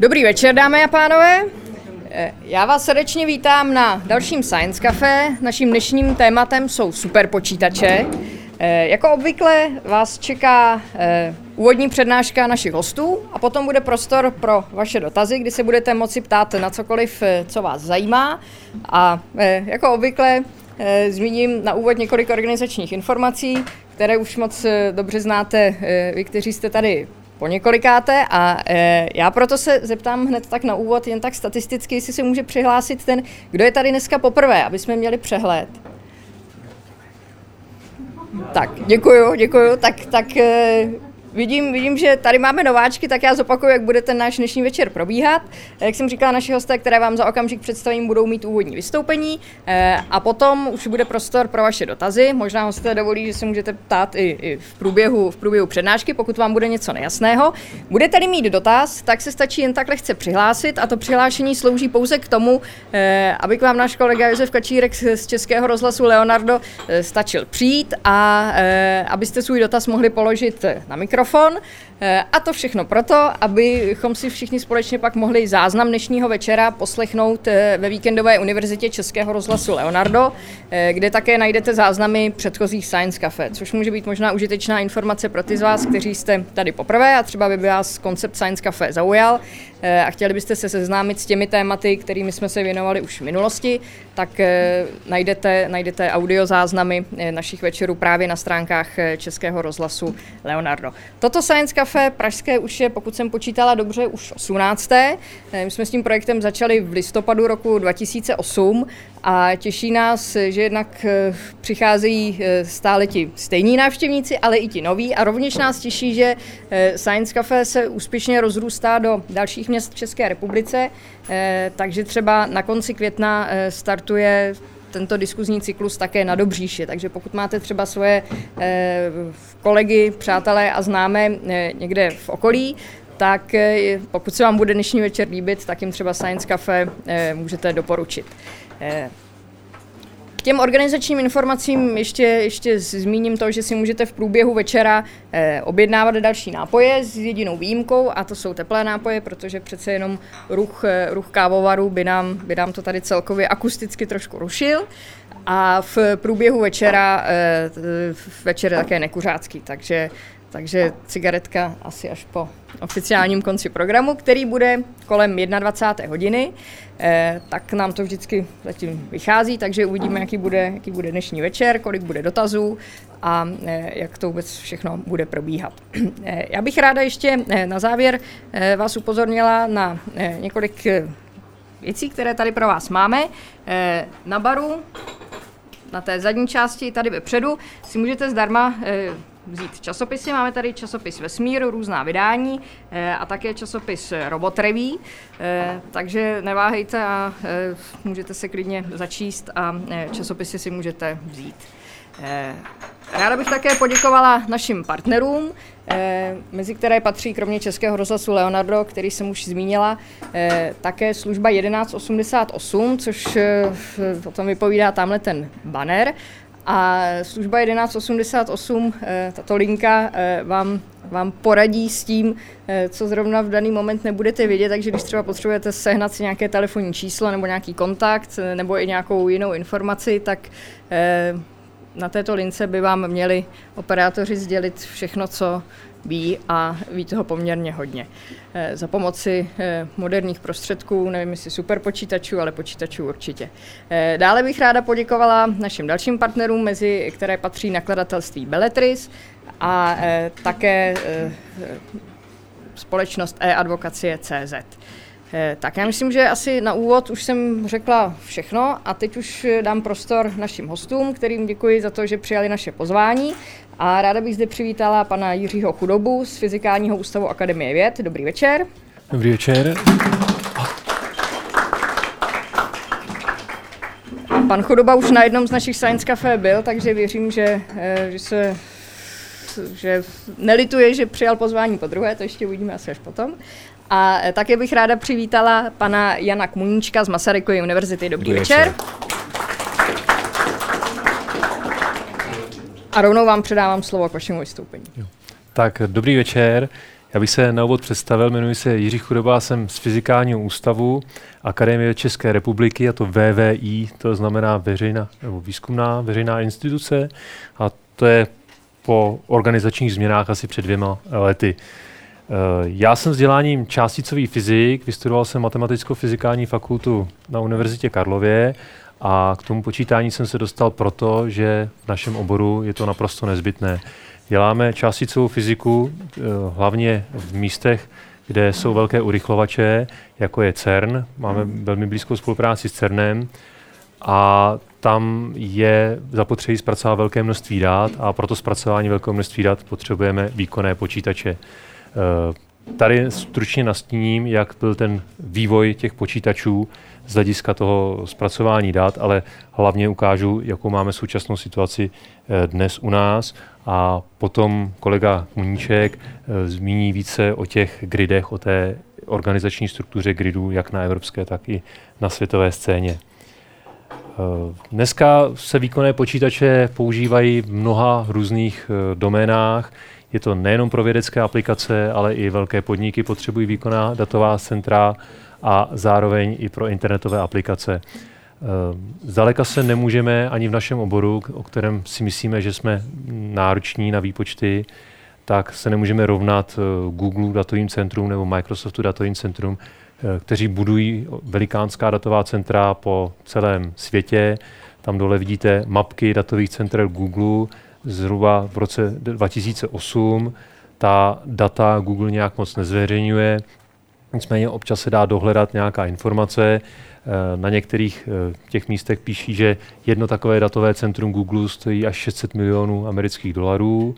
Dobrý večer, dámy a pánové. Eh, Já vás srdečně vítám na dalším Science Café. Naším dnešním tématem jsou superpočítače. Eh, Jako obvykle vás čeká eh, úvodní přednáška našich hostů a potom bude prostor pro vaše dotazy, kdy se budete moci ptát na cokoliv, co vás zajímá. A jako obvykle zmíním na úvod několik organizačních informací, které už moc dobře znáte vy, kteří jste tady po několikáté a e, já proto se zeptám hned tak na úvod, jen tak statisticky, jestli se může přihlásit ten, kdo je tady dneska poprvé, aby jsme měli přehled. Tak, děkuju, děkuju. Tak, tak e, vidím, vidím, že tady máme nováčky, tak já zopakuju, jak bude ten náš dnešní večer probíhat. Jak jsem říkala, naši hosté, které vám za okamžik představím, budou mít úvodní vystoupení e, a potom už bude prostor pro vaše dotazy. Možná hosté dovolí, že se můžete ptát i, i v, průběhu, v průběhu přednášky, pokud vám bude něco nejasného. Budete-li mít dotaz, tak se stačí jen tak lehce přihlásit a to přihlášení slouží pouze k tomu, e, aby k vám náš kolega Josef Kačírek z Českého rozhlasu Leonardo e, stačil přijít a abyste svůj dotaz mohli položit na mikrofon. E, A to všechno proto, abychom si všichni společně pak mohli záznam dnešního večera poslechnout e, ve víkendové univerzitě Českého rozhlasu Leonardo, e, kde také najdete záznamy předchozích Science Cafe, což může být možná užitečná informace pro ty z vás, kteří jste tady poprvé a třeba by vás koncept Science Cafe zaujal a chtěli byste se seznámit s těmi tématy, kterými jsme se věnovali už v minulosti, tak najdete, najdete audiozáznamy e, našich večerů právě na stránkách Českého rozhlasu Leonardo. Toto Science Cafe pražské už je, pokud jsem počítala dobře, už 18. E, My jsme s tím projektem začali v listopadu roku 2008 a těší nás, že jednak eh, přicházejí eh, stále ti stejní návštěvníci, ale i ti noví a rovněž nás těší, že eh, Science Cafe se úspěšně rozrůstá do dalších měst v České republice, eh, takže třeba na konci května eh, startuje tento diskuzní cyklus také na Dobříši, takže pokud máte třeba svoje eh, kolegy, přátelé a známé eh, někde v okolí, tak eh, pokud se vám bude dnešní večer líbit, tak jim třeba Science Cafe můžete doporučit. K těm organizačním informacím ještě, ještě zmíním to, že si můžete v průběhu večera eh, objednávat další nápoje s jedinou výjimkou a to jsou teplé nápoje, protože přece jenom ruch, eh, ruch kávovaru by nám, by nám to tady celkově akusticky trošku rušil. A v průběhu večera eh, večer je také nekuřácký, takže takže cigaretka asi až po oficiálním konci programu, který bude kolem 21. hodiny. Eh, tak nám to vždycky zatím vychází, takže uvidíme, jaký bude, jaký bude dnešní večer, kolik bude dotazů a eh, jak to vůbec všechno bude probíhat. Eh, já bych ráda ještě eh, na závěr eh, vás upozornila na eh, několik eh, věcí, které tady pro vás máme. Eh, Na baru na té zadní části tady vepředu si můžete zdarma eh, vzít časopisy. Máme tady časopis Vesmír, různá vydání eh, a také časopis Robot eh, takže neváhejte a eh, můžete se klidně začíst a časopisy si můžete vzít. Ráda bych také poděkovala našim partnerům, mezi které patří kromě Českého rozhlasu Leonardo, který jsem už zmínila, také služba 1188, což o tom vypovídá tamhle ten banner. A služba 1188, eh, tato linka, eh, vám, vám poradí s tím, eh, co zrovna v daný moment nebudete vědět, takže když třeba potřebujete sehnat si nějaké telefonní číslo nebo nějaký kontakt nebo i nějakou jinou informaci, tak na této lince by vám měli operátoři sdělit všechno, co ví a ví toho poměrně hodně. Eh, Za pomoci eh, moderních prostředků, nevím jestli superpočítačů, ale počítačů určitě. Eh, Dále bych ráda poděkovala našim dalším partnerům, mezi které patří nakladatelství Belletris a také společnost e-advokacie.cz. Eh, Tak já myslím, že asi na úvod už jsem řekla všechno a teď už eh, dám prostor našim hostům, kterým děkuji za to, že přijali naše pozvání. A ráda bych zde přivítala pana Jiřího Chudobu z Fyzikálního ústavu Akademie věd. Dobrý večer. Dobrý večer. Pan Chudoba už na jednom z našich Science Café byl, takže věřím, že, eh, že se že nelituje, že přijal pozvání po druhé, to ještě uvidíme asi až potom. A také bych ráda přivítala pana Jana Kmuníčka z Masarykovy univerzity. Dobrý, Dobrý večer. večer. A rovnou vám předávám slovo k vašemu vystoupení. Tak dobrý večer. Já bych se na úvod představil, jmenuji se Jiří Chudoba, jsem z Fyzikálního ústavu Akademie České republiky a to VVI, to znamená veřejná, nebo výzkumná veřejná instituce a to je po organizačních změnách asi před dvěma lety. Eh, já jsem vzděláním částicový fyzik, vystudoval jsem matematicko-fyzikální fakultu na Univerzitě Karlově a k tomu počítání jsem se dostal proto, že v našem oboru je to naprosto nezbytné. Děláme částicovou fyziku eh, hlavně v místech, kde jsou velké urychlovače, jako je CERN. Máme velmi blízkou spolupráci s CERNem a tam je zapotřebí zpracovat velké množství dat a proto zpracování velkého množství dat potřebujeme výkonné počítače. Eh, tady stručně nastíním, jak byl ten vývoj těch počítačů z hlediska toho zpracování dat, ale hlavně ukážu, jakou máme současnou situaci eh, dnes u nás a potom kolega Muníček eh, zmíní více o těch gridech, o té organizační struktuře gridů, jak na evropské, tak i na světové scéně. Dneska se výkonné počítače používají v mnoha různých doménách. Je to nejenom pro vědecké aplikace, ale i velké podniky potřebují výkonná datová centra a zároveň i pro internetové aplikace. Eh, zdaleka se nemůžeme ani v našem oboru, o kterém si myslíme, že jsme nároční na výpočty, tak se nemůžeme rovnat eh, Google datovým centrum nebo Microsoftu datovým centrum, eh, kteří budují velikánská datová centra po celém světě. Tam dole vidíte mapky datových center Google, zhruba v roce 2008. Ta data Google nějak moc nezveřejňuje, nicméně občas se dá dohledat nějaká informace. Eh, na některých eh, těch místech píší, že jedno takové datové centrum Google stojí až 600 milionů amerických dolarů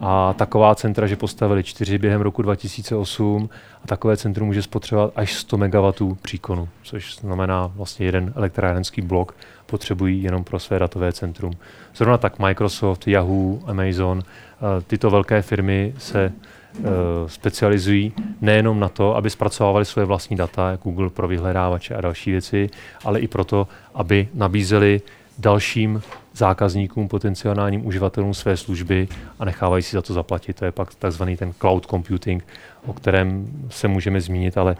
a taková centra, že postavili čtyři během roku 2008 a takové centrum může spotřebovat až 100 MW příkonu, což znamená vlastně jeden elektrárenský blok potřebují jenom pro své datové centrum. Zrovna tak Microsoft, Yahoo, Amazon, eh, tyto velké firmy se eh, specializují nejenom na to, aby zpracovávali své vlastní data, jako Google pro vyhledávače a další věci, ale i proto, aby nabízeli dalším zákazníkům, potenciálním uživatelům své služby a nechávají si za to zaplatit. To je pak takzvaný ten cloud computing, o kterém se můžeme zmínit, ale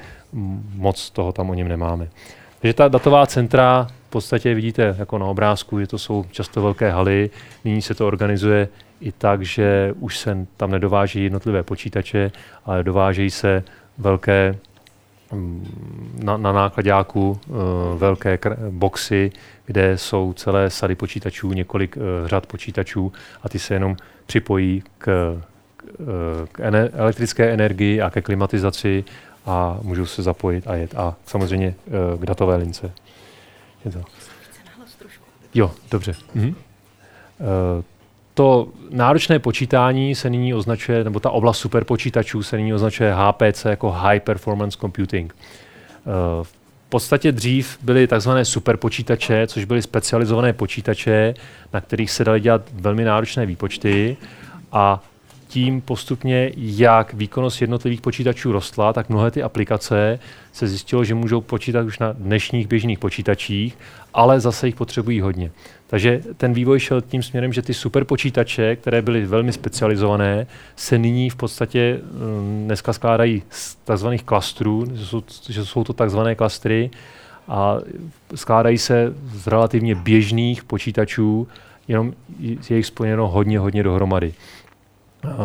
moc toho tam o něm nemáme. Takže ta datová centra v podstatě vidíte jako na obrázku, že to jsou často velké haly. Nyní se to organizuje i tak, že už se tam nedováží jednotlivé počítače, ale dovážejí se velké mm, na, na nákladáku uh, velké boxy, kde jsou celé sady počítačů, několik uh, řad počítačů a ty se jenom připojí k, k, eh, k ener- elektrické energii a ke klimatizaci a můžou se zapojit a jet. A samozřejmě uh, k datové lince. Je to. Jo, dobře. Mhm. Uh, to náročné počítání se nyní označuje, nebo ta oblast superpočítačů se nyní označuje HPC jako High Performance Computing. Uh, v podstatě dřív byly takzvané superpočítače, což byly specializované počítače, na kterých se daly dělat velmi náročné výpočty a tím postupně, jak výkonnost jednotlivých počítačů rostla, tak mnohé ty aplikace se zjistilo, že můžou počítat už na dnešních běžných počítačích, ale zase jich potřebují hodně. Takže ten vývoj šel tím směrem, že ty superpočítače, které byly velmi specializované, se nyní v podstatě um, dneska skládají z tzv. klastrů, že jsou, že jsou to takzvané klastry, a skládají se z relativně běžných počítačů, jenom je jich spojeno hodně, hodně dohromady.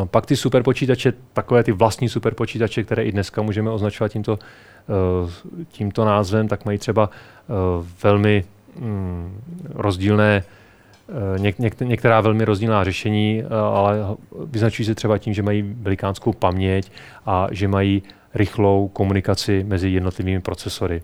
Pak ty superpočítače, takové ty vlastní superpočítače, které i dneska můžeme označovat tímto, eh, tímto názvem, tak mají třeba eh, velmi mm, rozdílné eh, Něk, něk, některá velmi rozdílná řešení, ale vyznačují se třeba tím, že mají velikánskou paměť a že mají rychlou komunikaci mezi jednotlivými procesory.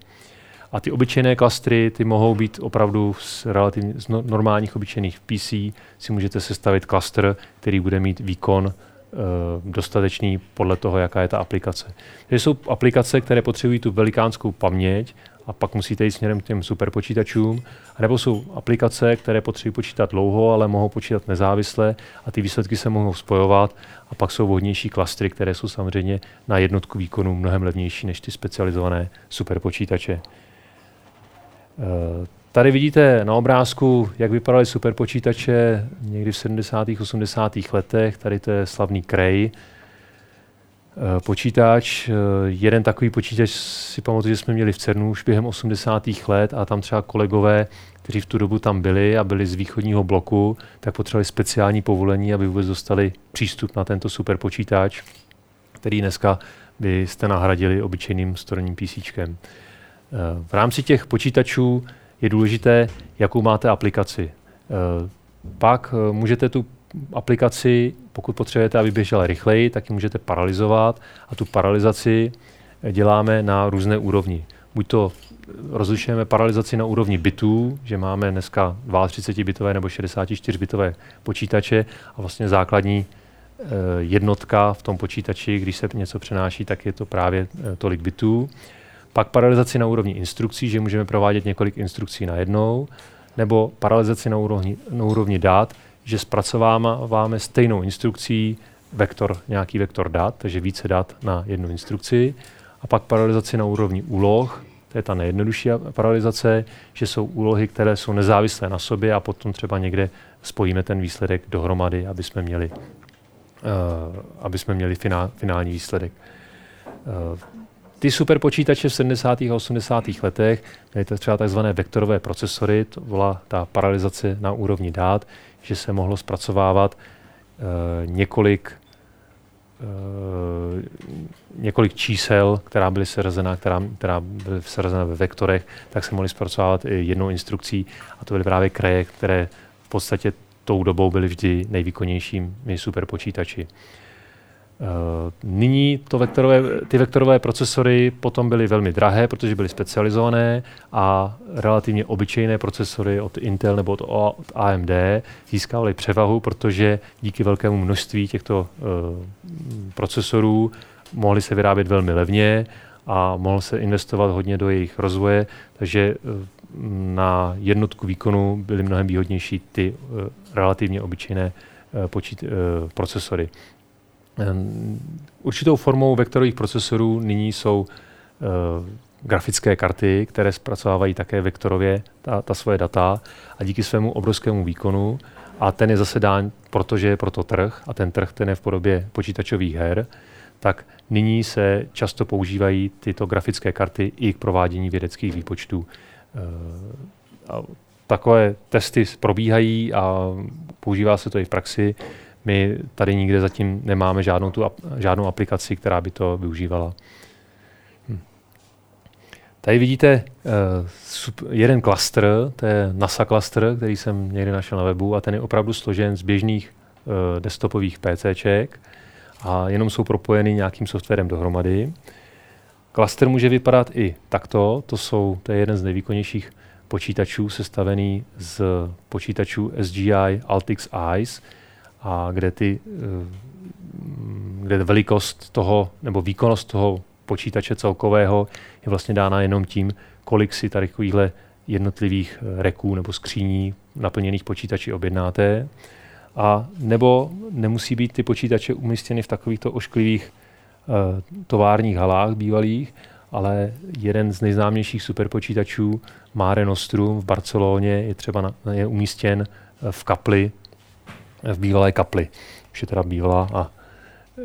A ty obyčejné klastry, ty mohou být opravdu z, relativně, z no, normálních obyčejných PC, si můžete sestavit klastr, který bude mít výkon uh, dostatečný podle toho, jaká je ta aplikace. Takže jsou aplikace, které potřebují tu velikánskou paměť a pak musíte jít směrem k těm superpočítačům, nebo jsou aplikace, které potřebují počítat dlouho, ale mohou počítat nezávisle a ty výsledky se mohou spojovat a pak jsou vhodnější klastry, které jsou samozřejmě na jednotku výkonu mnohem levnější než ty specializované superpočítače. Eh, tady vidíte na obrázku, jak vypadaly superpočítače někdy v 70. 80. letech. Tady to je slavný Cray. počítač. Jeden takový počítač si pamatuju, že jsme měli v CERNu už během 80. let a tam třeba kolegové, kteří v tu dobu tam byli a byli z východního bloku, tak potřebovali speciální povolení, aby vůbec dostali přístup na tento super počítač, který dneska byste nahradili obyčejným storním PC. V rámci těch počítačů je důležité, jakou máte aplikaci. Pak můžete tu aplikaci, pokud potřebujete, aby běžela rychleji, tak ji můžete paralizovat a tu paralizaci děláme na různé úrovni. Buď to rozlišujeme paralizaci na úrovni bitů, že máme dneska 32-bitové nebo 64-bitové počítače a vlastně základní eh, jednotka v tom počítači, když se něco přenáší, tak je to právě eh, tolik bitů. Pak paralizaci na úrovni instrukcí, že můžeme provádět několik instrukcí na jednou, nebo paralizaci na úrovni, na úrovni dat, že zpracováváme stejnou instrukcí vektor, nějaký vektor dat, takže více dat na jednu instrukci. A pak paralizaci na úrovni úloh, to je ta nejjednodušší paralizace, že jsou úlohy, které jsou nezávislé na sobě a potom třeba někde spojíme ten výsledek dohromady, aby jsme měli, uh, aby jsme měli finál, finální výsledek. Uh, ty superpočítače v 70. a 80. letech měly třeba takzvané vektorové procesory, to byla ta paralizace na úrovni dát, že se mohlo zpracovávat uh, několik uh, několik čísel, která byly seřazena, která, která byly seřazena ve vektorech, tak se mohly zpracovávat i jednou instrukcí a to byly právě kraje, které v podstatě tou dobou byly vždy nejvýkonnějšími superpočítači. Eh, nyní to vektorové, ty vektorové procesory potom byly velmi drahé, protože byly specializované a relativně obyčejné procesory od Intel nebo od, AMD získávaly převahu, protože díky velkému množství těchto uh, procesorů mohly se vyrábět velmi levně a mohl se investovat hodně do jejich rozvoje, takže uh, na jednotku výkonu byly mnohem výhodnější ty relativně obyčejné počít, procesory. Ehm, určitou formou vektorových procesorů nyní jsou uh, grafické karty, které zpracovávají také vektorově ta, ta svoje data a díky svému obrovskému výkonu a ten je zase dán, protože je proto trh a ten trh ten je v podobě počítačových her, tak nyní se často používají tyto grafické karty i k provádění vědeckých výpočtů. A takové testy probíhají a používá se to i v praxi. My tady nikde zatím nemáme žádnou, tu, žádnou aplikaci, která by to využívala. Hm. Tady vidíte uh, jeden klastr, to je NASA klastr, který jsem někdy našel na webu a ten je opravdu složen z běžných uh, desktopových PCček a jenom jsou propojeny nějakým softwarem dohromady. Klaster může vypadat i takto, to, jsou, to je jeden z nejvýkonnějších počítačů sestavený z počítačů SGI Altix Ice, a kde ty, eh, kde velikost toho, nebo výkonnost toho počítače celkového je vlastně dána jenom tím, kolik si tady takovýchhle jednotlivých eh, reků nebo skříní naplněných počítači objednáte. A nebo nemusí být ty počítače umístěny v takovýchto ošklivých uh, továrních halách bývalých, ale jeden z nejznámějších superpočítačů Mare Nostrum v Barceloně je třeba na, je umístěn v kapli v bývalé kapli. Už je teda bývalá a e,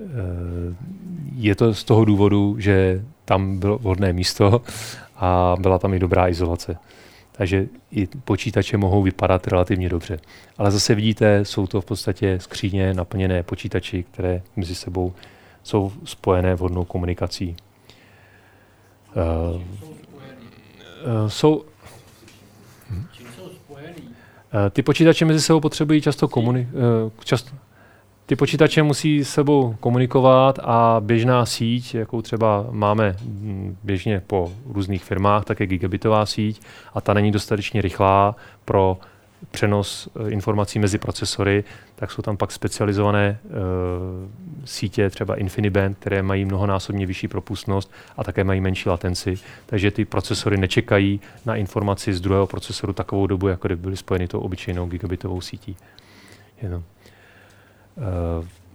je to z toho důvodu, že tam bylo vhodné místo a byla tam i dobrá izolace. Takže i počítače mohou vypadat relativně dobře. Ale zase vidíte, jsou to v podstatě skříně naplněné počítači, které mezi sebou jsou spojené vhodnou komunikací. Uh, jsou, ty počítače mezi sebou potřebují často komunikovat. Eh, často, ty počítače musí s sebou komunikovat a běžná síť, jakou třeba máme mm, běžně po různých firmách, tak je gigabitová síť a ta není dostatečně rychlá pro přenos eh, informací mezi procesory, tak jsou tam pak specializované uh, sítě, třeba InfiniBand, které mají mnohonásobně vyšší propustnost a také mají menší latenci. Takže ty procesory nečekají na informaci z druhého procesoru takovou dobu, jako kdyby byly spojeny tou obyčejnou gigabitovou sítí. Jenom. Uh,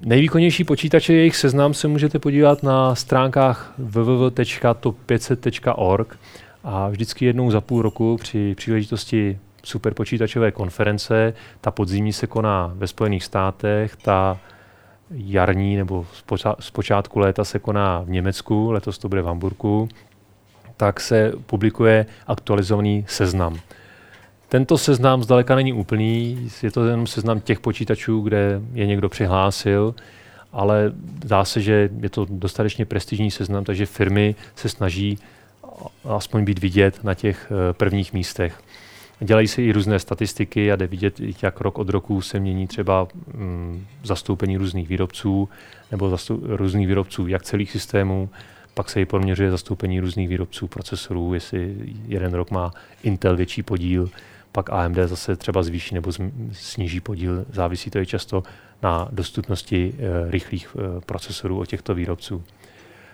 nejvýkonnější počítače, jejich seznam se můžete podívat na stránkách www.top500.org a vždycky jednou za půl roku při příležitosti superpočítačové konference. Ta podzimní se koná ve Spojených státech, ta jarní nebo z počátku léta se koná v Německu, letos to bude v Hamburgu, tak se publikuje aktualizovaný seznam. Tento seznam zdaleka není úplný, je to jenom seznam těch počítačů, kde je někdo přihlásil, ale dá se, že je to dostatečně prestižní seznam, takže firmy se snaží aspoň být vidět na těch eh, prvních místech. Dělají se i různé statistiky a jde vidět, jak rok od roku se mění třeba mm, zastoupení různých výrobců nebo různých výrobců jak celých systémů, pak se i poměřuje zastoupení různých výrobců procesorů, jestli jeden rok má Intel větší podíl, pak AMD zase třeba zvýší nebo sníží podíl. Závisí to i často na dostupnosti e, rychlých e, procesorů od těchto výrobců.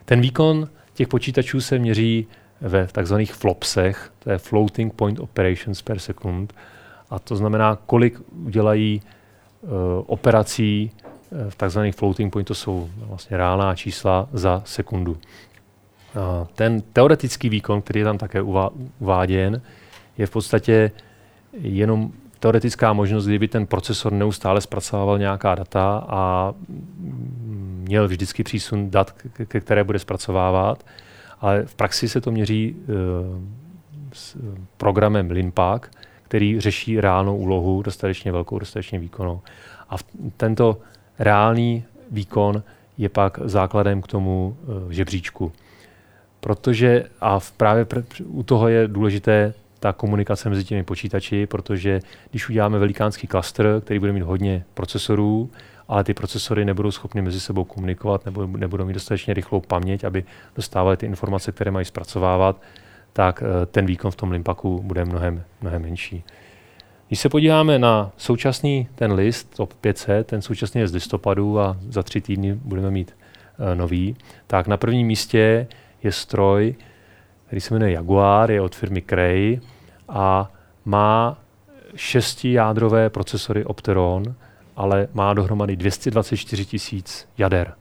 Ten výkon těch počítačů se měří ve takzvaných flopsech, to je floating point operations per second, a to znamená, kolik udělají uh, operací v takzvaných floating point, to jsou vlastně reálná čísla za sekundu. Uh, ten teoretický výkon, který je tam také uváděn, je v podstatě jenom teoretická možnost, kdyby ten procesor neustále zpracovával nějaká data a měl vždycky přísun dat, ke které bude zpracovávat, ale v praxi se to měří uh, s programem Linpak, který řeší reálnou úlohu, dostatečně velkou, dostatečně výkonnou. A tento reálný výkon je pak základem k tomu uh, žebříčku. Protože, a v právě pr- u toho je důležité ta komunikace mezi těmi počítači, protože když uděláme velikánský klaster, který bude mít hodně procesorů, ale ty procesory nebudou schopny mezi sebou komunikovat nebo nebudou mít dostatečně rychlou paměť, aby dostávali ty informace, které mají zpracovávat, tak eh, ten výkon v tom Limpaku bude mnohem, mnohem menší. Když se podíváme na současný ten list, top 500, ten současný je z listopadu a za tři týdny budeme mít uh, nový, tak na prvním místě je stroj, který se jmenuje Jaguar, je od firmy Cray a má šestijádrové procesory Opteron, ale má dohromady 224 tisíc jader.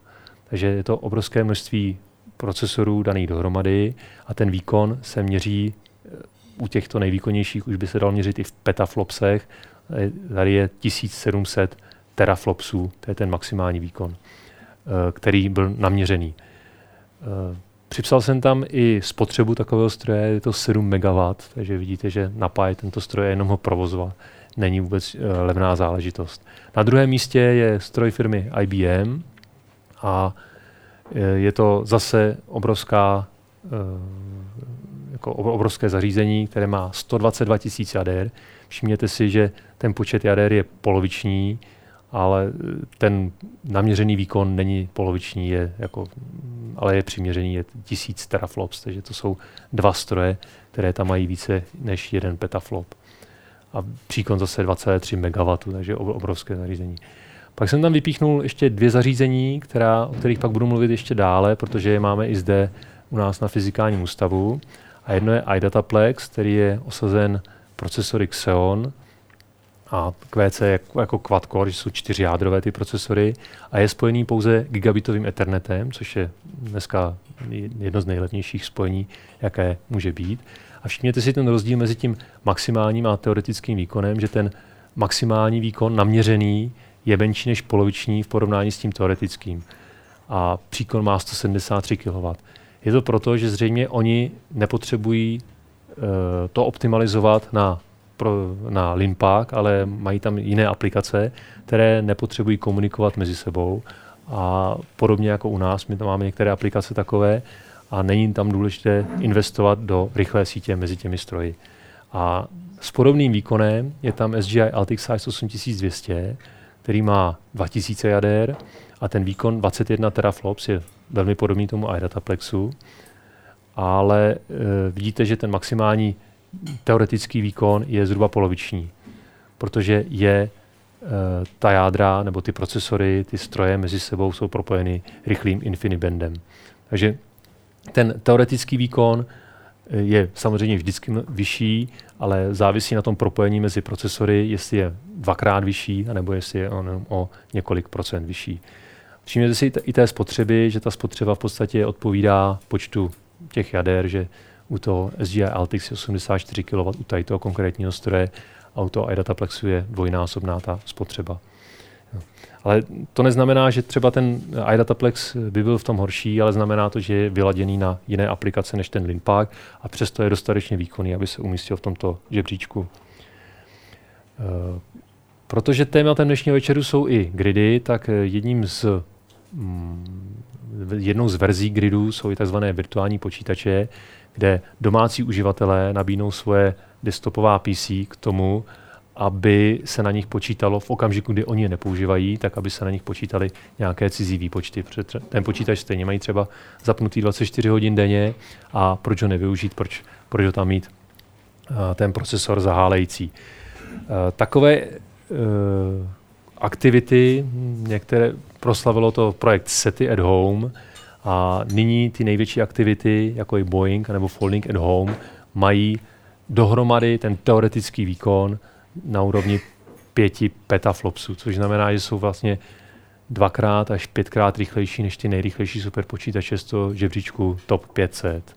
Takže je to obrovské množství procesorů daných dohromady a ten výkon se měří eh, u těchto nejvýkonnějších, už by se dal měřit i v petaflopsech. Tady je 1700 teraflopsů, to je ten maximální výkon, eh, který byl naměřený. Eh, připsal jsem tam i spotřebu takového stroje, je to 7 MW, takže vidíte, že napájet tento stroj je jenom ho provozovat není vůbec uh, levná záležitost. Na druhém místě je stroj firmy IBM a uh, je to zase obrovská, uh, jako obrovské zařízení, které má 122 tisíc jader. Všimněte si, že ten počet jader je poloviční, ale ten naměřený výkon není poloviční, je jako, ale je přiměřený, je 1000 teraflops, takže to jsou dva stroje, které tam mají více než jeden petaflop a příkon zase 23 MW, takže obrovské zařízení. Pak jsem tam vypíchnul ještě dvě zařízení, která, o kterých pak budu mluvit ještě dále, protože je máme i zde u nás na fyzikálním ústavu. A jedno je iDataplex, který je osazen procesory Xeon a QC jako, jako quad-core, jsou čtyři jádrové ty procesory a je spojený pouze gigabitovým ethernetem, což je dneska jedno z nejlevnějších spojení, jaké může být. A všimněte si ten rozdíl mezi tím maximálním a teoretickým výkonem, že ten maximální výkon naměřený je menší než poloviční v porovnání s tím teoretickým. A příkon má 173 kW. Je to proto, že zřejmě oni nepotřebují uh, to optimalizovat na, pro, na Limpak, ale mají tam jiné aplikace, které nepotřebují komunikovat mezi sebou. A podobně jako u nás, my tam máme některé aplikace takové, a není tam důležité investovat do rychlé sítě mezi těmi stroji. A s podobným výkonem je tam SGI Altix Size 8200, který má 2000 jader a ten výkon 21 teraflops je velmi podobný tomu iDataplexu, ale e, vidíte, že ten maximální teoretický výkon je zhruba poloviční, protože je e, ta jádra nebo ty procesory, ty stroje mezi sebou jsou propojeny rychlým InfiniBandem. Takže ten teoretický výkon eh, je samozřejmě vždycky vyšší, ale závisí na tom propojení mezi procesory, jestli je dvakrát vyšší, anebo jestli je on o několik procent vyšší. Všimněte si i té spotřeby, že ta spotřeba v podstatě odpovídá počtu těch jader, že u toho SGI Altix je 84 kW, u tady toho konkrétního stroje a u toho iDataplexu je dvojnásobná ta spotřeba. Ale to neznamená, že třeba ten iDataplex by byl v tom horší, ale znamená to, že je vyladěný na jiné aplikace než ten Linpark a přesto je dostatečně výkonný, aby se umístil v tomto žebříčku. Eh, protože tématem dnešního večeru jsou i gridy, tak jedním z mm, jednou z verzí gridů jsou i tzv. virtuální počítače, kde domácí uživatelé nabídnou svoje desktopová PC k tomu, aby se na nich počítalo v okamžiku, kdy oni je nepoužívají, tak aby se na nich počítali nějaké cizí výpočty. Ten počítač stejně mají třeba zapnutý 24 hodin denně a proč ho nevyužít, proč, proč ho tam mít ten procesor zahálející. Takové aktivity, některé proslavilo to projekt SETI at Home a nyní ty největší aktivity, jako je Boeing nebo Folding at Home, mají dohromady ten teoretický výkon na úrovni 5 petaflopsů, což znamená, že jsou vlastně dvakrát až pětkrát rychlejší než ty nejrychlejší superpočítače z toho žebříčku TOP 500.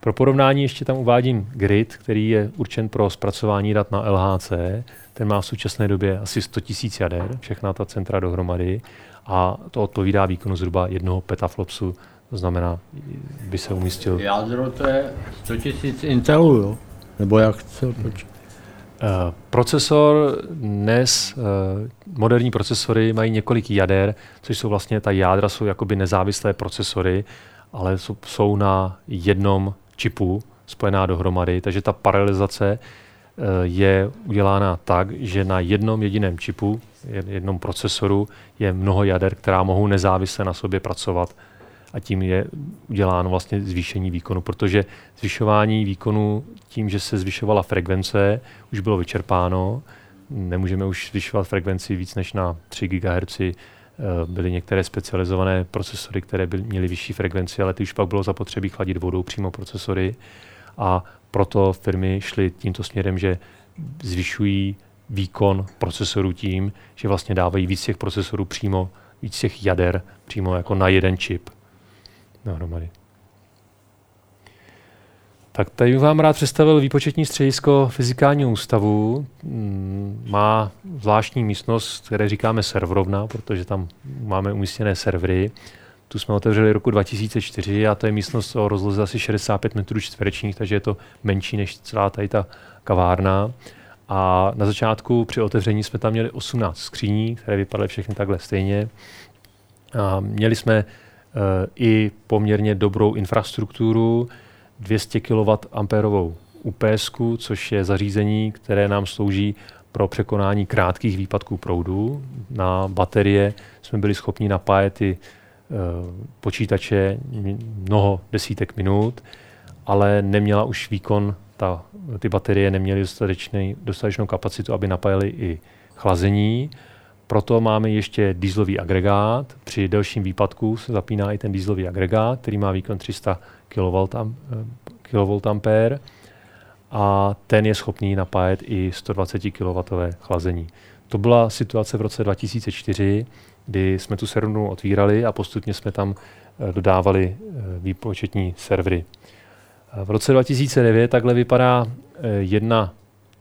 Pro porovnání ještě tam uvádím grid, který je určen pro zpracování dat na LHC. Ten má v současné době asi 100 000 jader, všechna ta centra dohromady a to odpovídá výkonu zhruba jednoho petaflopsu, to znamená, by se umístil... Jádro to je 100 000 Intelů, jo? Nebo jak počít? Uh, procesor dnes, uh, moderní procesory mají několik jader, což jsou vlastně, ta jádra jsou jakoby nezávislé procesory, ale jsou, na jednom čipu spojená dohromady, takže ta paralelizace uh, je udělána tak, že na jednom jediném čipu, jednom procesoru je mnoho jader, která mohou nezávisle na sobě pracovat a tím je uděláno vlastně zvýšení výkonu, protože zvyšování výkonu tím, že se zvyšovala frekvence, už bylo vyčerpáno. Nemůžeme už zvyšovat frekvenci víc než na 3 GHz. Eh, byly některé specializované procesory, které byly, měly vyšší frekvenci, ale ty už pak bylo zapotřebí chladit vodou přímo procesory. A proto firmy šly tímto směrem, že zvyšují výkon procesorů tím, že vlastně dávají víc těch procesorů přímo, víc těch jader přímo jako na jeden čip dohromady. Tak tady vám rád představil výpočetní středisko Fyzikálního ústavu. Mm, má zvláštní místnost, které říkáme serverovna, protože tam máme umístěné servery. Tu jsme otevřeli roku 2004 a to je místnost o rozloze asi 65 metrů čtverečních, takže je to menší než celá tady ta kavárna. A na začátku při otevření jsme tam měli 18 skříní, které vypadaly všechny takhle stejně. A měli jsme i poměrně dobrou infrastrukturu, 200 kWh UPS, což je zařízení, které nám slouží pro překonání krátkých výpadků proudu. Na baterie jsme byli schopni napájet ty eh, počítače mnoho desítek minut, ale neměla už výkon, ta, ty baterie neměly dostatečnou kapacitu, aby napájely i chlazení proto máme ještě dýzlový agregát. Při delším výpadku se zapíná i ten dýzlový agregát, který má výkon 300 kVA a ten je schopný napájet i 120 kW chlazení. To byla situace v roce 2004, kdy jsme tu servernu otvírali a postupně jsme tam eh, dodávali eh, výpočetní servery. V roce 2009 takhle vypadá eh, jedna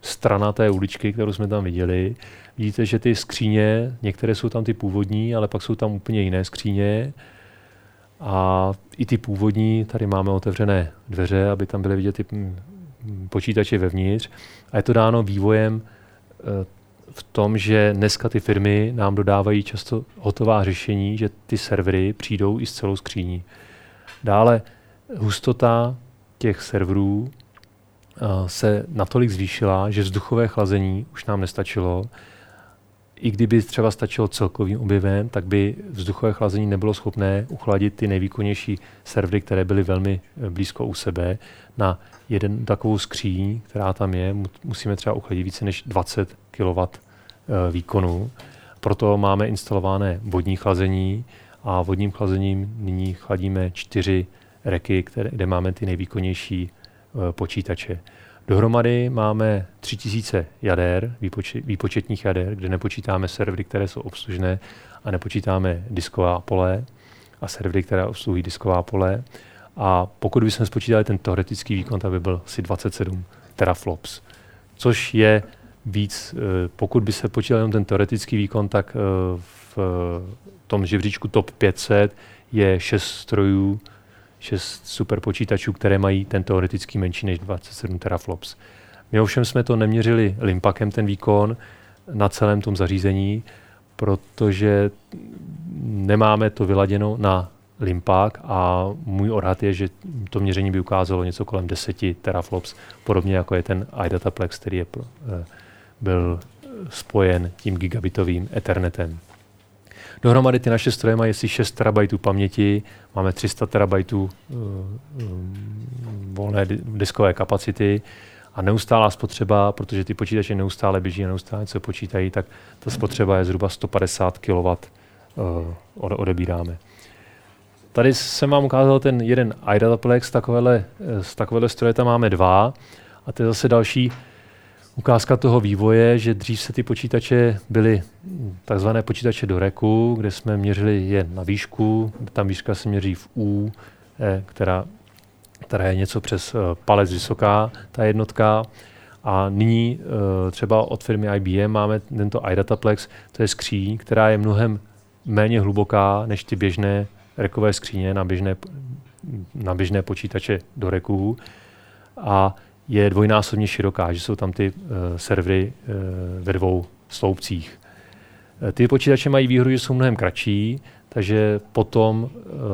strana té uličky, kterou jsme tam viděli. Vidíte, že ty skříně, některé jsou tam ty původní, ale pak jsou tam úplně jiné skříně. A i ty původní, tady máme otevřené dveře, aby tam byly vidět ty mm, počítače vevnitř. A je to dáno vývojem eh, v tom, že dneska ty firmy nám dodávají často hotová řešení, že ty servery přijdou i s celou skříní. Dále hustota těch serverů se natolik zvýšila, že vzduchové chlazení už nám nestačilo i kdyby třeba stačilo celkovým objevem, tak by vzduchové chlazení nebylo schopné uchladit ty nejvýkonnější servery, které byly velmi eh, blízko u sebe. Na jeden takovou skříň, která tam je, musíme třeba uchladit více než 20 kW eh, výkonu. Proto máme instalované vodní chlazení a vodním chlazením nyní chladíme čtyři reky, které, kde máme ty nejvýkonnější eh, počítače. Dohromady máme 3000 jader, výpočet, výpočetních jader, kde nepočítáme servery, které jsou obslužné a nepočítáme disková pole a servery, které obsluhují disková pole. A pokud bychom spočítali ten teoretický výkon, tak by byl asi 27 teraflops, což je víc, pokud by se počítal jenom ten teoretický výkon, tak v tom žebříčku top 500 je 6 strojů, 6 superpočítačů, které mají ten teoretický menší než 27 teraflops. My ovšem jsme to neměřili limpakem ten výkon na celém tom zařízení, protože nemáme to vyladěno na limpák a můj odhad je, že to měření by ukázalo něco kolem 10 teraflops, podobně jako je ten iDataplex, který je, eh, byl spojen tím gigabitovým Ethernetem. Dohromady ty naše stroje mají asi 6 terabajtů paměti, máme 300 terabajtů uh, volné diskové kapacity a neustálá spotřeba, protože ty počítače neustále běží a neustále něco počítají, tak ta spotřeba je zhruba 150 kW uh, odebíráme. Tady jsem vám ukázal ten jeden iDataplex, takovéhle, z takovéhle stroje tam máme dva a to je zase další ukázka toho vývoje, že dřív se ty počítače byly takzvané počítače do reku, kde jsme měřili je na výšku, tam výška se měří v U, eh, která, která je něco přes eh, palec vysoká, ta jednotka. A nyní eh, třeba od firmy IBM máme tento iDataplex, to je skříň, která je mnohem méně hluboká než ty běžné rekové skříně na běžné, na běžné počítače do reků. A je dvojnásobně široká, že jsou tam ty uh, servery uh, ve dvou sloupcích. Uh, ty počítače mají výhodu, že jsou mnohem kratší, takže potom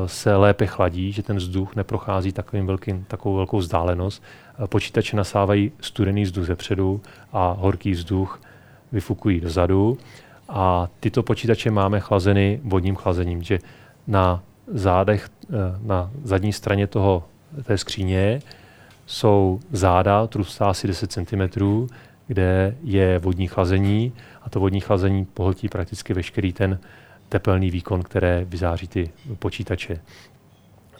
se lépe chladí, že ten vzduch neprochází takovým velkým, takovou velkou vzdálenost. Počítače nasávají studený vzduch zepředu a horký vzduch vyfukují dozadu. A tyto počítače máme chlazeny vodním chlazením, že na zádech, na zadní straně toho, té skříně jsou záda, trustá asi 10 cm, kde je vodní chlazení a to vodní chlazení pohltí prakticky veškerý ten tepelný výkon, které vyzáří ty počítače.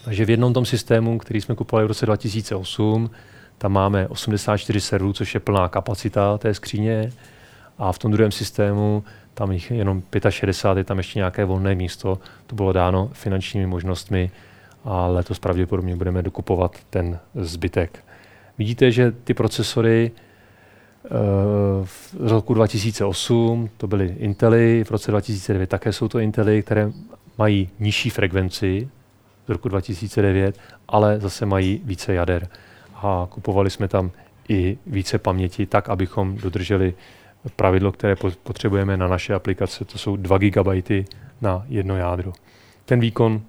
Takže v jednom tom systému, který jsme kupovali v roce 2008, tam máme 84 serverů, což je plná kapacita té skříně. A v tom druhém systému tam jich jenom 65, je tam ještě nějaké volné místo. To bylo dáno finančními možnostmi a letos pravděpodobně budeme dokupovat ten zbytek. Vidíte, že ty procesory eh, v roku 2008 to byly Intely, v roce 2009 také jsou to Intely, které mají nižší frekvenci z roku 2009, ale zase mají více jader. A kupovali jsme tam i více paměti, tak, abychom dodrželi pravidlo, které potřebujeme na naše aplikace. To jsou 2 GB na jedno jádro. Ten výkon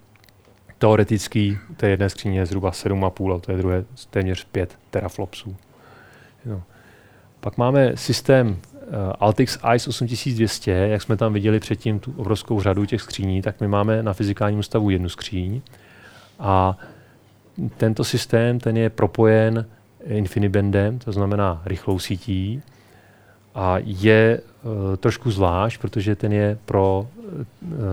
teoretický té jedné skříně je zhruba 7,5 a to je druhé téměř 5 teraflopsů. No. Pak máme systém uh, Altix ICE 8200, jak jsme tam viděli předtím tu obrovskou řadu těch skříní, tak my máme na fyzikálním ústavu jednu skříň a tento systém ten je propojen InfiniBandem, to znamená rychlou sítí a je uh, trošku zvlášť, protože ten je pro uh,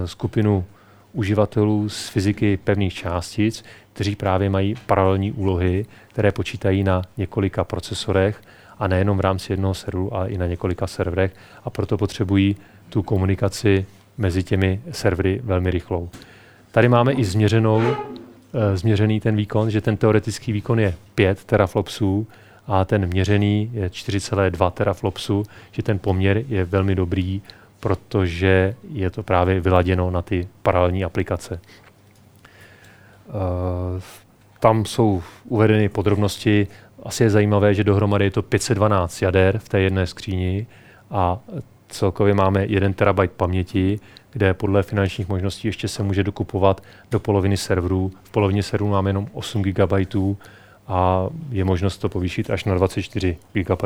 skupinu uživatelů z fyziky pevných částic, kteří právě mají paralelní úlohy, které počítají na několika procesorech a nejenom v rámci jednoho serveru, ale i na několika serverech a proto potřebují tu komunikaci mezi těmi servery velmi rychlou. Tady máme i změřenou, e, změřený ten výkon, že ten teoretický výkon je 5 teraflopsů a ten měřený je 4,2 teraflopsů, že ten poměr je velmi dobrý protože je to právě vyladěno na ty paralelní aplikace. Eh, tam jsou uvedeny podrobnosti. Asi je zajímavé, že dohromady je to 512 jader v té jedné skříni a celkově máme 1 terabajt paměti, kde podle finančních možností ještě se může dokupovat do poloviny serverů. V polovině serverů máme jenom 8 GB a je možnost to povýšit až na 24 GB.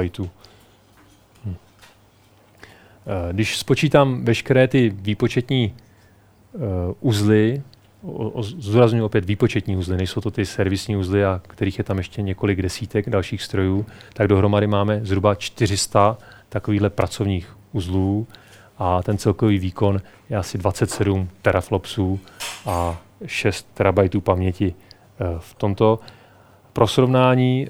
Eh, když spočítám veškeré ty výpočetní uh, uzly, zdůraznuju opět výpočetní uzly, nejsou to ty servisní uzly, a kterých je tam ještě několik desítek dalších strojů, tak dohromady máme zhruba 400 takovýchhle pracovních uzlů a ten celkový výkon je asi 27 teraflopsů a 6 terabajtů paměti. Eh, v tomto pro srovnání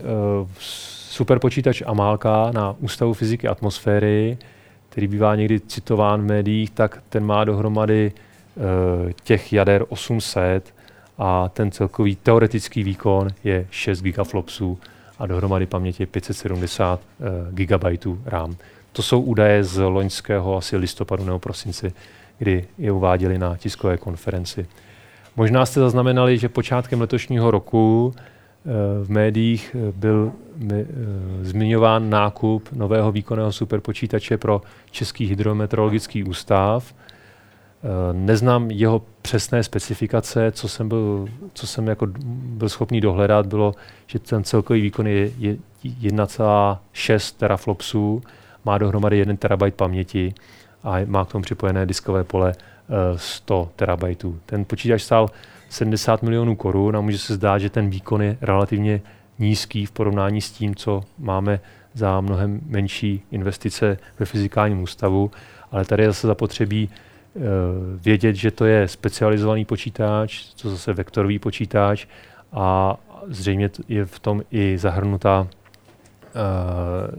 superpočítač Amálka na Ústavu fyziky atmosféry který bývá někdy citován v médiích, tak ten má dohromady uh, těch jader 800 a ten celkový teoretický výkon je 6 gigaflopsů a dohromady paměti 570 uh, GB RAM. to jsou údaje z loňského asi listopadu nebo prosinci, kdy je uváděli na tiskové konferenci. Možná jste zaznamenali, že počátkem letošního roku v médiích byl zmiňován nákup nového výkonného superpočítače pro Český hydrometeorologický ústav. Neznám jeho přesné specifikace, co jsem byl, co jsem jako byl schopný dohledat, bylo, že ten celkový výkon je, je 1,6 teraflopsů, má dohromady 1 terabajt paměti a má k tomu připojené diskové pole 100 eh, terabajtů. Ten počítač stál 70 milionů korun a může se zdát, že ten výkon je relativně nízký v porovnání s tím, co máme za mnohem menší investice ve fyzikálním ústavu, ale tady je zase zapotřebí uh, vědět, že to je specializovaný počítač, to zase vektorový počítač a zřejmě je v tom i zahrnutá uh,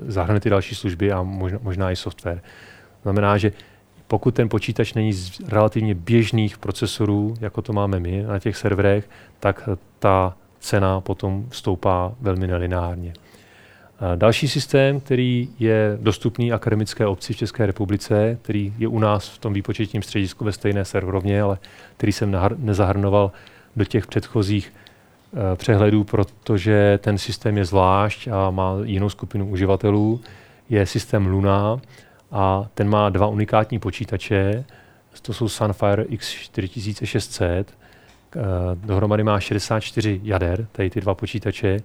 zahrnuty další služby a možná, možná i software. Znamená, že pokud ten počítač není z relativně běžných procesorů, jako to máme my na těch serverech, tak ta cena potom stoupá velmi nelineárně. Další systém, který je dostupný akademické obci v České republice, který je u nás v tom výpočetním středisku ve stejné serverovně, ale který jsem nezahrnoval do těch předchozích e, přehledů, protože ten systém je zvlášť a má jinou skupinu uživatelů, je systém Luna, a ten má dva unikátní počítače, to jsou Sunfire X4600, dohromady má 64 jader, tady ty dva počítače,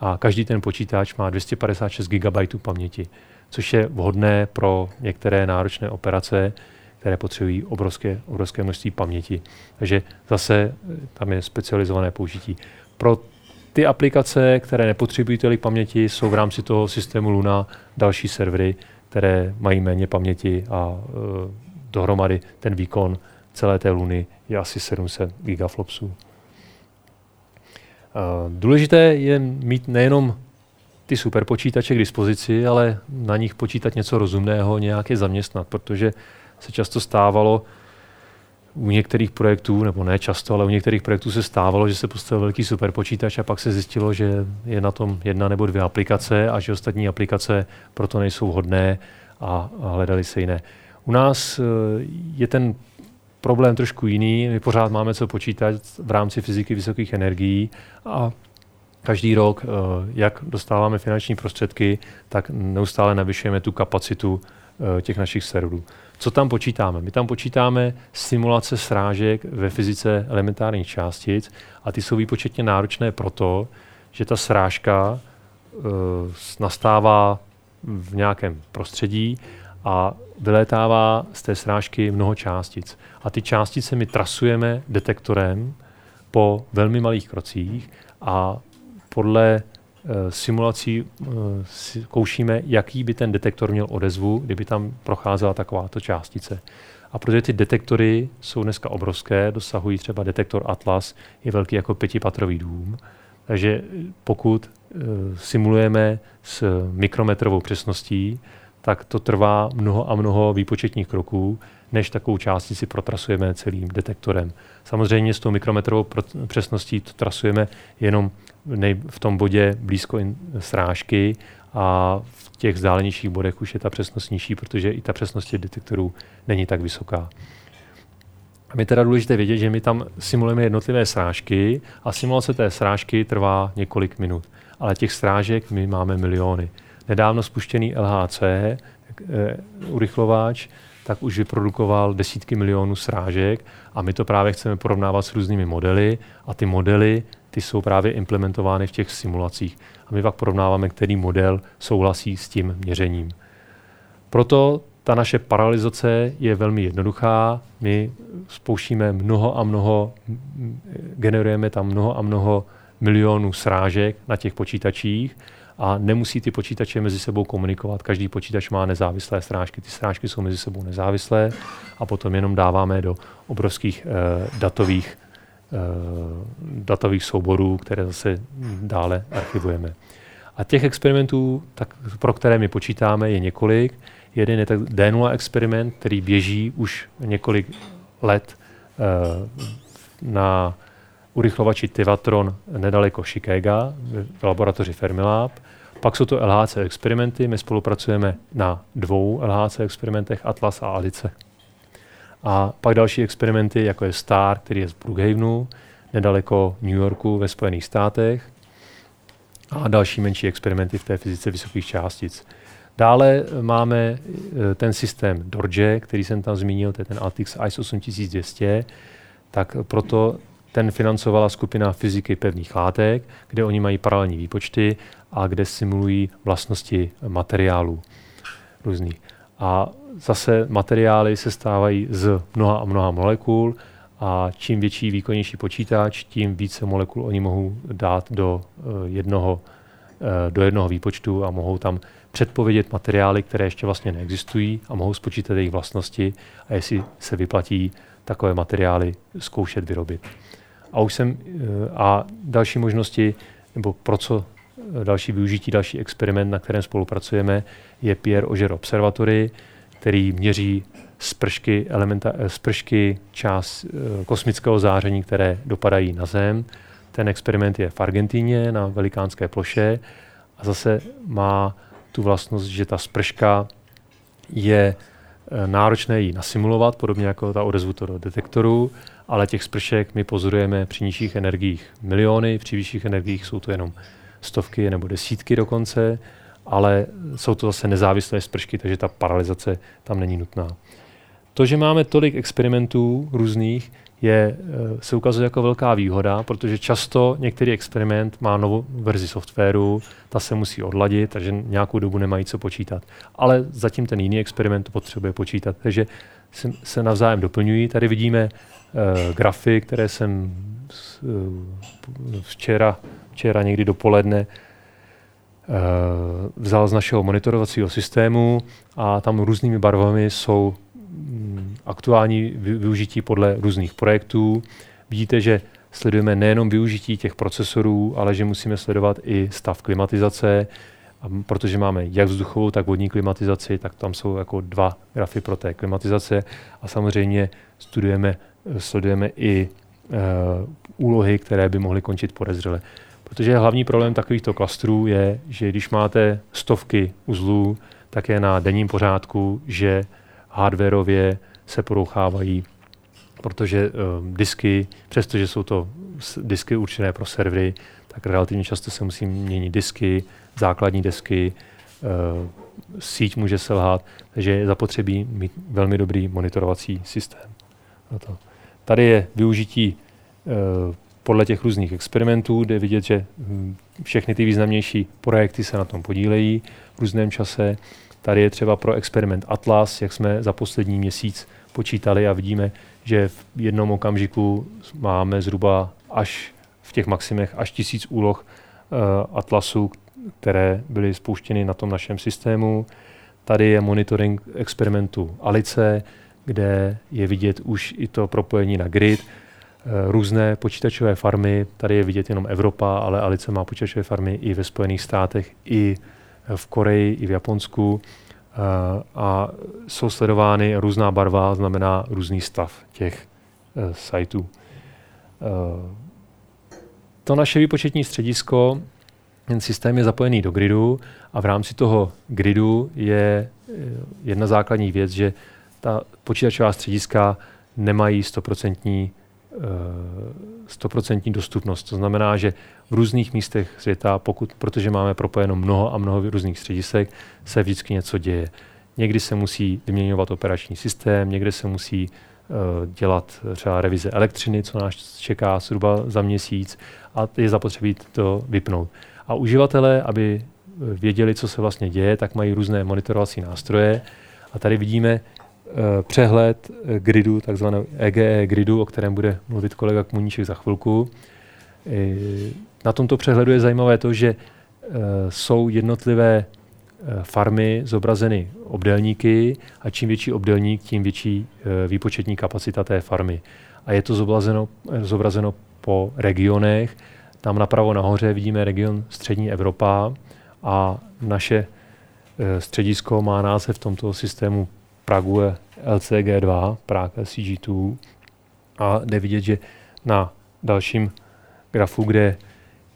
a každý ten počítač má 256 GB paměti, což je vhodné pro některé náročné operace, které potřebují obrovské, obrovské množství paměti. Takže zase eh, tam je specializované použití. Pro ty aplikace, které nepotřebují tolik paměti, jsou v rámci toho systému Luna další servery, které mají méně paměti a uh, dohromady ten výkon celé té luny je asi 700 gigaflopsů. Uh, důležité je mít nejenom ty superpočítače k dispozici, ale na nich počítat něco rozumného, nějak je zaměstnat, protože se často stávalo, u některých projektů, nebo ne často, ale u některých projektů se stávalo, že se postavil velký superpočítač a pak se zjistilo, že je na tom jedna nebo dvě aplikace a že ostatní aplikace proto nejsou vhodné a, a hledali se jiné. U nás eh, je ten problém trošku jiný. My pořád máme co počítat v rámci fyziky vysokých energií a každý rok, eh, jak dostáváme finanční prostředky, tak neustále navyšujeme tu kapacitu eh, těch našich serverů. Co tam počítáme? My tam počítáme simulace srážek ve fyzice elementárních částic a ty jsou výpočetně náročné proto, že ta srážka uh, nastává v nějakém prostředí a vylétává z té srážky mnoho částic. A ty částice my trasujeme detektorem po velmi malých krocích a podle simulací eh, zkoušíme, jaký by ten detektor měl odezvu, kdyby tam procházela takováto částice. A protože ty detektory jsou dneska obrovské, dosahují třeba detektor Atlas, je velký jako pětipatrový dům, takže pokud uh, simulujeme s mikrometrovou přesností, tak to trvá mnoho a mnoho výpočetních kroků, než takovou částici protrasujeme celým detektorem. Samozřejmě s tou mikrometrovou přesností to trasujeme jenom v tom bodě blízko srážky a v těch vzdálenějších bodech už je ta přesnost nižší, protože i ta přesnost těch detektorů není tak vysoká. A je teda důležité vědět, že my tam simulujeme jednotlivé srážky a simulace té srážky trvá několik minut. Ale těch srážek my máme miliony. Nedávno spuštěný LHC, eh, urychlováč, tak už vyprodukoval desítky milionů srážek a my to právě chceme porovnávat s různými modely a ty modely ty jsou právě implementovány v těch simulacích. A my pak porovnáváme, který model souhlasí s tím měřením. Proto ta naše paralizace je velmi jednoduchá. My spouštíme mnoho a mnoho, generujeme tam mnoho a mnoho milionů srážek na těch počítačích a nemusí ty počítače mezi sebou komunikovat. Každý počítač má nezávislé srážky, ty srážky jsou mezi sebou nezávislé a potom jenom dáváme do obrovských eh, datových datových souborů, které zase dále archivujeme. A těch experimentů, tak, pro které my počítáme, je několik. Jeden je tak D0 experiment, který běží už několik let eh, na urychlovači Tivatron nedaleko Chicaga v laboratoři Fermilab. Pak jsou to LHC experimenty, my spolupracujeme na dvou LHC experimentech, Atlas a Alice. A pak další experimenty, jako je STAR, který je z Brookhavenu, nedaleko New Yorku ve Spojených státech, a další menší experimenty v té fyzice vysokých částic. Dále máme eh, ten systém Dorje, který jsem tam zmínil, to je ten Altix ICE 8200, tak proto ten financovala skupina fyziky pevných látek, kde oni mají paralelní výpočty a kde simulují vlastnosti materiálů různých. A zase materiály se stávají z mnoha a mnoha molekul a čím větší, výkonnější počítač, tím více molekul oni mohou dát do eh, jednoho, eh, do jednoho výpočtu a mohou tam předpovědět materiály, které ještě vlastně neexistují a mohou spočítat jejich vlastnosti a jestli se vyplatí takové materiály zkoušet vyrobit. A už jsem eh, a další možnosti, nebo pro co další využití, další experiment, na kterém spolupracujeme, je Pierre Auger Observatory, který měří spršky, elementa, spršky část eh, kosmického záření, které dopadají na Zem. Ten experiment je v Argentíně na velikánské ploše a zase má tu vlastnost, že ta sprška je eh, náročné ji nasimulovat, podobně jako ta odezvu do detektoru, ale těch spršek my pozorujeme při nižších energiích miliony, při vyšších energiích jsou to jenom stovky nebo desítky dokonce, ale jsou to zase nezávislé spršky, takže ta paralizace tam není nutná. To, že máme tolik experimentů různých, je, eh, se ukazuje jako velká výhoda, protože často některý experiment má novou verzi softwaru, ta se musí odladit, takže nějakou dobu nemají co počítat. Ale zatím ten jiný experiment potřebuje počítat, takže se, se navzájem doplňují. Tady vidíme uh, grafy, které jsem uh, včera, včera někdy dopoledne uh, vzal z našeho monitorovacího systému a tam různými barvami jsou Mm, aktuální využití podle různých projektů. Vidíte, že sledujeme nejenom využití těch procesorů, ale že musíme sledovat i stav klimatizace, protože máme jak vzduchovou, tak vodní klimatizaci, tak tam jsou jako dva grafy pro té klimatizace a samozřejmě studujeme, sledujeme i uh, úlohy, které by mohly končit podezřele. Protože hlavní problém takovýchto klastrů je, že když máte stovky uzlů, tak je na denním pořádku, že hardwareově se porouchávají, protože um, disky, přestože jsou to disky určené pro servery, tak relativně často se musí měnit disky, základní desky, uh, síť může selhat, takže je zapotřebí mít velmi dobrý monitorovací systém. to. Tady je využití uh, podle těch různých experimentů, kde vidět, že hm, všechny ty významnější projekty se na tom podílejí v různém čase. Tady je třeba pro experiment Atlas, jak jsme za poslední měsíc počítali a vidíme, že v jednom okamžiku máme zhruba až v těch maximech až tisíc úloh uh, Atlasu, které byly spouštěny na tom našem systému. Tady je monitoring experimentu Alice, kde je vidět už i to propojení na grid, různé počítačové farmy, tady je vidět jenom Evropa, ale Alice má počítačové farmy i ve Spojených státech, i v Koreji i v Japonsku eh, a jsou sledovány různá barva, znamená různý stav těch eh, sajtů. Eh, to naše výpočetní středisko, ten systém je zapojený do gridu a v rámci toho gridu je jedna základní věc, že ta počítačová střediska nemají 100% 100% dostupnost. To znamená, že v různých místech světa, pokud, protože máme propojeno mnoho a mnoho různých středisek, se vždycky něco děje. Někdy se musí vyměňovat operační systém, někde se musí uh, dělat třeba revize elektřiny, co nás čeká zhruba za měsíc a je zapotřebí to vypnout. A uživatelé, aby věděli, co se vlastně děje, tak mají různé monitorovací nástroje. A tady vidíme Eh, přehled eh, gridu, takzvaného EGE gridu, o kterém bude mluvit kolega Kmuníček za chvilku. Na tomto přehledu je zajímavé to, že eh, jsou jednotlivé farmy zobrazeny obdelníky a čím větší obdelník, tím větší výpočetní kapacita té farmy. A je to zobrazeno, zobrazeno po regionech. Tam napravo nahoře vidíme region Střední Evropa a naše středisko má název v tomto systému Pragu je LCG2, Prague LCG2 a jde vidět, že na dalším grafu, kde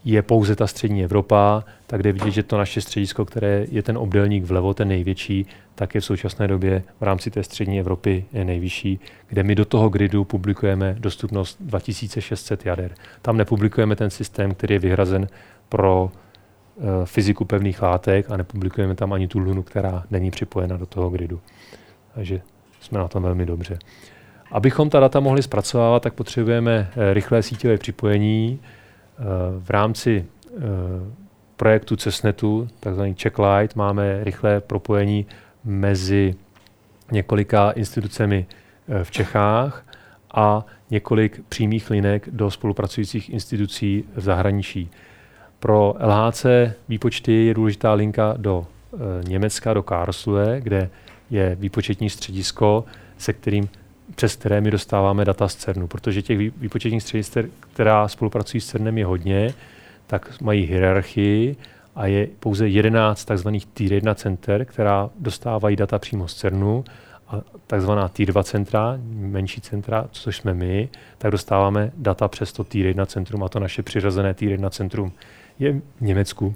je pouze ta střední Evropa, tak jde vidět, že to naše středisko, které je ten obdelník vlevo, ten největší, tak je v současné době v rámci té střední Evropy je nejvyšší, kde my do toho gridu publikujeme dostupnost 2600 jader. Tam nepublikujeme ten systém, který je vyhrazen pro uh, fyziku pevných látek a nepublikujeme tam ani tu lunu, která není připojena do toho gridu. Takže jsme na tom velmi dobře. Abychom ta data mohli zpracovávat, tak potřebujeme eh, rychlé síťové připojení. Eh, v rámci projektu CESNETu, takzvaný Checklight, máme rychlé propojení mezi několika institucemi eh, v Čechách a několik přímých linek do spolupracujících institucí v zahraničí. Pro LHC výpočty je důležitá linka do Německa, do Karlsruhe, kde je výpočetní středisko, se kterým, přes které my dostáváme data z CERNu. Protože těch výpočetních středisek, která spolupracují s CERNem, je hodně, tak mají hierarchii a je pouze 11 tzv. Tier 1 center, která dostávají data přímo z CERNu a tzv. Tier 2 centra, menší centra, což jsme my, tak dostáváme data přes to Tier 1 centrum a to naše přirozené Tier 1 centrum je v Německu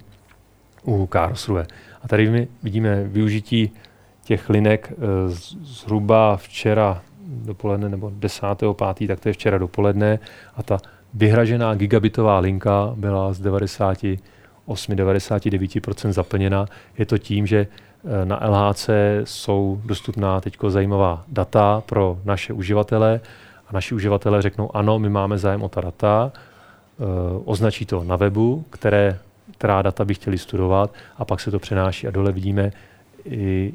u Karlsruhe. A tady my vidíme využití těch linek eh, zhruba včera dopoledne nebo 10.5., tak to je včera dopoledne a ta vyhražená gigabitová linka byla z 90 8-99% zaplněna. Je to tím, že eh, na LHC jsou dostupná teď zajímavá data pro naše uživatele a naši uživatelé řeknou ano, my máme zájem o ta data, eh, označí to na webu, které, která data by chtěli studovat a pak se to přenáší a dole vidíme,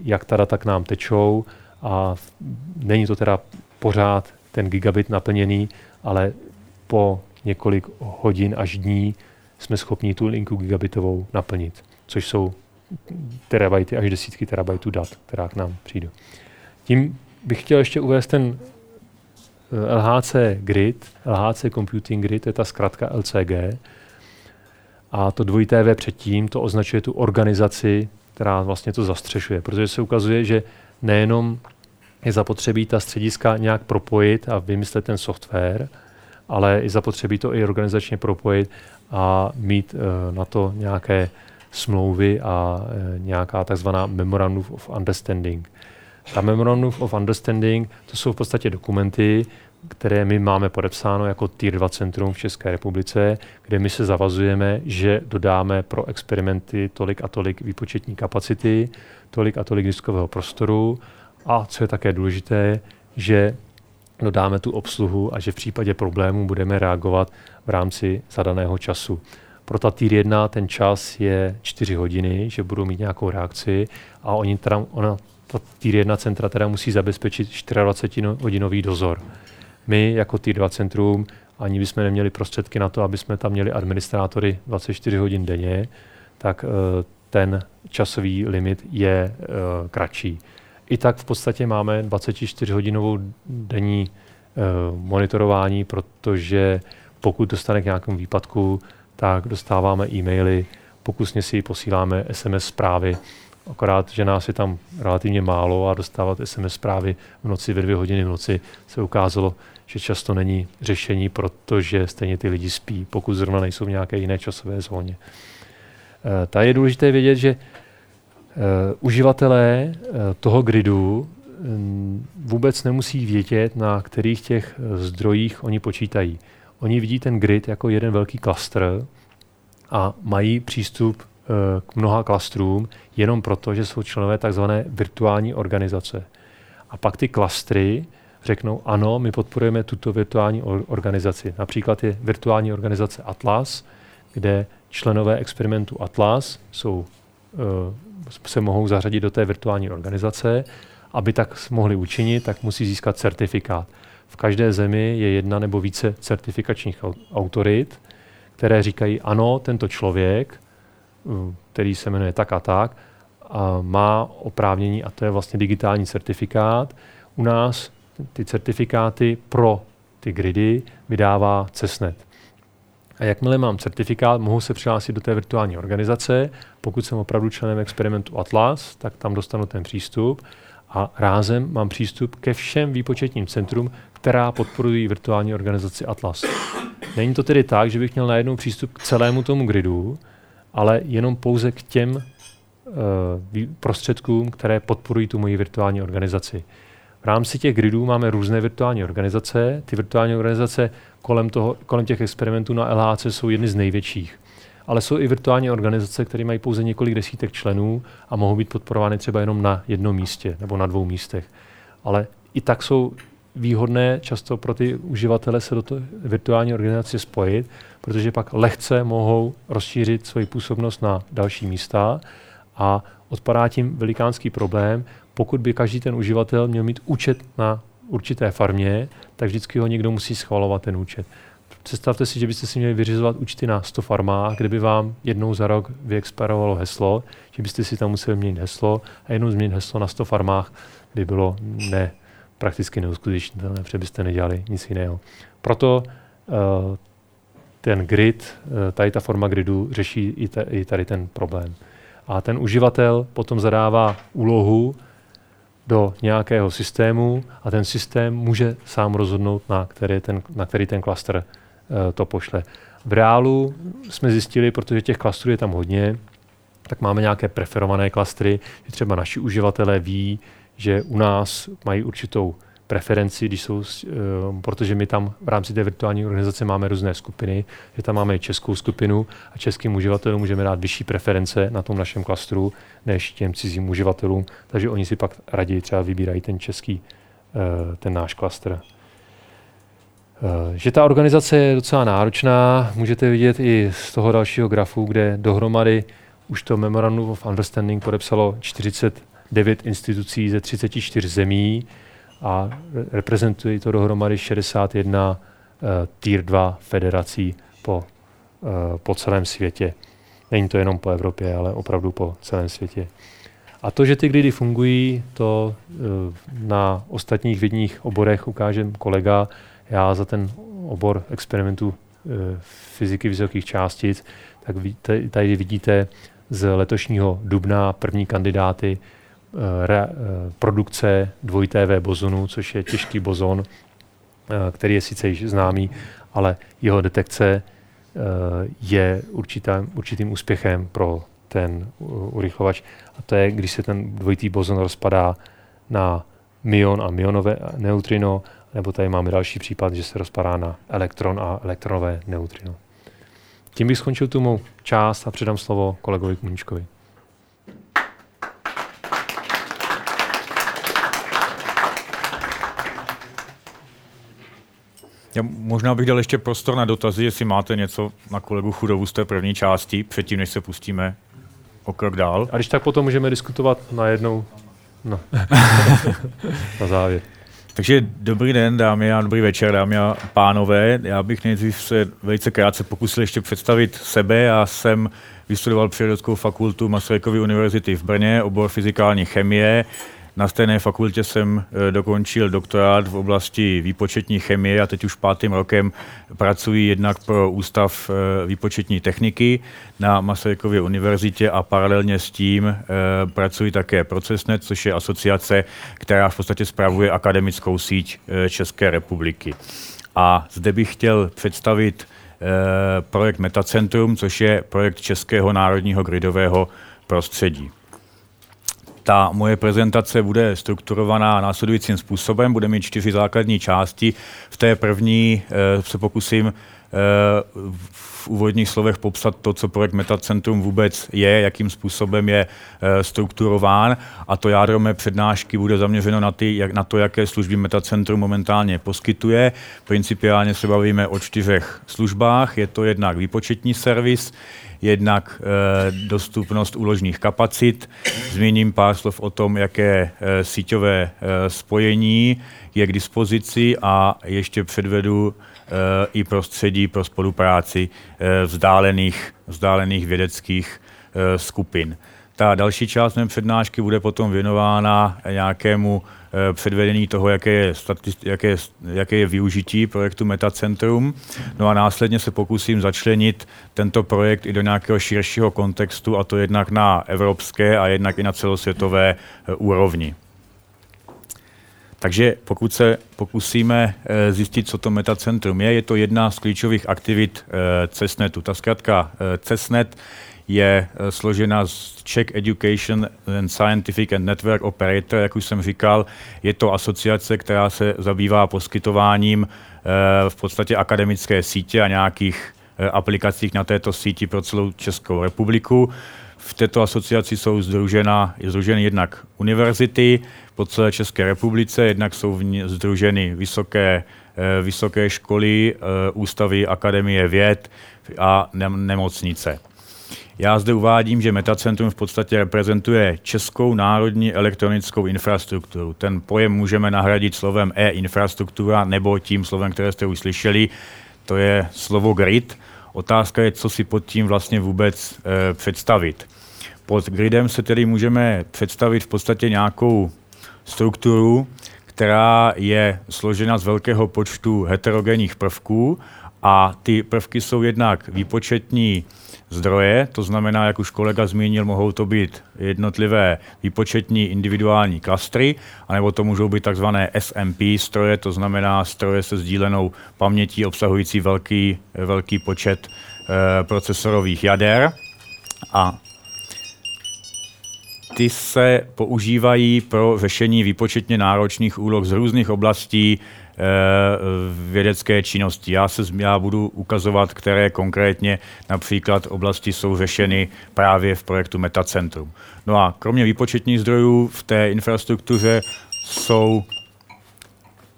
jak ta data k nám tečou a není to teda pořád ten gigabit naplněný, ale po několik hodin až dní jsme schopni tu linku gigabitovou naplnit, což jsou terabajty až desítky terabajtů dat, která k nám přijdou. Tím bych chtěl ještě uvést ten eh, LHC Grid, LHC Computing Grid, to je ta zkratka LCG. A to dvojité V předtím, to označuje tu organizaci, která vlastně to zastřešuje, protože se ukazuje, že nejenom je zapotřebí ta střediska nějak propojit a vymyslet ten software, ale i zapotřebí to i organizačně propojit a mít uh, na to nějaké smlouvy a uh, nějaká takzvaná Memorandum of Understanding. Ta Memorandum of Understanding, to jsou v podstatě dokumenty, které my máme podepsáno jako Tier 2 centrum v České republice, kde my se zavazujeme, že dodáme pro experimenty tolik a tolik výpočetní kapacity, tolik a tolik diskového prostoru a co je také důležité, že dodáme tu obsluhu a že v případě problémů budeme reagovat v rámci zadaného času. Pro ta tier 1 ten čas je 4 hodiny, že budou mít nějakou reakci a oni teda, ona, ta tier 1 centra teda musí zabezpečit 24-hodinový dozor. My jako tier 2 centrum ani bychom neměli prostředky na to, aby jsme tam měli administrátory 24 hodin denně, tak uh, ten časový limit je uh, kratší. I tak v podstatě máme 24-hodinovou denní uh, monitorování, protože pokud dostane k nějakému výpadku, tak dostáváme e-maily, pokusně si posíláme SMS zprávy, akorát, že nás je tam relativně málo a dostávat SMS zprávy v noci ve dvě hodiny v noci se ukázalo, že často není řešení, protože stejně ty lidi spí, pokud zrovna nejsou v nějaké jiné časové zóně. E, ta je důležité vědět, že e, uživatelé e, toho gridu vůbec nemusí vědět, na kterých těch zdrojích oni počítají. Oni vidí ten grid jako jeden velký klastr a mají přístup eh, k mnoha klastrům jenom proto, že jsou členové tzv. virtuální organizace. A pak ty klastry řeknou, ano, my podporujeme tuto virtuální organizaci. Například je virtuální organizace Atlas, kde členové experimentu Atlas jsou, eh, se mohou zařadit do té virtuální organizace. Aby tak mohli učinit, tak musí získat certifikát. V každé zemi je jedna nebo více certifikačních autorit, které říkají, ano, tento člověk, mm, který se jmenuje tak a tak, a má oprávnění, a to je vlastně digitální certifikát. U nás ty certifikáty pro ty gridy vydává CESNET. A jakmile mám certifikát, mohu se přihlásit do té virtuální organizace. Pokud jsem opravdu členem experimentu Atlas, tak tam dostanu ten přístup a rázem mám přístup ke všem výpočetním centrum, která podporují virtuální organizaci Atlas. Není to tedy tak, že bych měl najednou přístup k celému tomu gridu, ale jenom pouze k těm uh, prostředkům, které podporují tu moji virtuální organizaci. V rámci těch gridů máme různé virtuální organizace. Ty virtuální organizace kolem, toho, kolem těch experimentů na LHC jsou jedny z největších. Ale jsou i virtuální organizace, které mají pouze několik desítek členů a mohou být podporovány třeba jenom na jednom místě nebo na dvou místech. Ale i tak jsou výhodné často pro ty uživatele se do té virtuální organizace spojit, protože pak lehce mohou rozšířit svoji působnost na další místa a odpadá tím velikánský problém, pokud by každý ten uživatel měl mít účet na určité farmě, tak vždycky ho někdo musí schvalovat ten účet. Představte si, že byste si měli vyřizovat účty na 100 farmách, kde by vám jednou za rok vyexpirovalo heslo, že byste si tam museli měnit heslo a jednou změnit heslo na 100 farmách by bylo ne, prakticky neuskutečnitelné, protože byste nedělali nic jiného. Proto uh, ten grid, uh, tady ta forma gridu řeší i tady ten problém. A ten uživatel potom zadává úlohu do nějakého systému a ten systém může sám rozhodnout, na který ten, na který ten klaster uh, to pošle. V reálu jsme zjistili, protože těch klastrů je tam hodně, tak máme nějaké preferované klastry, že třeba naši uživatelé ví, že u nás mají určitou preferenci, když jsou, uh, protože my tam v rámci té virtuální organizace máme různé skupiny, že tam máme českou skupinu a českým uživatelům můžeme dát vyšší preference na tom našem klastru než těm cizím uživatelům, takže oni si pak raději třeba vybírají ten český, uh, ten náš klaster. Uh, že ta organizace je docela náročná, můžete vidět i z toho dalšího grafu, kde dohromady už to Memorandum of Understanding podepsalo 40 9 institucí ze 34 zemí a reprezentují to dohromady 61 uh, eh, tier 2 federací po, uh, po celém světě. Není to jenom po Evropě, ale opravdu po celém světě. A to, že ty gridy fungují, to uh, na ostatních vědních oborech ukáže kolega. Já za ten obor experimentu fyziky vysokých částic, tak tady vidíte z letošního dubna první kandidáty Eh, re, eh, produkce dvojité V bozonu, což je těžký bozon, eh, který je sice již známý, ale jeho detekce je určitá, určitým úspěchem pro ten urychlovač. A to je, když se ten dvojitý bozon rozpadá na myon a myonové neutrino, nebo tady máme další případ, že se rozpadá na elektron a elektronové neutrino. Tím bych skončil tu mou část a předám slovo kolegovi Kmuničkovi. Já možná bych dal ještě prostor na dotazy, jestli máte něco na kolegu Chudovu z té první části, předtím, než se pustíme o krok dál. A když tak potom můžeme diskutovat najednou no. na závěr. Takže dobrý den, dámy a dobrý večer, dámy a pánové. Já bych nejdřív se velice krátce pokusil ještě představit sebe. Já jsem vystudoval Přírodeckou fakultu Masarykovy univerzity v Brně, obor fyzikální chemie. Na stejné fakultě jsem eh, dokončil doktorát v oblasti výpočetní chemie a teď už pátým rokem pracuji jednak pro Ústav eh, výpočetní techniky na Masarykově univerzitě a paralelně s tím eh, pracuji také Procesnet, což je asociace, která v podstatě spravuje akademickou síť České republiky. A zde bych chtěl představit projekt Metacentrum, což je projekt Českého národního gridového prostředí. Ta moje prezentace bude strukturovaná následujícím způsobem. Bude mít čtyři základní části. V té první eh, se pokusím eh, v úvodních slovech popsat to, co projekt Metacentrum vůbec je, jakým způsobem je eh, strukturován a to jádro mé přednášky bude zaměřeno na, ty, jak, na to, jaké služby Metacentrum momentálně poskytuje. Principiálně se bavíme o čtyřech službách. Je to jednak výpočetní servis, jednak eh, dostupnost úložních kapacit. Zmíním pár slov o tom, jaké eh, síťové eh, spojení je k dispozici a ještě předvedu i prostředí pro spolupráci vzdálených, vzdálených vědeckých skupin. Ta další část mé přednášky bude potom věnována nějakému Eh, předvedení toho, jaké je, statist, jaké, jaké je využití projektu Metacentrum. No a následně se pokusím začlenit tento projekt i do nějakého širšího kontextu, a to jednak na evropské a jednak i na celosvětové eh, úrovni. Takže pokud se pokusíme eh, zjistit, co to metacentrum je, je to jedna z klíčových aktivit CESNETu. Ta zkrátka CESNET je složena z Czech Education and Scientific and Network Operator, jak už jsem říkal. Je to asociace, která se zabývá poskytováním v podstatě akademické sítě a nějakých aplikacích na této síti pro celou Českou republiku. V této asociaci jsou združena, je združeny jednak univerzity po celé České republice, jednak jsou v ní združeny vysoké, eh, vysoké školy, eh, ústavy, akademie věd a nemocnice. Já zde uvádím, že Metacentrum v podstatě reprezentuje českou národní elektronickou infrastrukturu. Ten pojem můžeme nahradit slovem e-infrastruktura nebo tím slovem, které jste už slyšeli, to je slovo grid. Otázka je, co si pod tím vlastně vůbec e, představit. Pod gridem se tedy můžeme představit v podstatě nějakou strukturu, která je složena z velkého počtu heterogenních prvků a ty prvky jsou jednak výpočetní zdroje, to znamená, jak už kolega zmínil, mohou to být jednotlivé výpočetní individuální klastry, anebo to můžou být takzvané SMP stroje, to znamená stroje se sdílenou pamětí obsahující velký, velký počet e, procesorových jader. A ty se používají pro řešení výpočetně náročných úloh z různých oblastí vědecké činnosti. Já, se, já budu ukazovat, které konkrétně například oblasti jsou řešeny právě v projektu Metacentrum. No a kromě výpočetních zdrojů v té infrastruktuře jsou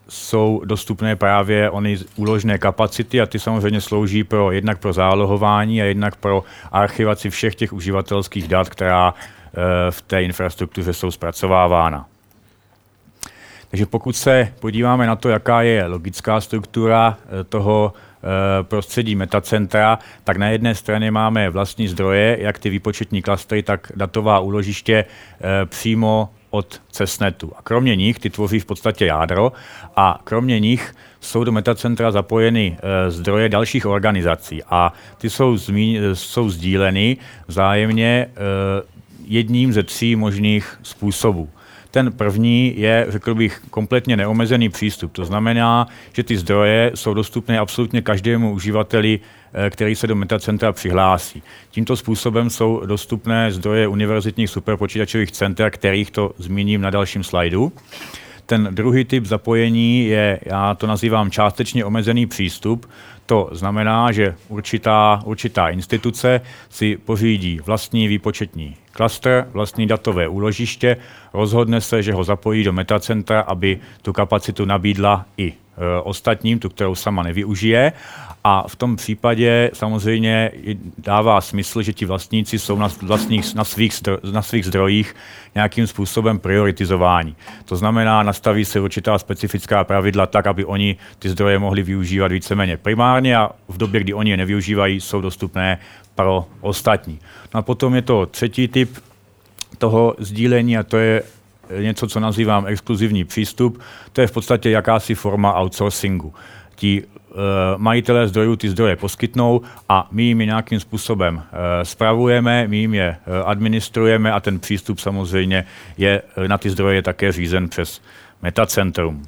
jsou dostupné právě ony úložné kapacity a ty samozřejmě slouží pro, jednak pro zálohování a jednak pro archivaci všech těch uživatelských dat, která Eh, v té infrastruktuře jsou zpracovávána. Takže pokud se podíváme na to, jaká je logická struktura eh, toho eh, prostředí metacentra, tak na jedné straně máme vlastní zdroje, jak ty výpočetní klastry, tak datová úložiště přímo od CESNETu. A kromě nich, ty tvoří v podstatě jádro, a kromě nich jsou do metacentra zapojeny zdroje dalších organizací a ty jsou, jsou sdíleny vzájemně jedním ze tří možných způsobů. Ten první je, řekl bych, kompletně neomezený přístup. To znamená, že ty zdroje jsou dostupné absolutně každému uživateli, eh, který se do metacentra přihlásí. Tímto způsobem jsou dostupné zdroje univerzitních superpočítačových center, kterých to zmíním na dalším slajdu. Ten druhý typ zapojení je, já to nazývám částečně omezený přístup. To znamená, že určitá, určitá instituce si pořídí vlastní výpočetní klastr, vlastní datové úložiště, rozhodne se, že ho zapojí do metacentra, aby tu kapacitu nabídla i e, ostatním, tu, kterou sama nevyužije. A v tom případě samozřejmě dává smysl, že ti vlastníci jsou na, vlastních, na, svých, na svých zdrojích nějakým způsobem prioritizováni. To znamená, nastaví se určitá specifická pravidla tak, aby oni ty zdroje mohli využívat víceméně primárně a v době, kdy oni je nevyužívají, jsou dostupné pro ostatní. No a potom je to třetí typ toho sdílení a to je něco, co nazývám exkluzivní přístup. To je v podstatě jakási forma outsourcingu. Ti uh, majitelé zdrojů ty zdroje poskytnou a my jim je nějakým způsobem uh, spravujeme, my jim je uh, administrujeme a ten přístup samozřejmě je na ty zdroje také řízen přes metacentrum.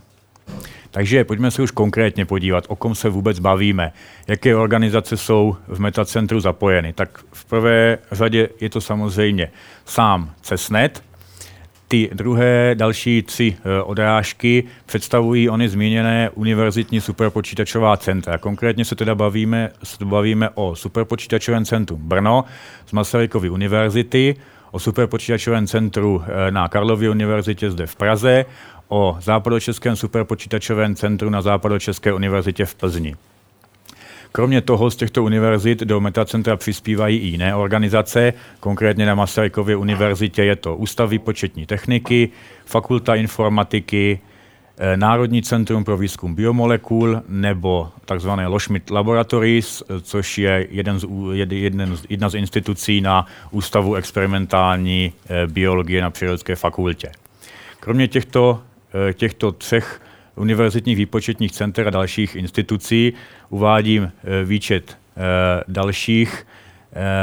Takže pojďme se už konkrétně podívat, o kom se vůbec bavíme, jaké organizace jsou v metacentru zapojeny. Tak v prvé řadě je to samozřejmě sám CESNET, ty druhé další tři e, odrážky představují ony zmíněné univerzitní superpočítačová centra. Konkrétně se teda bavíme, se bavíme o superpočítačovém centru Brno z Masarykovy univerzity, o superpočítačovém centru e, na Karlově univerzitě zde v Praze, o západočeském superpočítačovém centru na Západočeské univerzitě v Plzni. Kromě toho z těchto univerzit do metacentra přispívají i jiné organizace, konkrétně na Masarykově univerzitě je to Ústav výpočetní techniky, Fakulta informatiky, eh, Národní centrum pro výzkum biomolekul nebo tzv. Loschmidt Laboratories, eh, což je jeden z, jeden, jedna z institucí na Ústavu experimentální eh, biologie na Přírodocké fakultě. Kromě těchto těchto třech univerzitních výpočetních center a dalších institucí. Uvádím eh, výčet eh, dalších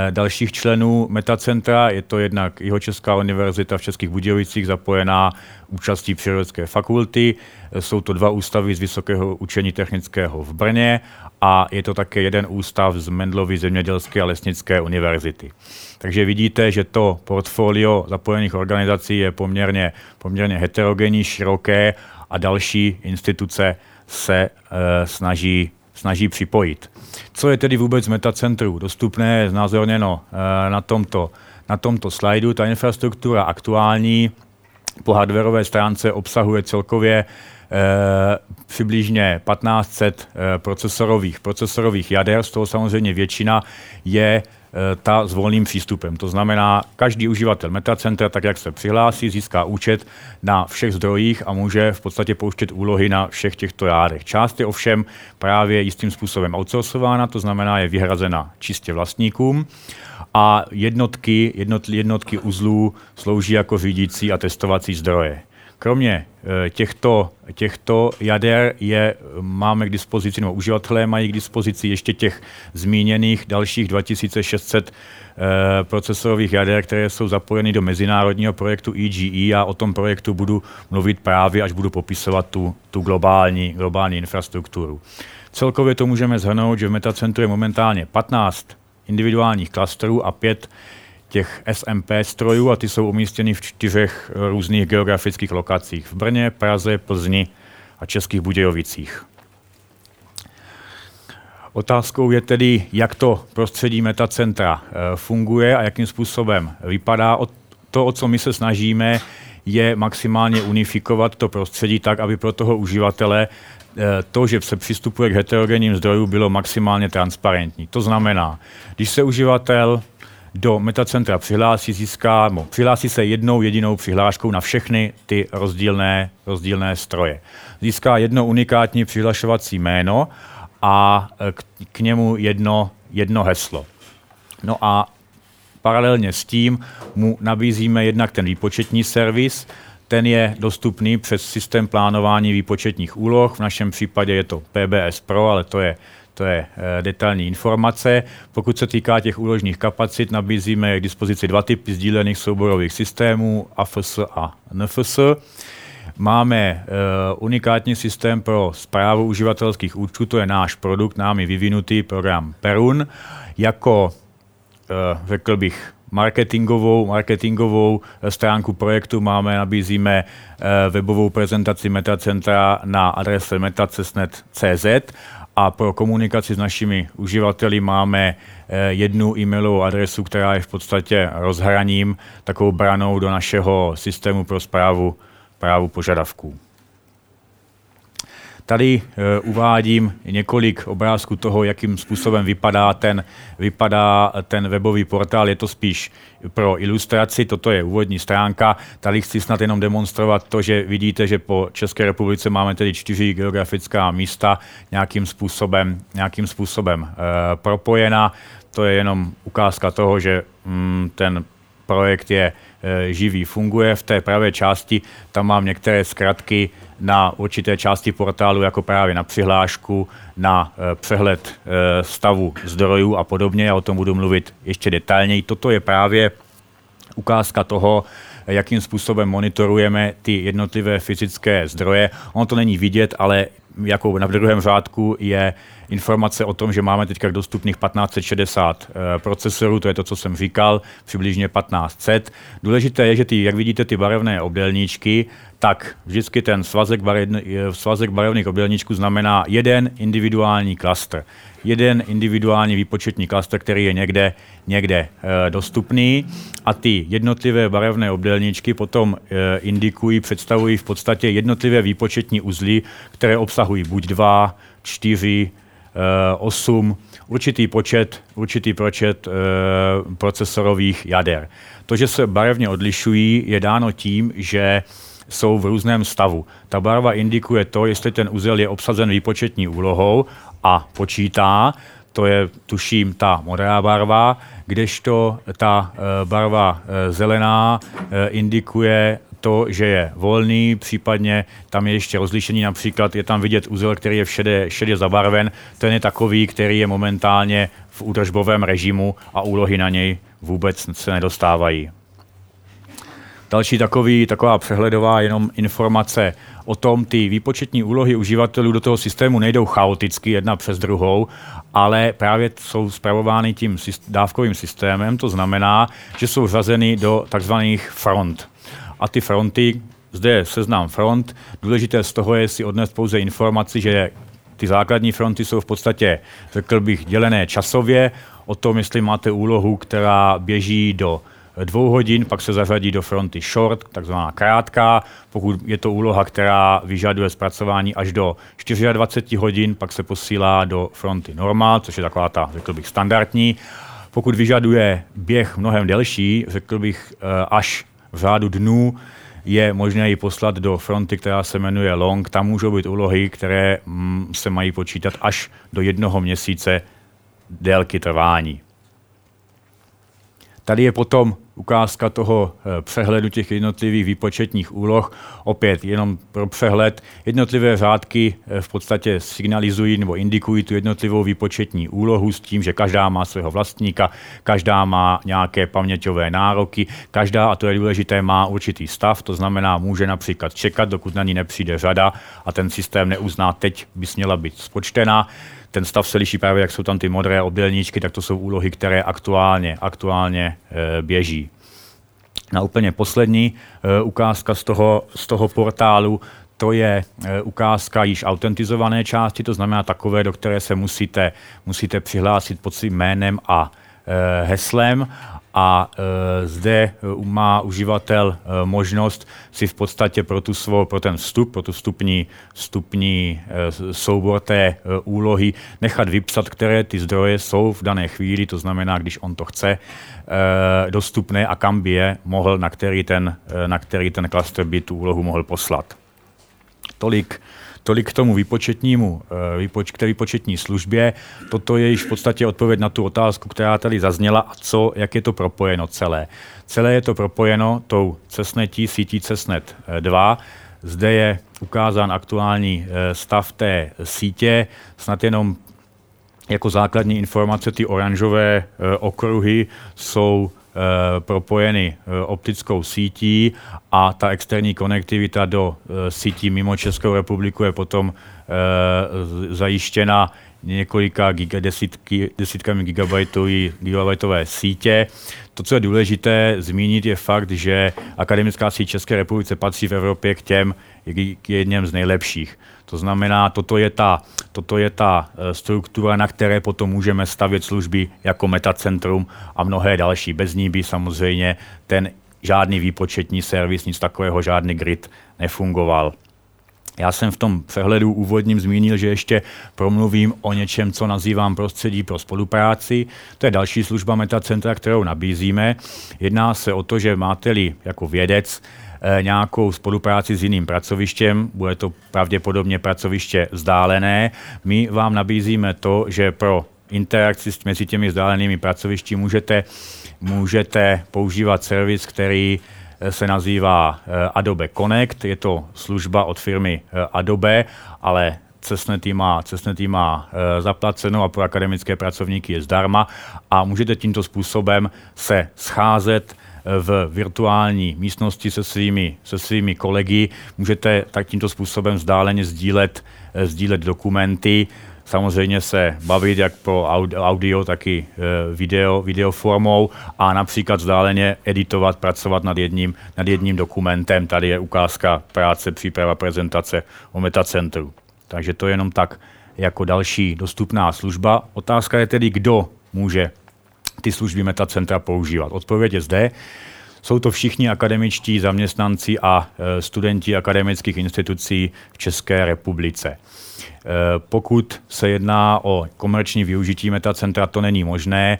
dalších členů Metacentra. Je to jednak Jihočeská univerzita v Českých Budějovicích zapojená účastí Přírodovědecké fakulty. Jsou to dva ústavy z Vysokého učení technického v Brně a je to také jeden ústav z Mendlovy zemědělské a lesnické univerzity. Takže vidíte, že to portfolio zapojených organizací je poměrně, poměrně heterogenní, široké a další instituce se e, snaží, snaží připojit. Co je tedy vůbec Metacentru? Dostupné je znázorněno e, na tomto, na tomto slajdu. Ta infrastruktura aktuální po hardwareové stránce obsahuje celkově přibližně 1500 eh, procesorových, procesorových jader, z toho samozřejmě většina je eh, ta s volným přístupem. To znamená, každý uživatel Metacentra, tak jak se přihlásí, získá účet na všech zdrojích a může v podstatě pouštět úlohy na všech těchto jádrech. Část je ovšem právě jistým způsobem outsourcována, to znamená, je vyhrazena čistě vlastníkům a jednotky, jednotky uzlů slouží jako řídící a testovací zdroje. Kromě eh, těchto, těchto jader je, máme k dispozici, nebo uživatelé mají k dispozici ještě těch zmíněných dalších 2600 eh, procesorových jader, které jsou zapojeny do mezinárodního projektu EGE a o tom projektu budu mluvit právě, až budu popisovat tu, tu globální, globální infrastrukturu. Celkově to můžeme zhrnout, že v Metacentru je momentálně 15 individuálních klasterů a 5 těch SMP strojů a ty jsou umístěny v čtyřech různých geografických lokacích. V Brně, Praze, Plzni a Českých Budějovicích. Otázkou je tedy, jak to prostředí metacentra eh, funguje a jakým způsobem vypadá. To, o co my se snažíme, je maximálně unifikovat to prostředí tak, aby pro toho uživatele eh, to, že se přistupuje k heterogenním zdrojům, bylo maximálně transparentní. To znamená, když se uživatel do metacentra přihlásí, získá, no, přihlásí se jednou jedinou přihláškou na všechny ty rozdílné, rozdílné stroje. Získá jedno unikátní přihlašovací jméno a e, k, k němu jedno, jedno heslo. No a paralelně s tím mu nabízíme jednak ten výpočetní servis, ten je dostupný přes systém plánování výpočetních úloh. V našem případě je to PBS Pro, ale to je to je eh, detailní informace. Pokud se týká těch úložních kapacit, nabízíme k dispozici dva typy sdílených souborových systémů, AFS a NFS. Máme uh, unikátní systém pro zprávu uživatelských účtů, to je náš produkt, námi vyvinutý program Perun. Jako, uh, řekl bych, marketingovou, marketingovou stránku projektu máme, nabízíme webovou prezentaci Metacentra na adrese metacesnet.cz a pro komunikaci s našimi uživateli máme eh, jednu e-mailovou adresu, která je v podstatě rozhraním, takovou branou do našeho systému pro zprávu právu požadavků. Tady e, uvádím několik obrázků toho, jakým způsobem vypadá ten, vypadá ten webový portál. Je to spíš pro ilustraci, toto je úvodní stránka. Tady chci snad jenom demonstrovat to, že vidíte, že po České republice máme tedy čtyři geografická místa nějakým způsobem, nějakým způsobem e, propojena. To je jenom ukázka toho, že mm, ten projekt je e, živý, funguje. V té pravé části tam mám některé zkratky na určité části portálu, jako právě na přihlášku, na e, přehled e, stavu zdrojů a podobně. Já o tom budu mluvit ještě detailněji. Toto je právě ukázka toho, jakým způsobem monitorujeme ty jednotlivé fyzické zdroje. Ono to není vidět, ale jako na druhém řádku je informace o tom, že máme teďka dostupných 1560 eh, procesorů, to je to, co jsem říkal, přibližně 1500. Důležité je, že ty, jak vidíte, ty barevné obdelníčky, tak vždycky ten svazek, barev, svazek barevných obdelníčků znamená jeden individuální klaster. Jeden individuální výpočetní klaster, který je někde, někde e, dostupný a ty jednotlivé barevné obdelníčky potom e, indikují, představují v podstatě jednotlivé výpočetní uzly, které obsahují buď dva, čtyři, 8, eh, určitý počet, určitý počet eh, procesorových jader. To, že se barevně odlišují, je dáno tím, že jsou v různém stavu. Ta barva indikuje to, jestli ten úzel je obsazen výpočetní úlohou a počítá, to je tuším ta modrá barva, kdežto ta eh, barva zelená indikuje to, že je volný, případně tam je ještě rozlišení, například je tam vidět úzel, který je všede, šedě zabarven, ten je takový, který je momentálně v údržbovém režimu a úlohy na něj vůbec se nedostávají. Další takový, taková přehledová jenom informace o tom, ty výpočetní úlohy uživatelů do toho systému nejdou chaoticky jedna přes druhou, ale právě jsou zpravovány tím dávkovým systémem, to znamená, že jsou řazeny do takzvaných front. A ty fronty, zde je seznam front, důležité z toho je si odnést pouze informaci, že ty základní fronty jsou v podstatě, řekl bych, dělené časově o tom, jestli máte úlohu, která běží do dvou hodin, pak se zařadí do fronty short, takzvaná krátká. Pokud je to úloha, která vyžaduje zpracování až do 24 hodin, pak se posílá do fronty normal, což je taková ta, řekl bych, standardní. Pokud vyžaduje běh mnohem delší, řekl bych eh, až v řádu dnů, je možné ji poslat do fronty, která se jmenuje long. Tam můžou být úlohy, které mm, se mají počítat až do jednoho měsíce délky trvání. Tady je potom ukázka toho eh, přehledu těch jednotlivých výpočetních úloh. Opět jenom pro přehled, jednotlivé řádky eh, v podstatě signalizují nebo indikují tu jednotlivou výpočetní úlohu s tím, že každá má svého vlastníka, každá má nějaké paměťové nároky, každá, a to je důležité, má určitý stav, to znamená, může například čekat, dokud na ní nepřijde řada a ten systém neuzná, teď bys měla být spočtená ten stav se liší právě, jak jsou tam ty modré obdelníčky, tak to jsou úlohy, které aktuálně, aktuálně e, běží. Na úplně poslední e, ukázka z toho, z toho portálu, to je e, ukázka již autentizované části, to znamená takové, do které se musíte, musíte přihlásit pod svým jménem a heslem a e, zde e, má uživatel e, možnost si v podstatě pro, tu svou, pro ten vstup, pro tu vstupní, vstupní e, soubor té e, úlohy nechat vypsat, které ty zdroje jsou v dané chvíli, to znamená, když on to chce, e, dostupné a kam by je mohl, na který ten, e, na který ten klaster by tu úlohu mohl poslat. Tolik Tolik k tomu výpočetnímu, eh, k té výpočetní službě. Toto je již v podstatě odpověď na tu otázku, která tady zazněla a co, jak je to propojeno celé. Celé je to propojeno tou cesnetí, sítí Cesnet 2. Zde je ukázán aktuální eh, stav té sítě. Snad jenom jako základní informace ty oranžové eh, okruhy jsou Eh, propojeny eh, optickou sítí a ta externí konektivita do eh, sítí mimo Českou republiku je potom zajištěna několika giga, desítky, desítkami gigabajtové sítě. To, co je důležité zmínit, je fakt, že akademická síť České republice patří v Evropě k těm k jedním z nejlepších. To znamená, toto je ta, toto je ta e, struktura, na které potom můžeme stavět služby jako metacentrum a mnohé další. Bez ní by samozřejmě ten žádný výpočetní servis, nic takového, žádný grid nefungoval. Já jsem v tom přehledu úvodním zmínil, že ještě promluvím o něčem, co nazývám prostředí pro spolupráci. To je další služba Metacentra, kterou nabízíme. Jedná se o to, že máte-li jako vědec Eh, nějakou spolupráci s jiným pracovištěm, bude to pravděpodobně pracoviště vzdálené. My vám nabízíme to, že pro interakci mezi těmi vzdálenými pracovišti můžete, můžete používat servis, který eh, se nazývá eh, Adobe Connect. Je to služba od firmy Adobe, ale Cesnety má, Cesnety má e, zaplaceno a pro akademické pracovníky je zdarma a můžete tímto způsobem se scházet v virtuální místnosti se svými, se svými kolegy. Můžete tak tímto způsobem vzdáleně sdílet, eh, sdílet dokumenty, samozřejmě se bavit jak pro audio, tak i eh, video, video formou a například vzdáleně editovat, pracovat nad jedním, nad jedním dokumentem. Tady je ukázka práce, příprava, prezentace o metacentru. Takže to je jenom tak jako další dostupná služba. Otázka je tedy, kdo může ty služby metacentra používat. Odpověď je zde. Jsou to všichni akademičtí zaměstnanci a e, studenti akademických institucí v České republice. E, pokud se jedná o komerční využití metacentra, to není možné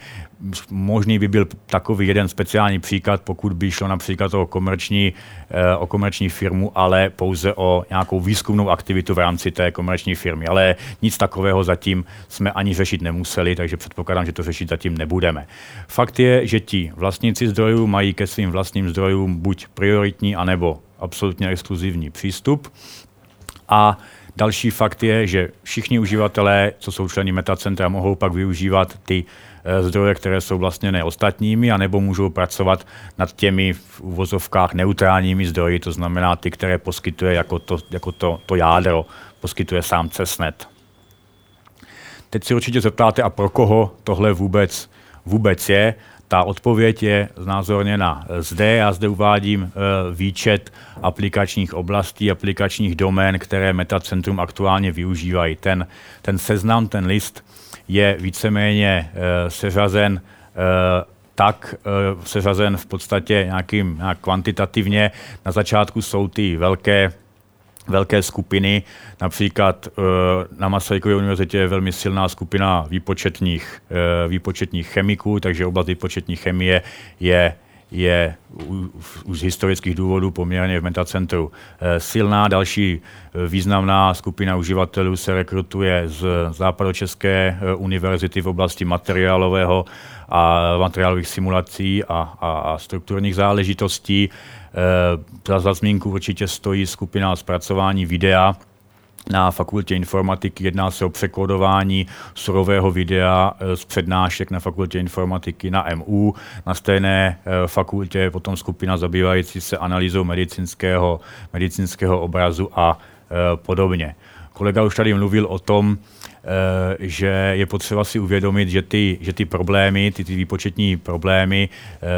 možný by byl takový jeden speciální příklad, pokud by šlo například o komerční, eh, o komerční firmu, ale pouze o nějakou výzkumnou aktivitu v rámci té komerční firmy. Ale nic takového zatím jsme ani řešit nemuseli, takže předpokládám, že to řešit zatím nebudeme. Fakt je, že ti vlastníci zdrojů mají ke svým vlastním zdrojům buď prioritní, anebo absolutně exkluzivní přístup. A další fakt je, že všichni uživatelé, co jsou členy metacentra, mohou pak využívat ty zdroje, které jsou vlastně ostatními, anebo můžou pracovat nad těmi v uvozovkách neutrálními zdroji, to znamená ty, které poskytuje jako to, jako to, to jádro, poskytuje sám CESNET. Teď si určitě zeptáte, a pro koho tohle vůbec, vůbec je. Ta odpověď je znázorněna zde. Já zde uvádím e, výčet aplikačních oblastí, aplikačních domén, které Metacentrum aktuálně využívají. Ten, ten seznam, ten list je víceméně e, seřazen e, tak seřazen v podstatě nějakým nějak kvantitativně. Na začátku jsou ty velké velké skupiny. Například eh, na Masarykově univerzitě je velmi silná skupina výpočetních, eh, výpočetních chemiků, takže oblast výpočetní chemie je je už z historických důvodů poměrně v metacentru eh, silná. Další významná skupina uživatelů se rekrutuje z Západočeské univerzity v oblasti materiálového a materiálových simulací a, a, a strukturních záležitostí. Za, za zmínku určitě stojí skupina zpracování videa, na fakultě informatiky. Jedná se o překódování surového videa eh, z přednášek na fakultě informatiky na MU. Na stejné eh, fakultě potom skupina zabývající se analýzou medicínského, medicínského obrazu a eh, podobně. Kolega už tady mluvil o tom, že je potřeba si uvědomit, že ty, že ty problémy, ty, ty výpočetní problémy,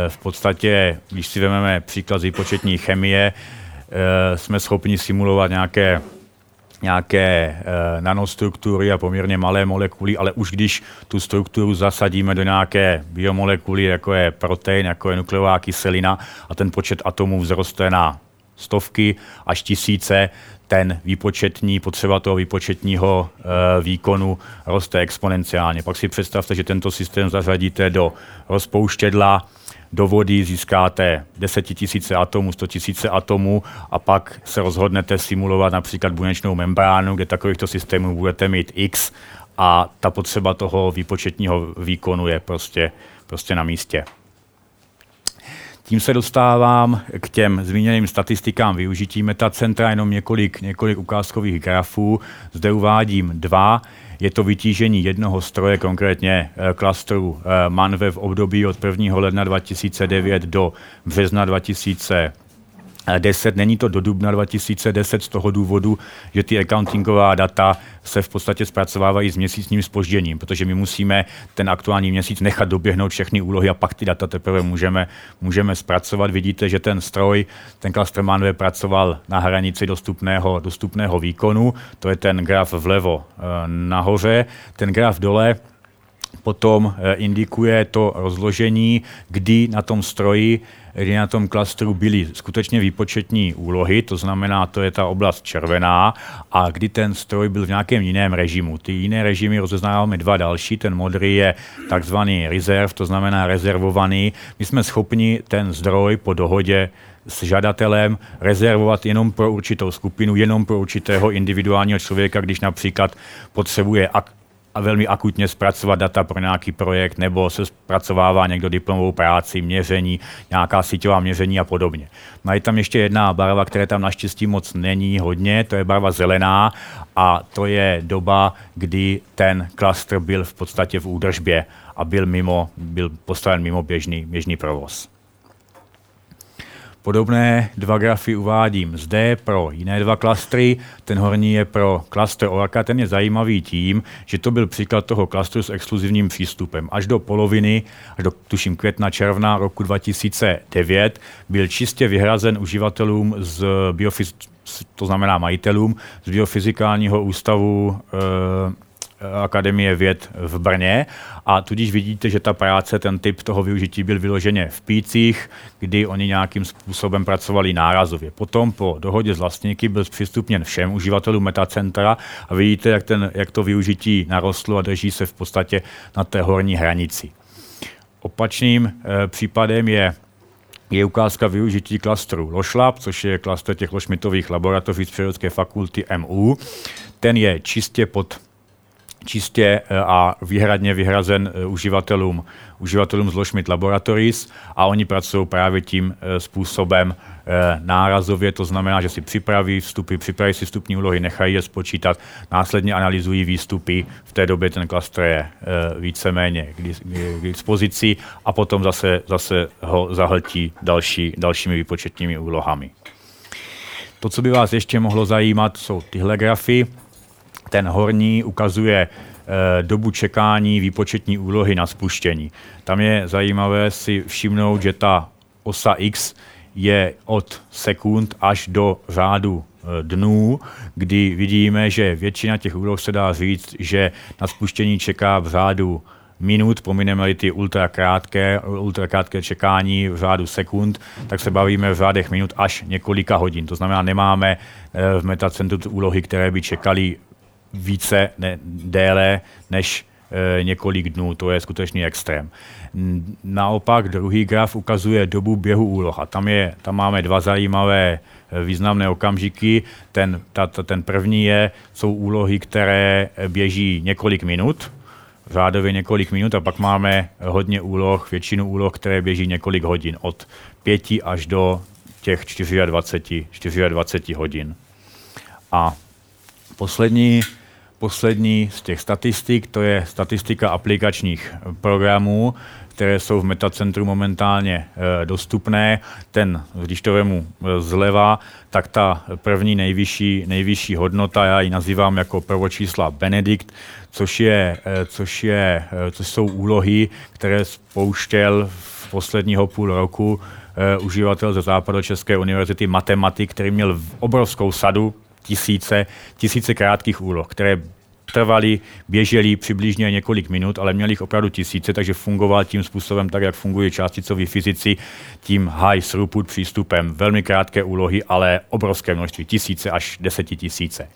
v podstatě, když si vezmeme příklad z výpočetní chemie, jsme schopni simulovat nějaké nějaké e, nanostruktury a poměrně malé molekuly, ale už když tu strukturu zasadíme do nějaké biomolekuly, jako je protein, jako je nukleová kyselina a ten počet atomů vzroste na stovky až tisíce, ten výpočetní, potřeba toho výpočetního e, výkonu roste exponenciálně. Pak si představte, že tento systém zařadíte do rozpouštědla, do vody získáte 10 tisíce atomů, 100 tisíce atomů a pak se rozhodnete simulovat například buněčnou membránu, kde takovýchto systémů budete mít X a ta potřeba toho výpočetního výkonu je prostě, prostě na místě. Tím se dostávám k těm zmíněným statistikám využití metacentra, jenom několik, několik ukázkových grafů. Zde uvádím dva. Je to vytížení jednoho stroje, konkrétně eh, klastru eh, Manve v období od 1. ledna 2009 do března 2000 10. Není to do dubna 2010 z toho důvodu, že ty accountingová data se v podstatě zpracovávají s měsíčním spožděním, protože my musíme ten aktuální měsíc nechat doběhnout všechny úlohy a pak ty data teprve můžeme, můžeme zpracovat. Vidíte, že ten stroj, ten Clusterman pracoval na hranici dostupného, dostupného výkonu, to je ten graf vlevo eh, nahoře. Ten graf dole potom eh, indikuje to rozložení, kdy na tom stroji kdy na tom klastru byly skutečně výpočetní úlohy, to znamená, to je ta oblast červená, a kdy ten stroj byl v nějakém jiném režimu. Ty jiné režimy rozeznáváme dva další, ten modrý je takzvaný reserve, to znamená rezervovaný. My jsme schopni ten zdroj po dohodě s žadatelem rezervovat jenom pro určitou skupinu, jenom pro určitého individuálního člověka, když například potřebuje a velmi akutně zpracovat data pro nějaký projekt, nebo se zpracovává někdo diplomovou práci, měření, nějaká síťová měření a podobně. No je tam ještě jedna barva, která tam naštěstí moc není hodně, to je barva zelená a to je doba, kdy ten klastr byl v podstatě v údržbě a byl, mimo, byl postaven mimo běžný, běžný provoz. Podobné dva grafy uvádím zde pro jiné dva klastry. Ten horní je pro klastr Orca, ten je zajímavý tím, že to byl příklad toho klastru s exkluzivním přístupem. Až do poloviny, až do tuším května, června roku 2009 byl čistě vyhrazen uživatelům z biofyz, to znamená majitelům z biofyzikálního ústavu e, Akademie věd v Brně a tudíž vidíte, že ta práce, ten typ toho využití byl vyloženě v pících, kdy oni nějakým způsobem pracovali nárazově. Potom po dohodě s vlastníky byl zpřístupněn všem uživatelům metacentra a vidíte, jak, ten, jak to využití narostlo a drží se v podstatě na té horní hranici. Opačným e, případem je je ukázka využití klastru Lošlab, což je klaster těch lošmitových laboratoří z Přírodské fakulty MU. Ten je čistě pod čistě a výhradně vyhrazen uživatelům, uživatelům z Loschmidt Laboratories a oni pracují právě tím způsobem nárazově, to znamená, že si připraví vstupy, připraví si vstupní úlohy, nechají je spočítat, následně analyzují výstupy, v té době ten klastr je víceméně k dispozici a potom zase, zase ho zahltí další, dalšími výpočetními úlohami. To, co by vás ještě mohlo zajímat, jsou tyhle grafy. Ten horní ukazuje eh, dobu čekání výpočetní úlohy na spuštění. Tam je zajímavé si všimnout, že ta osa X je od sekund až do řádu eh, dnů, kdy vidíme, že většina těch úloh se dá říct, že na spuštění čeká v řádu minut, pomineme ty ultrakrátké, ultrakrátké čekání v řádu sekund, tak se bavíme v řádech minut až několika hodin. To znamená, nemáme eh, v metacentru úlohy, které by čekali více, ne, déle než e, několik dnů. To je skutečný extrém. Naopak druhý graf ukazuje dobu běhu úloh a tam, je, tam máme dva zajímavé eh, významné okamžiky. Ten, ta, ta, ten první je, jsou úlohy, které běží několik minut, řádově několik minut a pak máme hodně úloh, většinu úloh, které běží několik hodin, od pěti až do těch 24, 24 hodin. A poslední, poslední z těch statistik, to je statistika aplikačních programů, které jsou v metacentru momentálně e, dostupné. Ten, když to vemu e, zleva, tak ta první nejvyšší, nejvyšší hodnota, já ji nazývám jako prvočísla Benedikt, což, je, e, což, je, což jsou úlohy, které spouštěl v posledního půl roku uživatel ze České univerzity matematik, který měl obrovskou sadu tisíce, tisíce krátkých úloh, které trvali, běželi přibližně několik minut, ale měli jich opravdu tisíce, takže fungoval tím způsobem, tak jak fungují částicoví fyzici, tím high throughput přístupem. Velmi krátké úlohy, ale obrovské množství, tisíce až desetitisíce.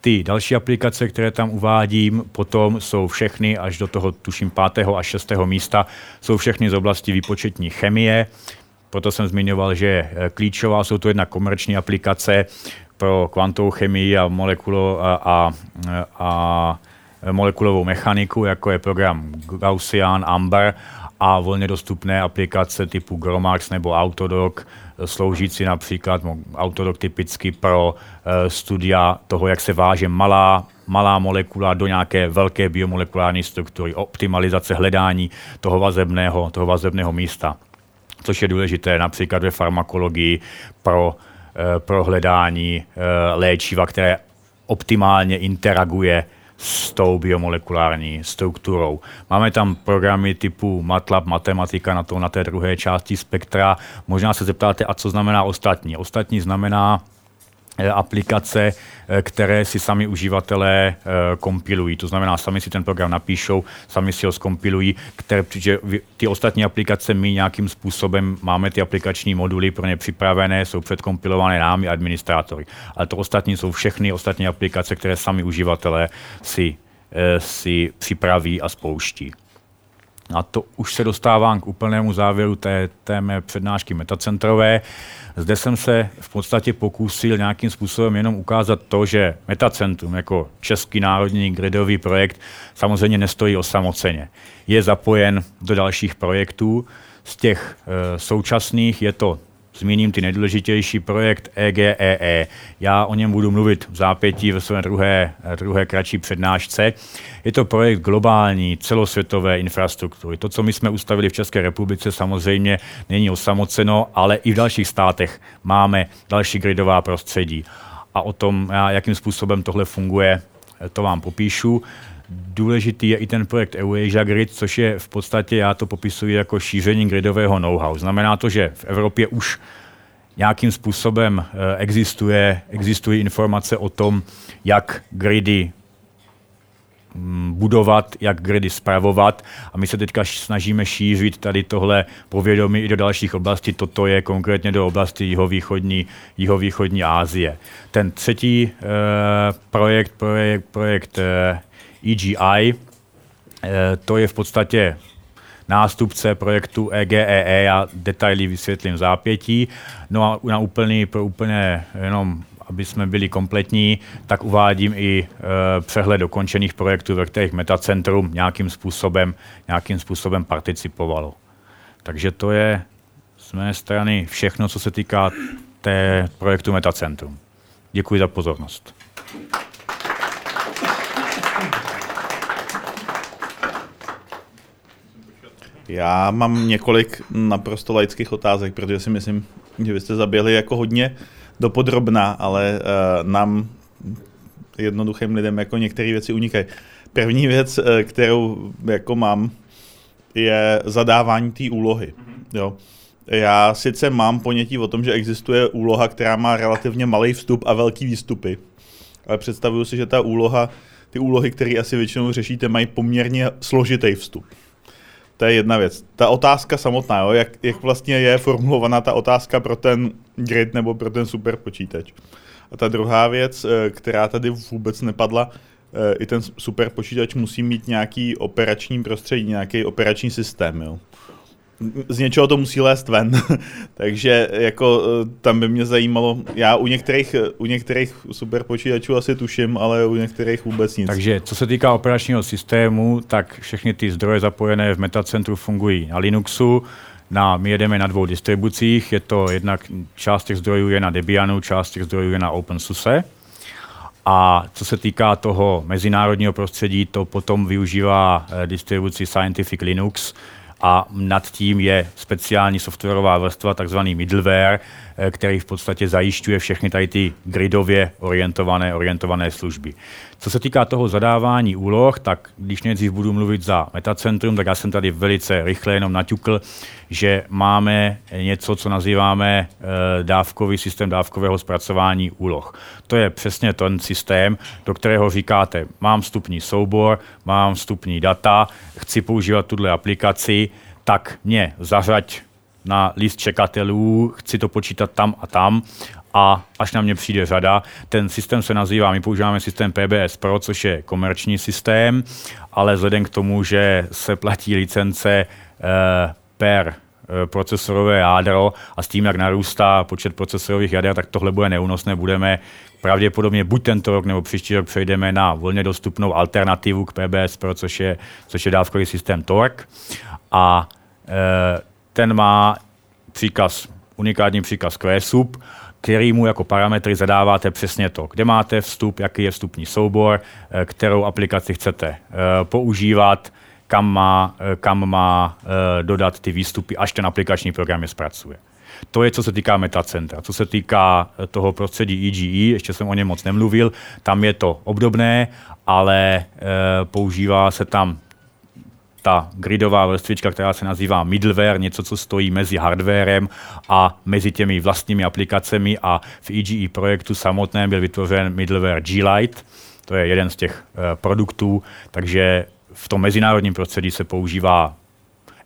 Ty další aplikace, které tam uvádím, potom jsou všechny až do toho, tuším, pátého až šestého místa, jsou všechny z oblasti výpočetní chemie, proto jsem zmiňoval, že je klíčová, jsou to jedna komerční aplikace, pro kvantovou chemii a, molekulo, a, a, a molekulovou mechaniku, jako je program Gaussian, Amber a volně dostupné aplikace typu Gromax nebo Autodoc, sloužící například Autodoc typicky pro uh, studia toho, jak se váže malá malá molekula do nějaké velké biomolekulární struktury, optimalizace hledání toho vazebného, toho vazebného místa, což je důležité například ve farmakologii pro Eh, pro hledání eh, léčiva, které optimálně interaguje s tou biomolekulární strukturou. Máme tam programy typu MATLAB, matematika na, to, na té druhé části spektra. Možná se zeptáte, a co znamená ostatní. Ostatní znamená Eh, aplikace, eh, které si sami uživatelé eh, kompilují. To znamená, sami si ten program napíšou, sami si ho skompilují, které, že ty ostatní aplikace my nějakým způsobem máme ty aplikační moduly pro ně připravené, jsou předkompilované námi administrátory. Ale to ostatní jsou všechny ostatní aplikace, které sami uživatelé si, si připraví a spouští. A to už se dostávám k úplnému závěru té, té mé přednášky metacentrové. Zde jsem se v podstatě pokusil nějakým způsobem jenom ukázat to, že Metacentrum jako český národní gridový projekt samozřejmě nestojí osamoceně. Je zapojen do dalších projektů. Z těch e, současných je to zmíním ty nejdůležitější projekt EGEE. E. Já o něm budu mluvit v zápětí ve své druhé, druhé kratší přednášce. Je to projekt globální, celosvětové infrastruktury. To, co my jsme ustavili v České republice, samozřejmě není osamoceno, ale i v dalších státech máme další gridová prostředí. A o tom, jakým způsobem tohle funguje, to vám popíšu. Důležitý je i ten projekt EUAsia Grid, což je v podstatě, já to popisuji jako šíření gridového know-how. Znamená to, že v Evropě už nějakým způsobem eh, existuje, existují informace o tom, jak gridy mm, budovat, jak gridy spravovat a my se teďka snažíme šířit tady tohle povědomí i do dalších oblastí. Toto je konkrétně do oblasti jihovýchodní, jihovýchodní Asie. Ten třetí eh, projekt, projekt, projekt eh, EGI. Eh, to je v podstatě nástupce projektu EGEE, e. já detaily vysvětlím zápětí. No a na úplný, pro úplně jenom aby jsme byli kompletní, tak uvádím i e, přehled dokončených projektů, ve kterých Metacentrum nějakým způsobem, nějakým způsobem participovalo. Takže to je z mé strany všechno, co se týká té projektu Metacentrum. Děkuji za pozornost. Já mám několik naprosto laických otázek, protože si myslím, že vy jste zaběhli jako hodně dopodrobná, ale uh, nám jednoduchým lidem jako některé věci unikají. První věc, uh, kterou jako mám, je zadávání té úlohy. Jo. Já sice mám ponětí o tom, že existuje úloha, která má relativně malý vstup a velký výstupy, ale představuju si, že ta úloha, ty úlohy, které asi většinou řešíte, mají poměrně složitý vstup. To je jedna věc. Ta otázka samotná, jo, jak, jak vlastně je formulovaná ta otázka pro ten grid nebo pro ten super počítač. A ta druhá věc, eh, která tady vůbec nepadla, eh, i ten super počítač musí mít nějaký operační prostředí, nějaký operační systém. Jo z něčeho to musí lézt ven. Takže jako eh, tam by mě zajímalo, já u některých, u některých super počítačů asi tuším, ale u některých vůbec nic. Takže co se týká operačního systému, tak všechny ty zdroje zapojené v Metacentru fungují na Linuxu, na, my jedeme na dvou distribucích, je to jednak část těch zdrojů je na Debianu, část těch zdrojů je na OpenSUSE. A co se týká toho mezinárodního prostředí, to potom využívá eh, distribuci Scientific Linux, a nad tím je speciální softwarová vrstva, takzvaný middleware, který v podstatě zajišťuje všechny tady ty gridově orientované, orientované služby. Co se týká toho zadávání úloh, tak když nejdřív budu mluvit za Metacentrum, tak já jsem tady velice rychle jenom naťukl, že máme něco, co nazýváme eh, dávkový systém dávkového zpracování úloh. To je přesně ten systém, do kterého říkáte, mám vstupní soubor, mám vstupní data, chci používat tuhle aplikaci, tak mě zařaď na list čekatelů, chci to počítat tam a tam a až na mě přijde řada. Ten systém se nazývá, my používáme systém PBS Pro, což je komerční systém, ale vzhledem k tomu, že se platí licence eh, per eh, procesorové jádro a s tím, jak narůstá počet procesorových jader, tak tohle bude neúnosné. Budeme pravděpodobně buď tento rok nebo příští rok přejdeme na volně dostupnou alternativu k PBS Pro, což je, což je dávkový systém TORC. A e, ten má příkaz, unikátní příkaz QSUB, který mu jako parametry zadáváte přesně to, kde máte vstup, jaký je vstupní soubor, eh, kterou aplikaci chcete eh, používat, kam má, eh, kam má dodat ty výstupy, až ten aplikační program je zpracuje. To je, co se týká metacentra. Co se týká toho prostředí EGE, ještě jsem o něm moc nemluvil, tam je to obdobné, ale používá se tam ta gridová vrstvička, která se nazývá middleware, něco, co stojí mezi hardwarem a mezi těmi vlastními aplikacemi a v EGE projektu samotném byl vytvořen middleware G-Lite, to je jeden z těch uh, produktů, takže v tom mezinárodním prostředí se používá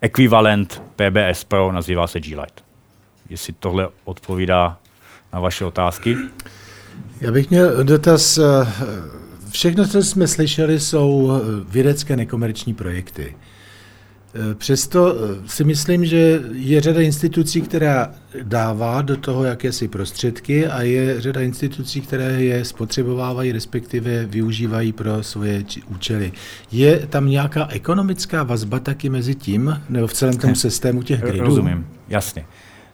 ekvivalent PBS Pro, nazývá se G-Lite. Jestli tohle odpovídá na vaše otázky. Já bych měl dotaz eh, Všechno, co jsme slyšeli, jsou eh, vědecké nekomerční projekty. Eh, přesto eh, si myslím, že je řada institucí, která dává do toho jakési prostředky a je řada institucí, které je spotřebovávají, respektive využívají pro svoje účely. Je tam nějaká ekonomická vazba taky mezi tím, nebo v celém tom systému těch gridů? Rozumím, jasně.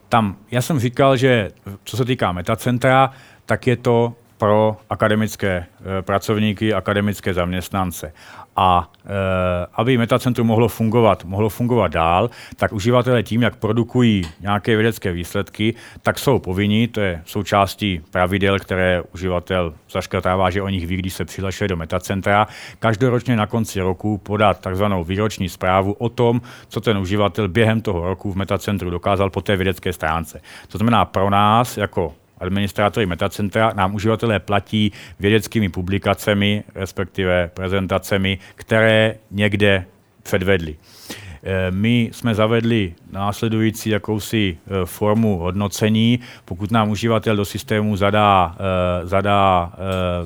Tam, já jsem říkal, že co se týká metacentra, tak je to pro akademické eh, pracovníky, akademické zaměstnance. A e, aby Metacentrum mohlo fungovat, mohlo fungovat dál, tak uživatelé tím, jak produkují nějaké vědecké výsledky, tak jsou povinni, to je součástí pravidel, které uživatel zaškrtává, že o nich ví, když se přihlašuje do Metacentra, každoročně na konci roku podat takzvanou výroční zprávu o tom, co ten uživatel během toho roku v Metacentru dokázal po té vědecké stránce. To znamená pro nás, jako administrátory Metacentra nám uživatelé platí vědeckými publikacemi, respektive prezentacemi, které někde předvedli. Eh, my jsme zavedli následující jakousi eh, formu hodnocení. Pokud nám uživatel do systému zadá, eh, zadá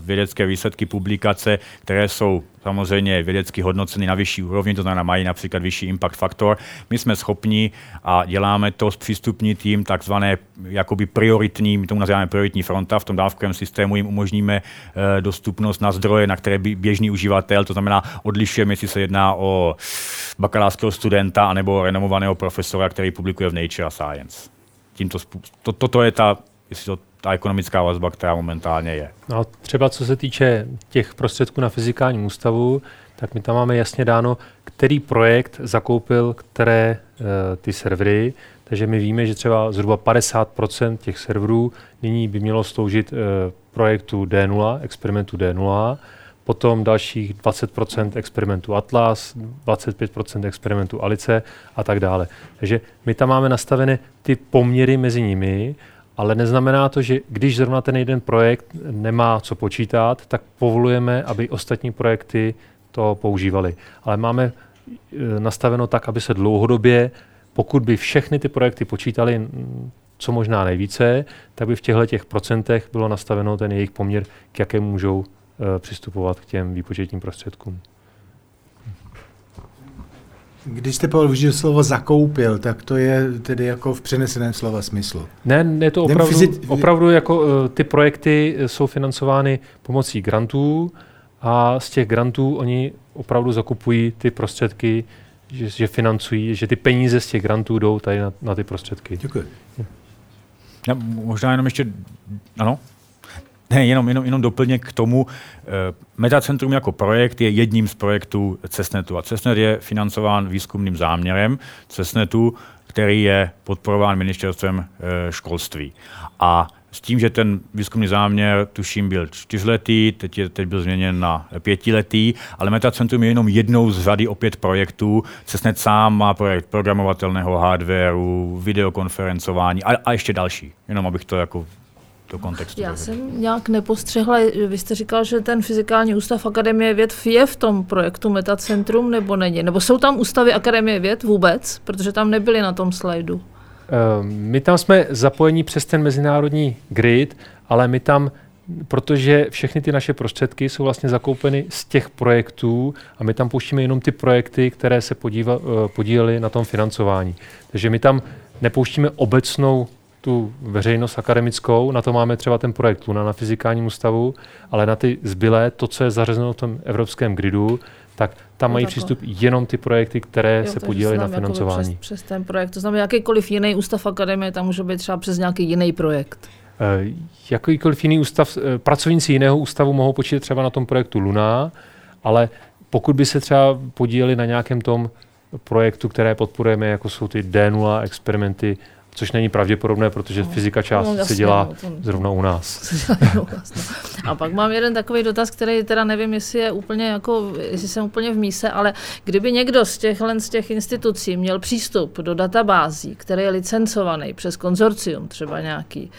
vědecké výsledky publikace, které jsou samozřejmě vědecky hodnoceny na vyšší úrovni, to znamená mají například vyšší impact faktor. My jsme schopni a děláme to s přístupní tým takzvané jakoby prioritní, my tomu nazýváme prioritní fronta, v tom dávkovém systému jim umožníme e, dostupnost na zdroje, na které by běžný uživatel, to znamená odlišujeme, jestli se jedná o bakalářského studenta anebo renomovaného profesora, který publikuje v Nature a Science. Tímto to, toto je ta, jestli to ta ekonomická vazba, která momentálně je. No, třeba co se týče těch prostředků na fyzikálním ústavu, tak my tam máme jasně dáno, který projekt zakoupil které uh, ty servery, takže my víme, že třeba zhruba 50% těch serverů nyní by mělo sloužit uh, projektu D0, experimentu D0, potom dalších 20% experimentu Atlas, 25% experimentu Alice a tak dále. Takže my tam máme nastaveny ty poměry mezi nimi ale neznamená to, že když zrovna ten jeden projekt nemá co počítat, tak povolujeme, aby ostatní projekty to používali. Ale máme e, nastaveno tak, aby se dlouhodobě, pokud by všechny ty projekty počítali co možná nejvíce, tak by v těchto těch procentech bylo nastaveno ten jejich poměr, k jaké můžou e, přistupovat k těm výpočetním prostředkům. Když jste použil slovo zakoupil, tak to je tedy jako v přeneseném slova smyslu. Ne, ne to opravdu, fyzi- opravdu jako uh, ty projekty jsou financovány pomocí grantů a z těch grantů oni opravdu zakupují ty prostředky, že, že financují, že ty peníze z těch grantů jdou tady na, na ty prostředky. Děkuji. Já možná jenom ještě, ano? Ne, jenom, jenom, jenom doplněk k tomu. Eh, Metacentrum jako projekt je jedním z projektů CESNETu a CESNET je financován výzkumným záměrem CESNETu, který je podporován ministerstvem eh, školství. A s tím, že ten výzkumný záměr, tuším, byl čtyřletý, teď, je, teď byl změněn na pětiletý, ale Metacentrum je jenom jednou z řady opět projektů. CESNET sám má projekt programovatelného hardwareu, videokonferencování a, a ještě další, jenom abych to jako do kontextu. Já jsem nějak nepostřehla, vy jste říkal, že ten fyzikální ústav Akademie věd je v tom projektu Metacentrum nebo není? Nebo jsou tam ústavy Akademie věd vůbec? Protože tam nebyly na tom slajdu. Ehm, my tam jsme zapojení přes ten mezinárodní grid, ale my tam protože všechny ty naše prostředky jsou vlastně zakoupeny z těch projektů a my tam pouštíme jenom ty projekty, které se podíva, eh, podílely na tom financování. Takže my tam nepouštíme obecnou tu veřejnost akademickou, na to máme třeba ten projekt Luna na fyzikálním ústavu, ale na ty zbylé, to, co je zařazeno v tom evropském gridu, tak tam mají přístup jenom ty projekty, které jo, se podílely na financování. Přes, přes ten projekt. To znamená, jakýkoliv jiný ústav akademie, tam může být třeba přes nějaký jiný projekt. E, jakýkoliv jiný ústav, e, pracovníci jiného ústavu mohou počítat třeba na tom projektu Luna, ale pokud by se třeba podíleli na nějakém tom projektu, které podporujeme, jako jsou ty D0 experimenty Což není pravděpodobné, protože no, fyzika část no, jasně, se dělá no, to... zrovna u nás. no. A pak mám jeden takový dotaz, který teda nevím, jestli je úplně jako, jestli jsem úplně v míse, ale kdyby někdo z těch, z těch institucí měl přístup do databází, který je licencovaný přes konzorcium třeba nějaký,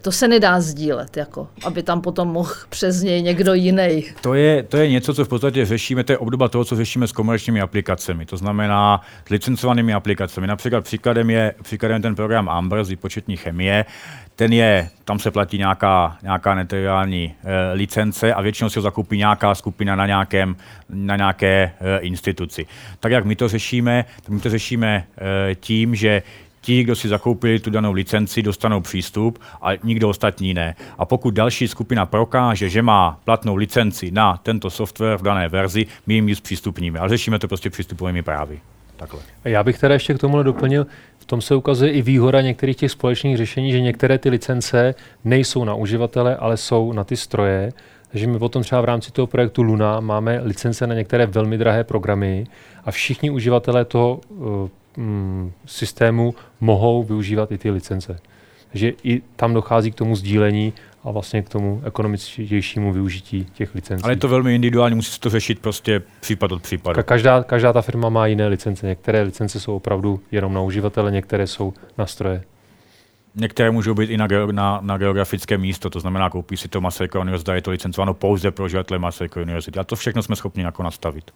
to se nedá sdílet, jako, aby tam potom mohl přes něj někdo jiný. To je, to je něco, co v podstatě řešíme, to je obdoba toho, co řešíme s komerčními aplikacemi, to znamená s licencovanými aplikacemi. Například příkladem je, příkladem ten program Amber z výpočetní chemie, ten je, tam se platí nějaká, nějaká netriviální e, licence a většinou si ho zakoupí nějaká skupina na, nějakém, na nějaké e, instituci. Tak jak my to řešíme, tak my to řešíme e, tím, že ti, kdo si zakoupili tu danou licenci, dostanou přístup a nikdo ostatní ne. A pokud další skupina prokáže, že má platnou licenci na tento software v dané verzi, my jim ji zpřístupníme. A řešíme to prostě přístupovými právy. Takhle. Já bych teda ještě k tomu doplnil, v tom se ukazuje i výhoda některých těch společných řešení, že některé ty licence nejsou na uživatele, ale jsou na ty stroje. Takže my potom třeba v rámci toho projektu Luna máme licence na některé velmi drahé programy a všichni uživatelé toho uh, mm, systému mohou využívat i ty licence. Takže i tam dochází k tomu sdílení a vlastně k tomu ekonomičtějšímu využití těch licencí. Ale je to velmi individuální, musí se to řešit prostě případ od případu. Každá, každá ta firma má jiné licence. Některé licence jsou opravdu jenom na uživatele, některé jsou na stroje. Některé můžou být i na, na, na geografické místo, to znamená, koupí si to Masarykova univerzita, je to licencováno pouze pro uživatele Masarykova univerzity. A to všechno jsme schopni jako nastavit.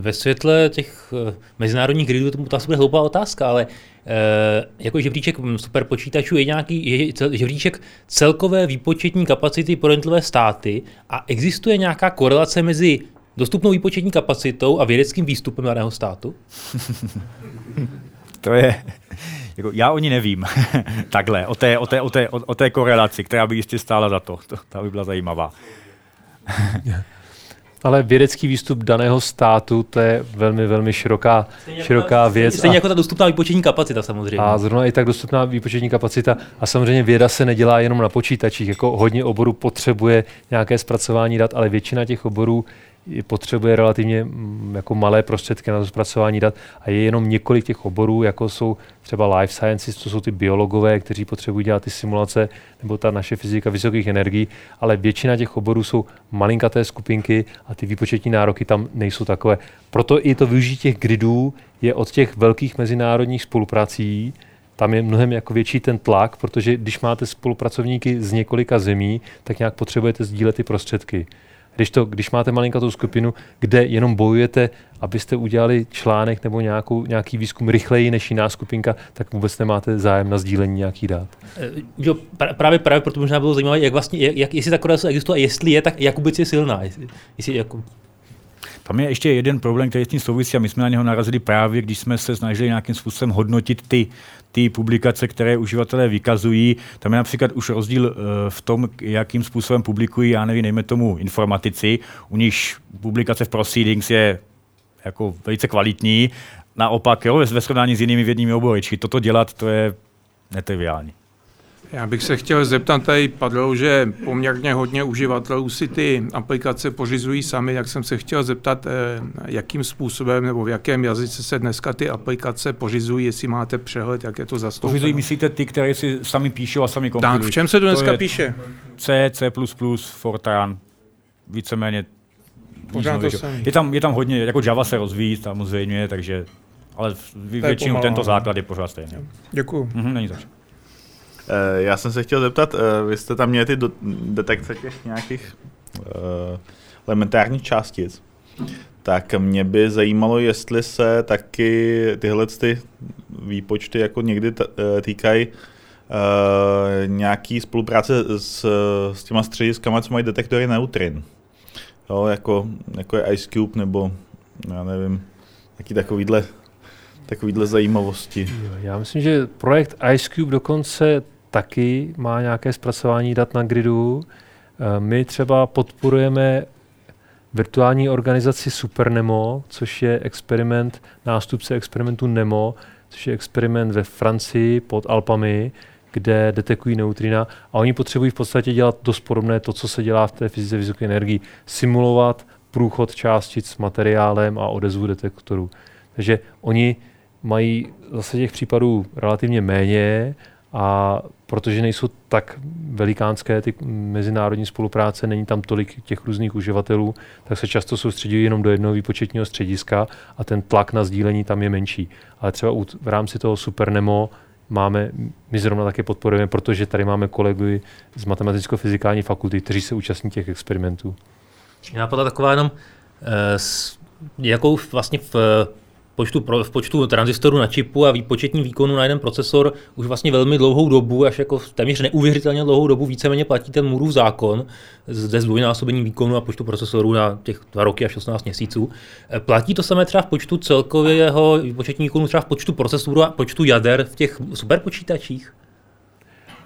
Ve světle těch eh, mezinárodních gridů to asi bude hloupá otázka, ale e, jako žebříček superpočítačů je nějaký je žebříček celkové výpočetní kapacity pro jednotlivé státy a existuje nějaká korelace mezi dostupnou výpočetní kapacitou a vědeckým výstupem daného státu? to je, jako já o ní nevím. Takhle, o té, o, té, o, té, o té korelaci, která by jistě stála za to. to ta by byla zajímavá. Ale vědecký výstup daného státu, to je velmi, velmi široká, stejně široká jako, věc. Stejně a, jako ta dostupná výpočetní kapacita samozřejmě. A zrovna i tak dostupná výpočetní kapacita. A samozřejmě věda se nedělá jenom na počítačích. Jako hodně oborů potřebuje nějaké zpracování dat, ale většina těch oborů potřebuje relativně mm, jako malé prostředky na zpracování dat a je jenom několik těch oborů, jako jsou třeba life sciences, to jsou ty biologové, kteří potřebují dělat ty simulace, nebo ta naše fyzika vysokých energií, ale většina těch oborů jsou malinkaté skupinky a ty výpočetní nároky tam nejsou takové. Proto i to využití těch gridů je od těch velkých mezinárodních spoluprací, tam je mnohem jako větší ten tlak, protože když máte spolupracovníky z několika zemí, tak nějak potřebujete sdílet ty prostředky. Když, to, když máte malinkatou skupinu, kde jenom bojujete, abyste udělali článek nebo nějakou, nějaký výzkum rychleji než jiná skupinka, tak vůbec nemáte zájem na sdílení nějakých dát. E, jo, právě, právě proto možná bylo zajímavé, jak vlastně, jak, jestli ta korelace existuje a jestli je, tak jak vůbec je silná. Jestli, jestli jako... Tam je ještě jeden problém, který s tím souvisí a my jsme na něho narazili právě, když jsme se snažili nějakým způsobem hodnotit ty ty publikace, které uživatelé vykazují. Tam je například už rozdíl eh, v tom, jakým způsobem publikují, já nevím, nejme tomu informatici, u nich publikace v Proceedings je jako velice kvalitní, naopak jo, ve srovnání s jinými vědními obory. Toto dělat, to je netriviální. Já bych se chtěl zeptat, tady padlo, že poměrně hodně uživatelů si ty aplikace pořizují sami, jak jsem se chtěl zeptat, eh, jakým způsobem nebo v jakém jazyce se dneska ty aplikace pořizují, jestli máte přehled, jak je to zastoupeno. Pořizují, myslíte ty, které si sami píšou a sami kompilují? Tak, v čem se to dneska to píše? C, C++, Fortran, víceméně Pořád to je, tam, je tam hodně, jako Java se rozvíjí samozřejmě, takže ale většinou tento základ je pořád stejný. Děkuju. Mhm, není zač. Eh, já jsem se chtěl zeptat, eh, vy jste tam měli ty do, detekce těch nějakých uh, elementárních částic, tak mě by zajímalo, jestli se taky tyhle ty výpočty jako někdy týkají uh, nějaký spolupráce s, s těma střediskama, co mají detektory neutrin. Jo, jako, jako je Ice Cube nebo já nevím, jaký takovýhle takovýhle zajímavosti. Já myslím, že projekt Ice Cube dokonce taky má nějaké zpracování dat na gridu. Eh, my třeba podporujeme virtuální organizaci SuperNemo, což je experiment, nástupce experimentu NEMO, což je experiment ve Francii pod Alpami, kde detekují neutrina a oni potřebují v podstatě dělat dost podobné to, co se dělá v té fyzice vysoké energii. Simulovat průchod částic s materiálem a odezvu detektorů. Takže oni mají zase těch případů relativně méně a protože nejsou tak velikánské ty mezinárodní spolupráce, není tam tolik těch různých uživatelů, tak se často soustředí jenom do jednoho výpočetního střediska a ten tlak na sdílení tam je menší. Ale třeba v rámci toho Supernemo máme, my zrovna také podporujeme, protože tady máme kolegy z matematicko-fyzikální fakulty, kteří se účastní těch experimentů. Napadla taková jenom, eh, jakou vlastně v počtu, v počtu tranzistorů na čipu a výpočetní výkonu na jeden procesor už vlastně velmi dlouhou dobu, až jako téměř neuvěřitelně dlouhou dobu víceméně platí ten Murův zákon ze zdvojnásobení výkonu a počtu procesorů na těch dva roky až 18 měsíců. E, platí to samé třeba v počtu celkového výpočetní výkonu, třeba v počtu procesorů a počtu jader v těch superpočítačích?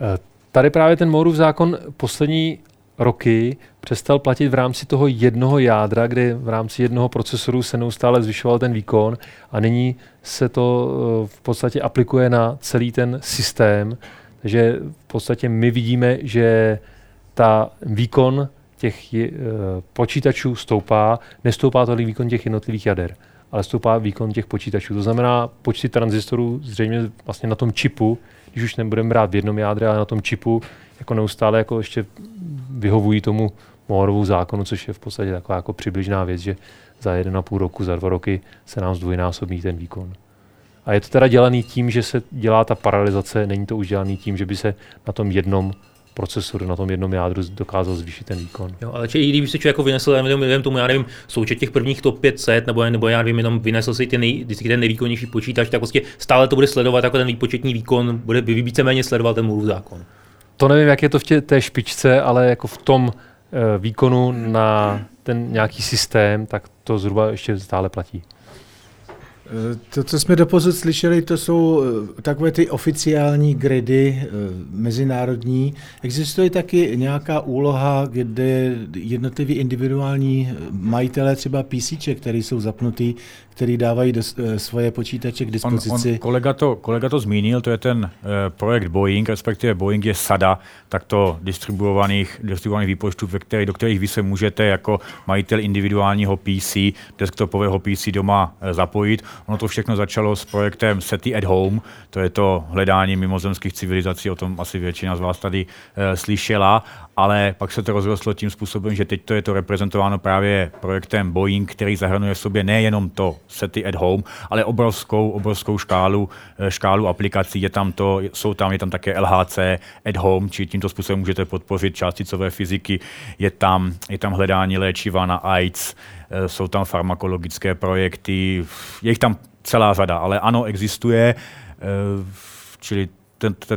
E, tady právě ten Moorův zákon poslední roky přestal platit v rámci toho jednoho jádra, kde v rámci jednoho procesoru se neustále zvyšoval ten výkon a nyní se to eh, v podstatě aplikuje na celý ten systém. Takže v podstatě my vidíme, že ta výkon těch eh, počítačů stoupá, nestoupá tolik výkon těch jednotlivých jader, ale stoupá výkon těch počítačů. To znamená, počty tranzistorů zřejmě vlastně na tom čipu, když už nebudeme brát v jednom jádře, ale na tom čipu, jako neustále jako ještě vyhovují tomu Mooreovu zákonu, což je v podstatě taková jako přibližná věc, že za jeden a půl roku, za dva roky se nám zdvojnásobí ten výkon. A je to teda dělaný tím, že se dělá ta paralizace, není to už dělaný tím, že by se na tom jednom procesoru na tom jednom jádru dokázal zvýšit ten výkon. Jo, ale či, když si člověk jako vynesl, nevím, tomu, já nevím, součet těch prvních top 500, nebo, nebo já nevím, jenom vynesl si ty nej, ten nejvýkonnější počítač, tak prostě stále to bude sledovat, jako ten výpočetní výkon bude víceméně sledovat ten Mooreův zákon. To nevím, jak je to v tě, té špičce, ale jako v tom e, výkonu na ten nějaký systém, tak to zhruba ještě stále platí. To, co jsme doposud slyšeli, to jsou eh, takové ty oficiální gridy eh, mezinárodní. Existuje taky nějaká úloha, kde jednotliví individuální eh, majitelé třeba PC, které jsou zapnutý, který dávají do, svoje počítače k dispozici. On, on, kolega, to, kolega to zmínil, to je ten projekt Boeing, respektive Boeing je sada takto distribuovaných, distribuovaných výpočtů, ve který, do kterých vy se můžete jako majitel individuálního PC, desktopového PC doma zapojit Ono to všechno začalo s projektem SETI at Home, to je to hledání mimozemských civilizací, o tom asi většina z vás tady e, slyšela, ale pak se to rozrostlo tím způsobem, že teď to je to reprezentováno právě projektem Boeing, který zahrnuje v sobě nejenom to SETI at Home, ale obrovskou, obrovskou škálu, e, škálu aplikací. Je tam to, jsou tam, je tam také LHC at Home, či tímto způsobem můžete podpořit částicové fyziky. Je tam, je tam hledání léčiva na AIDS, Eh, jsou tam farmakologické projekty, je jich tam celá řada, ale ano, existuje, eh,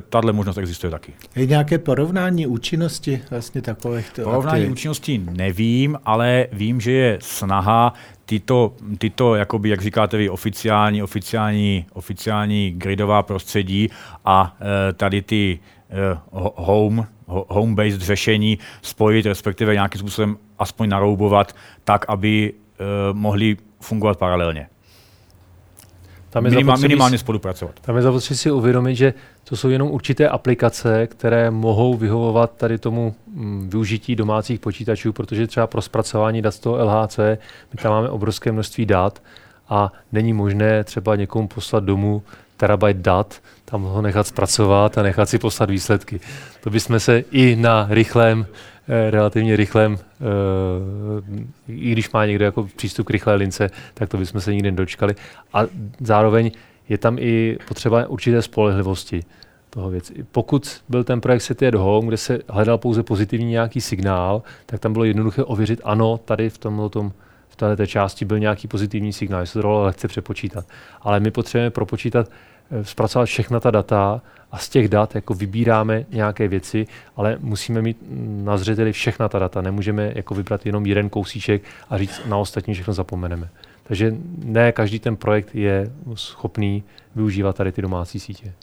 tahle možnost existuje taky. Je nějaké porovnání účinnosti vlastně takových? Porovnání aktivit? účinnosti nevím, ale vím, že je snaha tyto, tyto jakoby, jak říkáte vy, oficiální, oficiální, oficiální gridová prostředí a e, tady ty e, home, home-based řešení spojit, respektive nějakým způsobem aspoň naroubovat tak, aby uh, mohli fungovat paralelně. Tam je Minimál, minimálně spolupracovat. Tam je zapotřebí si uvědomit, že to jsou jenom určité aplikace, které mohou vyhovovat tady tomu mm, využití domácích počítačů, protože třeba pro zpracování dat z toho LHC my tam máme obrovské množství dat a není možné třeba někomu poslat domů terabyte dat, tam ho nechat zpracovat a nechat si poslat výsledky. To bychom se i na rychlém relativně rychlém, eh, i když má někdo jako přístup k rychlé lince, tak to bychom se nikdy nedočkali. A zároveň je tam i potřeba určité spolehlivosti toho věci. Pokud byl ten projekt Set at Home, kde se hledal pouze pozitivní nějaký signál, tak tam bylo jednoduché ověřit, ano, tady v tomhle tom v této části byl nějaký pozitivní signál, že se to dalo lehce přepočítat. Ale my potřebujeme propočítat, eh, zpracovat všechna ta data a z těch dat jako vybíráme nějaké věci, ale musíme mít na zřeteli všechna ta data. Nemůžeme jako vybrat jenom jeden kousíček a říct na ostatní všechno zapomeneme. Takže ne každý ten projekt je schopný využívat tady ty domácí sítě.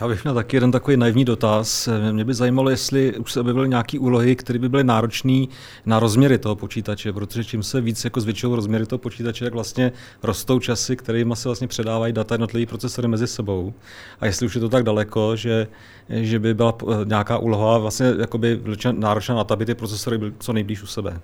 Já bych měl taky jeden takový naivní dotaz. Mě by zajímalo, jestli už se objevily nějaké úlohy, které by byly náročné na rozměry toho počítače, protože čím se víc jako zvětšují rozměry toho počítače, tak vlastně rostou časy, kterými se vlastně předávají data jednotlivý procesory mezi sebou. A jestli už je to tak daleko, že, že by byla nějaká úloha vlastně náročná na to, aby ty procesory byly co nejblíž u sebe.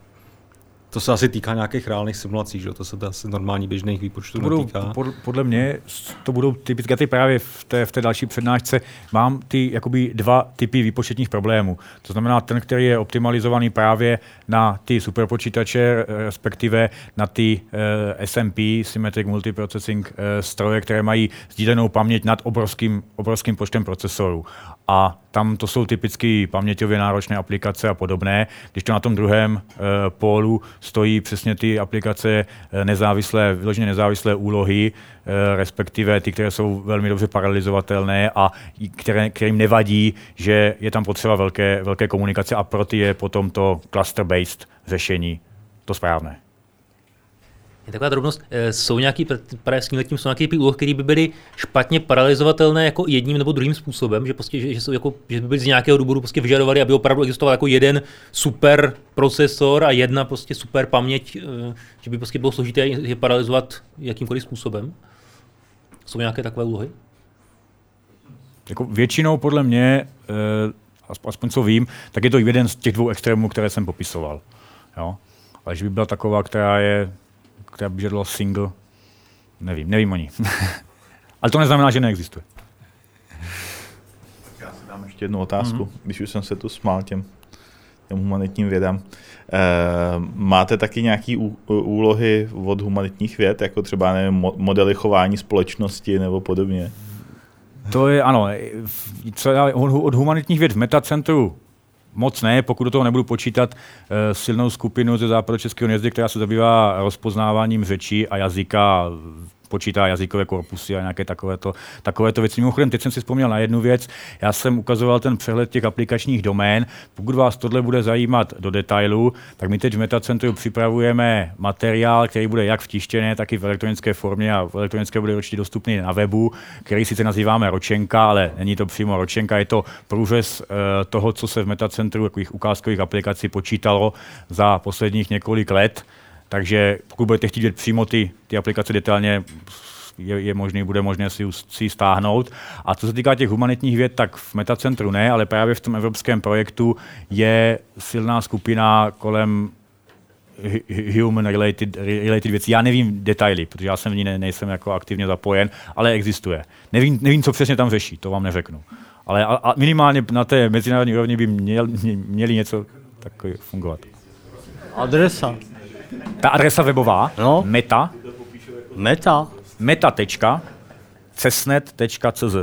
To se asi týká nějakých reálných simulací, že? to se to asi normální běžných výpočtů to budou, netýká. Podle mě to budou typické ty právě v té, v té další přednášce. Mám ty jakoby dva typy výpočetních problémů. To znamená ten, který je optimalizovaný právě na ty superpočítače, respektive na ty uh, SMP, Symmetric Multiprocessing uh, stroje, které mají sdílenou paměť nad obrovským, obrovským počtem procesorů a tam to jsou typicky paměťově náročné aplikace a podobné, když to na tom druhém e, pólu stojí přesně ty aplikace eh, nezávislé, vyloženě nezávislé úlohy, e, respektive ty, které jsou velmi dobře paralizovatelné a které, kterým nevadí, že je tam potřeba velké, velké komunikace a pro ty je potom to cluster-based řešení to správné. Je taková drobnost, eh, jsou nějaký, právě s tím jsou nějaké úlohy, které by byly špatně paralizovatelné jako jedním nebo druhým způsobem, že, prostě, že, že, jsou jako, že by byly z nějakého důvodu prostě vyžadovali, aby opravdu existoval jako jeden super procesor a jedna prostě super paměť, eh, že by prostě bylo složité je paralizovat jakýmkoliv způsobem. Jsou nějaké takové úlohy? Jako většinou podle mě, eh, aspoň co vím, tak je to jeden z těch dvou extrémů, které jsem popisoval. Jo? Ale že by byla taková, která je která by žadala single, nevím, nevím o ní. Ale to neznamená, že neexistuje. Já si dám ještě jednu otázku, mm-hmm. když už jsem se tu smál těm, těm humanitním vědám. E, máte taky nějaké úlohy od humanitních věd, jako třeba nevím, modely chování společnosti nebo podobně? To je, ano, třeba od humanitních věd v metacentru moc ne, pokud do toho nebudu počítat uh, silnou skupinu ze západu Českého jezdy, která se zabývá rozpoznáváním řečí a jazyka počítá jazykové korpusy a nějaké takovéto, takovéto věci. Mimochodem, teď jsem si vzpomněl na jednu věc. Já jsem ukazoval ten přehled těch aplikačních domén. Pokud vás tohle bude zajímat do detailu, tak my teď v Metacentru připravujeme materiál, který bude jak v tištěné, tak i v elektronické formě a v elektronické bude určitě dostupný na webu, který sice nazýváme ročenka, ale není to přímo ročenka, je to průřez eh, toho, co se v Metacentru takových ukázkových aplikací počítalo za posledních několik let. Takže pokud budete chtít vidět přímo ty, ty aplikace detailně, je, je možný, bude možné si, ji stáhnout. A co se týká těch humanitních věd, tak v Metacentru ne, ale právě v tom evropském projektu je silná skupina kolem human related, related věcí. Já nevím detaily, protože já jsem v ní ne, nejsem jako aktivně zapojen, ale existuje. Nevím, nevím, co přesně tam řeší, to vám neřeknu. Ale a, a minimálně na té mezinárodní úrovni by měl, měli něco takový fungovat. Adresa. Ta adresa webová, no. meta, meta, meta.cesnet.cz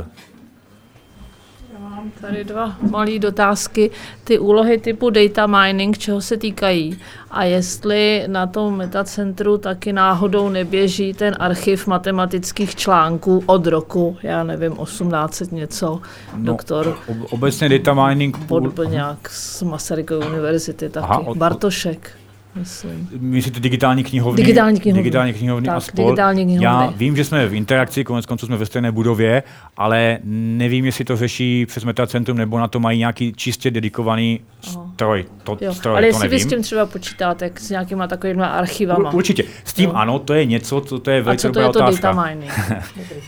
Mám tady dva malé dotázky. Ty úlohy typu data mining, čeho se týkají? A jestli na tom metacentru taky náhodou neběží ten archiv matematických článků od roku, já nevím, 1800 něco, no, doktor. Obecně data mining... Podplňák z Masarykovy univerzity taky, Aha, od, Bartošek myslím. Myslíte digitální knihovny? Digitální knihovny. Digitální knihovny tak, a spol. Digitální knihovny. Já vím, že jsme v interakci, konec konců jsme ve stejné budově, ale nevím, jestli to řeší přes Metacentrum nebo na to mají nějaký čistě dedikovaný stroj. To, jo. stroj ale to jestli nevím. vy s tím třeba počítáte s nějakýma takovými archivama. Určitě. S tím jo. ano, to je něco, co to je velice dobrá to otázka.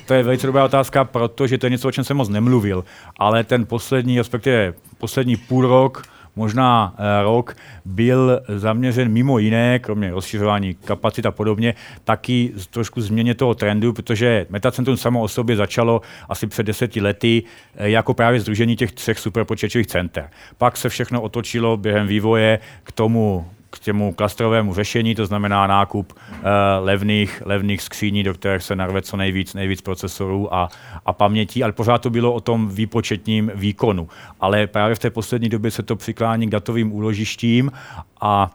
To je velice dobrá otázka, protože to je něco, o čem jsem moc nemluvil. Ale ten poslední, respektive poslední půl rok, možná eh, rok, byl zaměřen mimo jiné, kromě rozšiřování kapacit a podobně, taky trošku změně toho trendu, protože Metacentrum samo o sobě začalo asi před deseti lety eh, jako právě združení těch třech superpočítačových center. Pak se všechno otočilo během vývoje k tomu k těmu klastrovému řešení, to znamená nákup uh, levných, levných skříní, do kterých se narve co nejvíc, nejvíc procesorů a, a pamětí, ale pořád to bylo o tom výpočetním výkonu. Ale právě v té poslední době se to přiklání k datovým úložištím a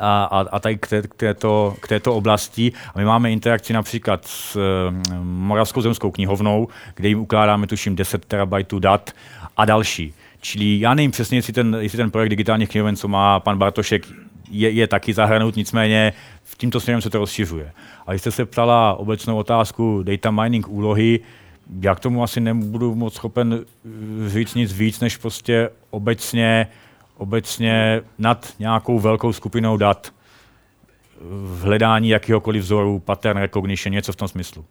a, a, a tady k, té, k, této, k této oblasti. A my máme interakci například s uh, Moravskou zemskou knihovnou, kde jim ukládáme tuším 10 terabajtů dat a další. Čili já nevím přesně, jestli ten, jestli ten projekt digitálních knihoven, co má pan Bartošek, je, je taky zahrnout, nicméně v tímto směrem se to rozšiřuje. A jste se ptala obecnou otázku data mining úlohy, já k tomu asi nebudu moc schopen říct nic víc, než prostě obecně, obecně nad nějakou velkou skupinou dat v hledání jakéhokoliv vzoru, pattern recognition, něco v tom smyslu.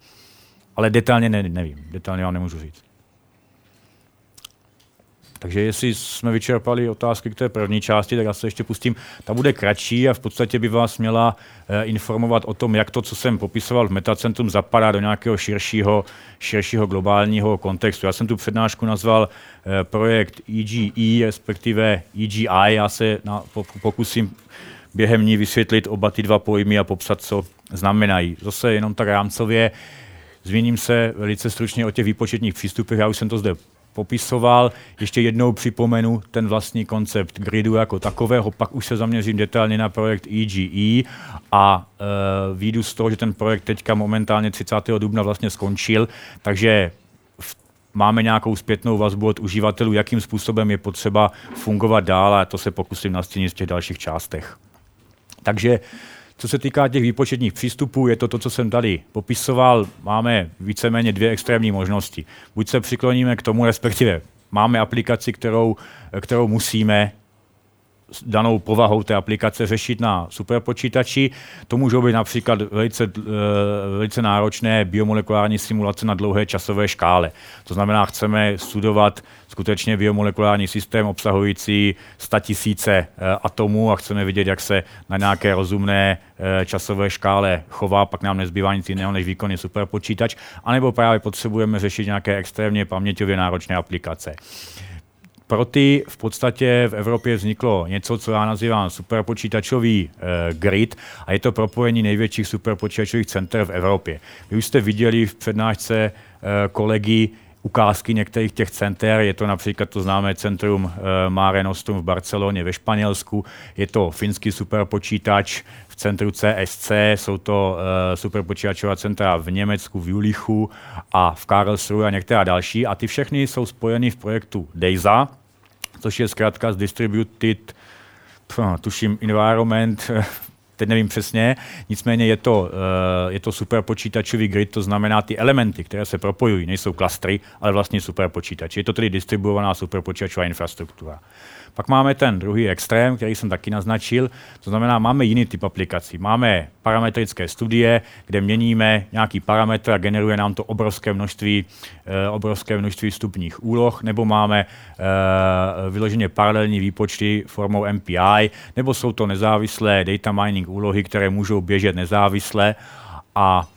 Ale detailně ne, nevím, detailně vám nemůžu říct. Takže jestli jsme vyčerpali otázky k té první části, tak já se ještě pustím. Ta bude kratší a v podstatě by vás měla eh, informovat o tom, jak to, co jsem popisoval v Metacentrum, zapadá do nějakého širšího, širšího globálního kontextu. Já jsem tu přednášku nazval eh, projekt EGE, respektive EGI. Já se na, pokusím během ní vysvětlit oba ty dva pojmy a popsat, co znamenají. Zase jenom tak rámcově zmíním se velice stručně o těch výpočetních přístupech. Já už jsem to zde popisoval. Ještě jednou připomenu ten vlastní koncept gridu jako takového, pak už se zaměřím detailně na projekt EGE a e, výjdu z toho, že ten projekt teďka momentálně 30. dubna vlastně skončil, takže máme nějakou zpětnou vazbu od uživatelů, jakým způsobem je potřeba fungovat dál a to se pokusím nastínit v těch dalších částech. Takže co se týká těch výpočetních přístupů, je to to, co jsem tady popisoval. Máme víceméně dvě extrémní možnosti. Buď se přikloníme k tomu, respektive máme aplikaci, kterou, kterou musíme danou povahou té aplikace řešit na superpočítači. To můžou být například velice, eh, velice náročné biomolekulární simulace na dlouhé časové škále. To znamená, chceme studovat skutečně biomolekulární systém obsahující 100 tisíce eh, atomů a chceme vidět, jak se na nějaké rozumné eh, časové škále chová, pak nám nezbývá nic jiného než výkonný superpočítač, anebo právě potřebujeme řešit nějaké extrémně paměťově náročné aplikace. Pro ty v podstatě v Evropě vzniklo něco, co já nazývám superpočítačový eh, grid a je to propojení největších superpočítačových center v Evropě. Vy už jste viděli v přednášce eh, kolegy, ukázky některých těch center. Je to například to známé centrum Mare Nostrum v Barceloně ve Španělsku, je to finský superpočítač centru CSC, jsou to superpočítačová centra v Německu, v Julichu a v Karlsruhe a některá další. A ty všechny jsou spojeny v projektu DEISA, což je zkrátka z Distributed tuším environment teď nevím přesně, nicméně je to, eh, je to superpočítačový grid, to znamená ty elementy, které se propojují, nejsou klastry, ale vlastně superpočítač. Je to tedy distribuovaná superpočítačová infrastruktura. Pak máme ten druhý extrém, který jsem taky naznačil, to znamená, máme jiný typ aplikací. Máme parametrické studie, kde měníme nějaký parametr a generuje nám to obrovské množství, eh, obrovské množství vstupních úloh, nebo máme eh, vyloženě paralelní výpočty formou MPI, nebo jsou to nezávislé data mining úlohy, které můžou běžet nezávisle a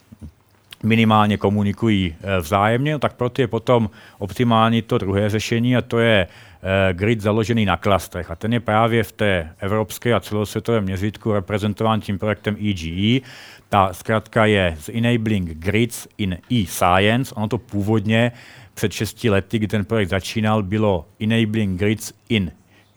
minimálně komunikují eh, vzájemně, tak proto je potom optimální to druhé řešení a to je Eh, grid založený na klastrech. A ten je právě v té evropské a celosvětovém měřítku reprezentován tím projektem EGE. Ta zkrátka je z Enabling Grids in e-Science. Ono to původně před 6 lety, kdy ten projekt začínal, bylo Enabling Grids in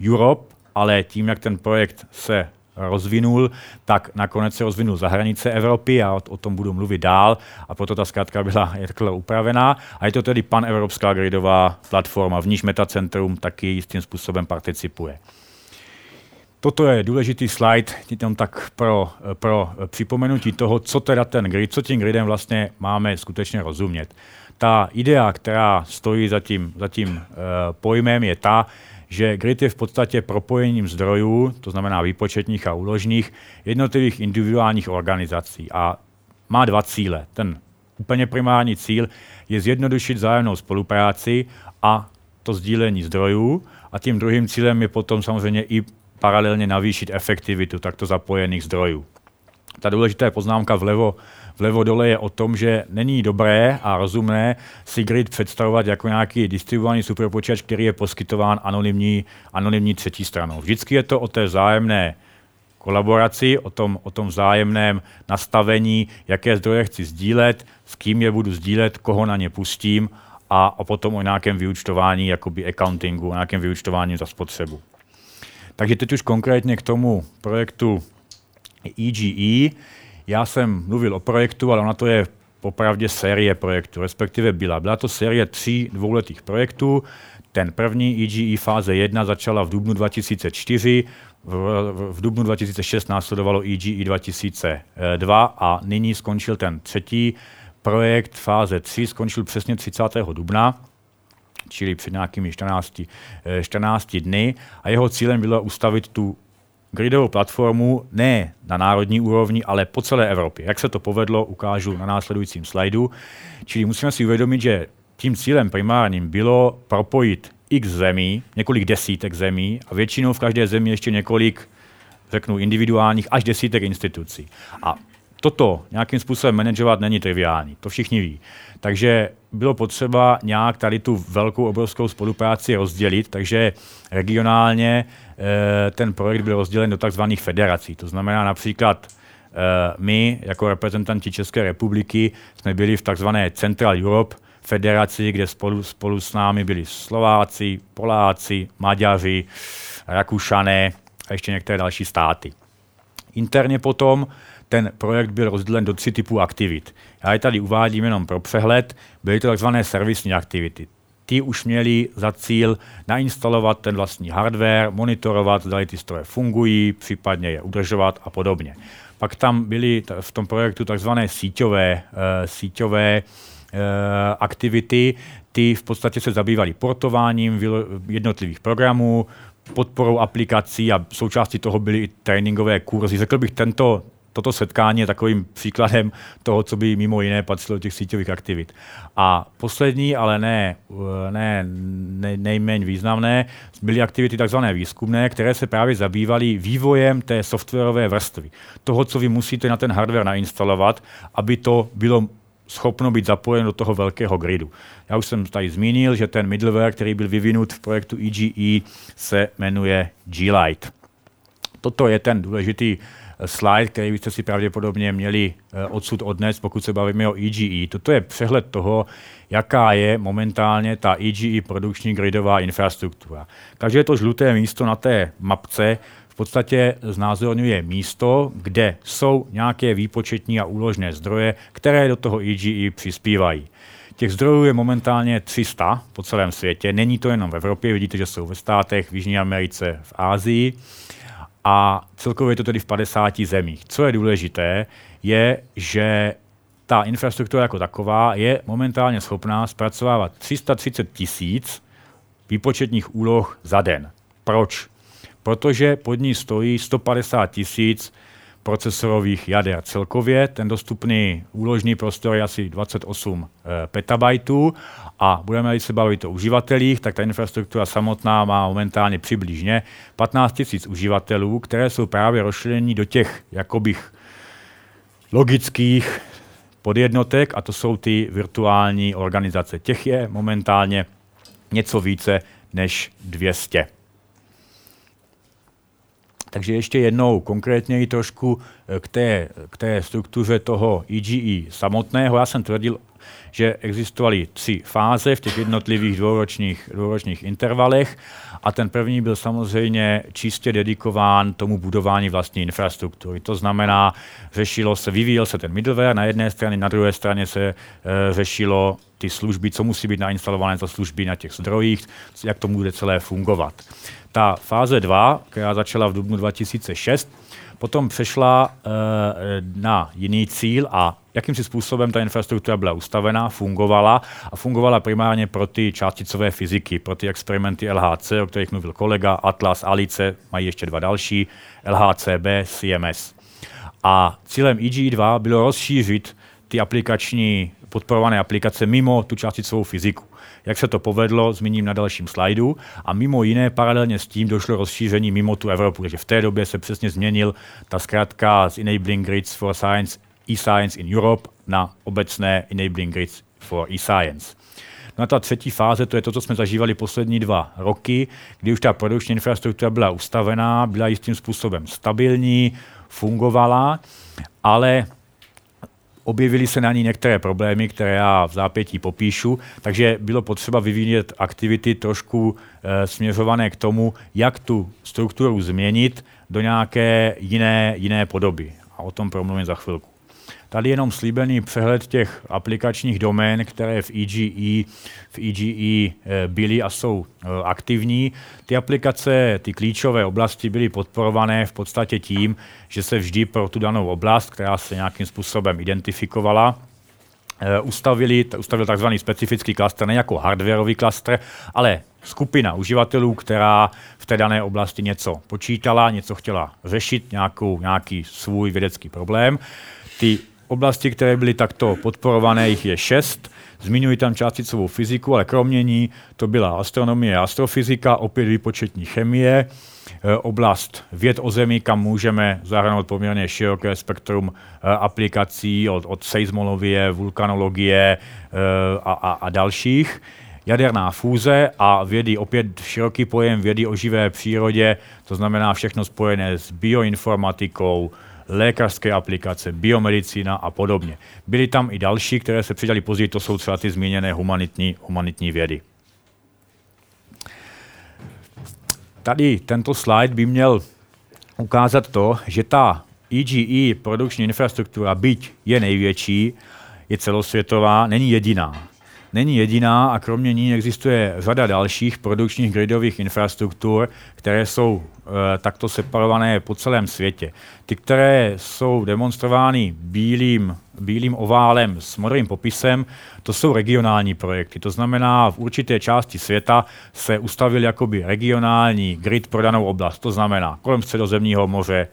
Europe, ale tím, jak ten projekt se rozvinul, tak nakonec se rozvinul za hranice Evropy a o, o tom budu mluvit dál a proto ta zkrátka byla takhle upravená a je to tedy panevropská gridová platforma, v níž Metacentrum taky jistým způsobem participuje. Toto je důležitý slide, jenom tak pro, pro připomenutí toho, co teda ten grid, co tím gridem vlastně máme skutečně rozumět. Ta idea, která stojí za tím, za tím uh, pojmem, je ta, že grid je v podstatě propojením zdrojů, to znamená výpočetních a úložních, jednotlivých individuálních organizací a má dva cíle. Ten úplně primární cíl je zjednodušit zájemnou spolupráci a to sdílení zdrojů a tím druhým cílem je potom samozřejmě i paralelně navýšit efektivitu takto zapojených zdrojů. Ta důležitá poznámka vlevo vlevo dole je o tom, že není dobré a rozumné si grid představovat jako nějaký distribuovaný superpočítač, který je poskytován anonymní, anonymní třetí stranou. Vždycky je to o té vzájemné kolaboraci, o tom, o tom vzájemném nastavení, jaké zdroje chci sdílet, s kým je budu sdílet, koho na ně pustím a, a potom o nějakém vyučtování, jakoby accountingu, o nějakém vyučtování za spotřebu. Takže teď už konkrétně k tomu projektu EGE. Já jsem mluvil o projektu, ale ona to je popravdě série projektů, respektive byla. Byla to série tří dvouletých projektů. Ten první EGE fáze 1 začala v dubnu 2004, v, v dubnu 2006 následovalo EGE 2002 a nyní skončil ten třetí projekt fáze 3, skončil přesně 30. dubna čili před nějakými 14, 14 dny a jeho cílem bylo ustavit tu gridovou platformu ne na národní úrovni, ale po celé Evropě. Jak se to povedlo, ukážu na následujícím slajdu. Čili musíme si uvědomit, že tím cílem primárním bylo propojit x zemí, několik desítek zemí a většinou v každé zemi ještě několik, řeknu, individuálních až desítek institucí. A toto nějakým způsobem manažovat není triviální, to všichni ví. Takže bylo potřeba nějak tady tu velkou obrovskou spolupráci rozdělit, takže regionálně ten projekt byl rozdělen do takzvaných federací. To znamená například eh, my, jako reprezentanti České republiky, jsme byli v takzvané Central Europe federaci, kde spolu, spolu s námi byli Slováci, Poláci, Maďaři, Rakušané a ještě některé další státy. Interně potom ten projekt byl rozdělen do tří typů aktivit. Já je tady uvádím jenom pro přehled. Byly to tzv. servisní aktivity. Ty už měli za cíl nainstalovat ten vlastní hardware, monitorovat, zda ty stroje fungují, případně je udržovat a podobně. Pak tam byly v tom projektu tzv. síťové, uh, síťové uh, aktivity, ty v podstatě se zabývaly portováním jednotlivých programů, podporou aplikací a součástí toho byly i tréninkové kurzy. Řekl bych, tento toto setkání je takovým příkladem toho, co by mimo jiné patřilo těch síťových aktivit. A poslední, ale ne, ne, ne nejméně významné, byly aktivity takzvané výzkumné, které se právě zabývaly vývojem té softwarové vrstvy. Toho, co vy musíte na ten hardware nainstalovat, aby to bylo schopno být zapojeno do toho velkého gridu. Já už jsem tady zmínil, že ten middleware, který byl vyvinut v projektu EGE, se jmenuje G-Lite. Toto je ten důležitý slide, který byste si pravděpodobně měli eh, odsud odnést, pokud se bavíme o EGE. Toto je přehled toho, jaká je momentálně ta EGE produkční gridová infrastruktura. Každé to žluté místo na té mapce v podstatě znázorňuje místo, kde jsou nějaké výpočetní a úložné zdroje, které do toho EGE přispívají. Těch zdrojů je momentálně 300 po celém světě. Není to jenom v Evropě, vidíte, že jsou ve státech, v Jižní Americe, v Ázii a celkově je to tedy v 50 zemích. Co je důležité, je, že ta infrastruktura jako taková je momentálně schopná zpracovávat 330 tisíc výpočetních úloh za den. Proč? Protože pod ní stojí 150 tisíc procesorových jader. Celkově ten dostupný úložný prostor je asi 28 e, petabajtů a budeme se bavit o uživatelích, tak ta infrastruktura samotná má momentálně přibližně 15 000 uživatelů, které jsou právě rozšíření do těch jakobych logických podjednotek a to jsou ty virtuální organizace. Těch je momentálně něco více než 200. Takže ještě jednou konkrétněji trošku eh, k té, k té struktuře toho EGE samotného. Já jsem tvrdil, že existovaly tři fáze v těch jednotlivých dvouročních, dvouročních intervalech a ten první byl samozřejmě čistě dedikován tomu budování vlastní infrastruktury. To znamená, řešilo se, vyvíjel se ten middleware na jedné straně, na druhé straně se e, řešilo ty služby, co musí být nainstalované za služby na těch zdrojích, jak to bude celé fungovat. Ta fáze 2, která začala v dubnu 2006, potom přešla e, na jiný cíl a jakým si způsobem ta infrastruktura byla ustavená, fungovala a fungovala primárně pro ty částicové fyziky, pro ty experimenty LHC, o kterých mluvil kolega, Atlas, Alice, mají ještě dva další, LHCb, CMS. A cílem EG2 bylo rozšířit ty aplikační podporované aplikace mimo tu částicovou fyziku. Jak se to povedlo, zmíním na dalším slajdu. A mimo jiné, paralelně s tím došlo rozšíření mimo tu Evropu. Takže v té době se přesně změnil ta zkrátka z Enabling Grids for Science e-science in Europe na obecné Enabling Grids for e-science. No a ta třetí fáze, to je to, co jsme zažívali poslední dva roky, kdy už ta produkční infrastruktura byla ustavená, byla jistým způsobem stabilní, fungovala, ale objevily se na ní některé problémy, které já v zápětí popíšu, takže bylo potřeba vyvíjet aktivity trošku e, směřované k tomu, jak tu strukturu změnit do nějaké jiné, jiné podoby. A o tom promluvím za chvilku. Tady jenom slíbený přehled těch aplikačních domén, které v EGE, v EGE eh, byly a jsou eh, aktivní. Ty aplikace, ty klíčové oblasti byly podporované v podstatě tím, že se vždy pro tu danou oblast, která se nějakým způsobem identifikovala, eh, ustavili, ustavil tzv. specifický klaster, ne jako hardwareový klaster, ale skupina uživatelů, která v té dané oblasti něco počítala, něco chtěla řešit, nějakou, nějaký svůj vědecký problém. Ty oblasti, které byly takto podporované, jich je šest. Zmiňuji tam částicovou fyziku, ale kromě ní to byla astronomie a astrofyzika, opět výpočetní chemie, e, oblast věd o Zemi, kam můžeme zahrnout poměrně široké spektrum e, aplikací od, od seismologie, vulkanologie e, a, a, a dalších jaderná fúze a vědy, opět široký pojem vědy o živé přírodě, to znamená všechno spojené s bioinformatikou, lékařské aplikace, biomedicína a podobně. Byly tam i další, které se přidali později, to jsou třeba ty zmíněné humanitní, humanitní vědy. Tady tento slide by měl ukázat to, že ta EGE produkční infrastruktura, byť je největší, je celosvětová, není jediná není jediná a kromě ní existuje řada dalších produkčních gridových infrastruktur, které jsou e, takto separované po celém světě. Ty, které jsou demonstrovány bílým, bílým oválem s modrým popisem, to jsou regionální projekty. To znamená, v určité části světa se ustavil jakoby regionální grid pro danou oblast. To znamená kolem středozemního moře,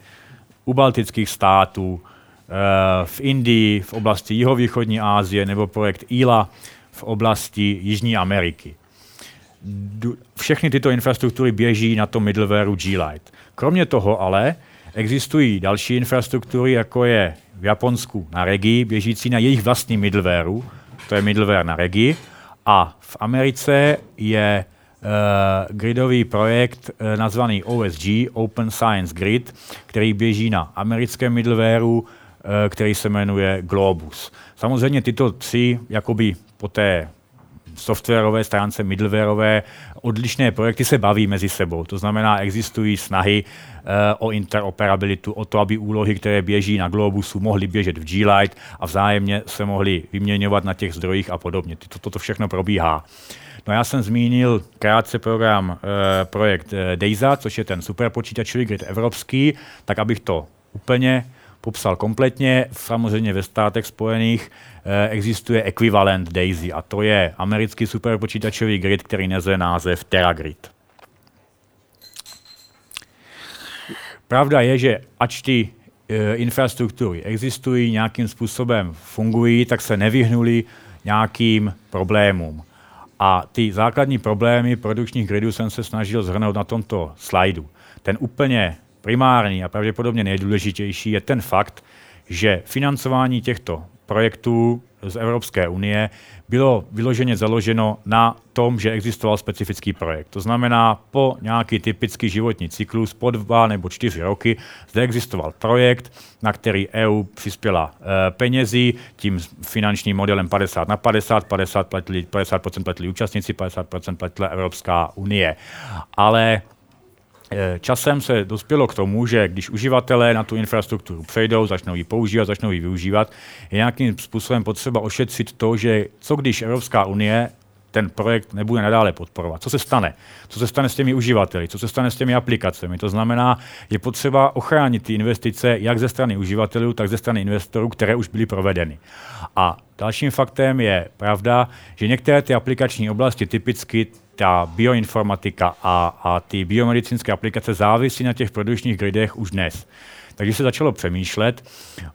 u baltických států, e, v Indii, v oblasti jihovýchodní Asie nebo projekt ILA, v oblasti Jižní Ameriky. Všechny tyto infrastruktury běží na tom middlewareu G-Lite. Kromě toho ale existují další infrastruktury, jako je v Japonsku na Regi, běžící na jejich vlastní middlewareu, to je middleware na Regi, a v Americe je gridový projekt uh, nazvaný OSG, Open Science Grid, který běží na americkém middlewareu, uh, který se jmenuje Globus. Samozřejmě tyto tři jakoby po té softwarové stránce, middlewareové, odlišné projekty se baví mezi sebou. To znamená, existují snahy uh, o interoperabilitu, o to, aby úlohy, které běží na Globusu, mohly běžet v G-Lite a vzájemně se mohly vyměňovat na těch zdrojích a podobně. Toto, toto všechno probíhá. No já jsem zmínil krátce program, uh, projekt uh, což je ten superpočítačový grid evropský, tak abych to úplně popsal kompletně. Samozřejmě ve státech spojených existuje ekvivalent DAISY a to je americký superpočítačový grid, který nese název TeraGrid. Pravda je, že ač ty e, infrastruktury existují, nějakým způsobem fungují, tak se nevyhnuli nějakým problémům. A ty základní problémy produkčních gridů jsem se snažil zhrnout na tomto slajdu. Ten úplně primární a pravděpodobně nejdůležitější je ten fakt, že financování těchto projektů z Evropské unie bylo vyloženě založeno na tom, že existoval specifický projekt. To znamená, po nějaký typický životní cyklus, po dva nebo čtyři roky, zde existoval projekt, na který EU přispěla e, penězi, tím finančním modelem 50 na 50, 50%, platili, 50% platili účastníci, 50% platila Evropská unie. Ale časem se dospělo k tomu, že když uživatelé na tu infrastrukturu přejdou, začnou ji používat, začnou ji využívat, je nějakým způsobem potřeba ošetřit to, že co když Evropská unie ten projekt nebude nadále podporovat. Co se stane? Co se stane s těmi uživateli? Co se stane s těmi aplikacemi? To znamená, je potřeba ochránit ty investice jak ze strany uživatelů, tak ze strany investorů, které už byly provedeny. A dalším faktem je pravda, že některé ty aplikační oblasti, typicky ta bioinformatika a, a ty biomedicínské aplikace závisí na těch produkčních gridech už dnes. Takže se začalo přemýšlet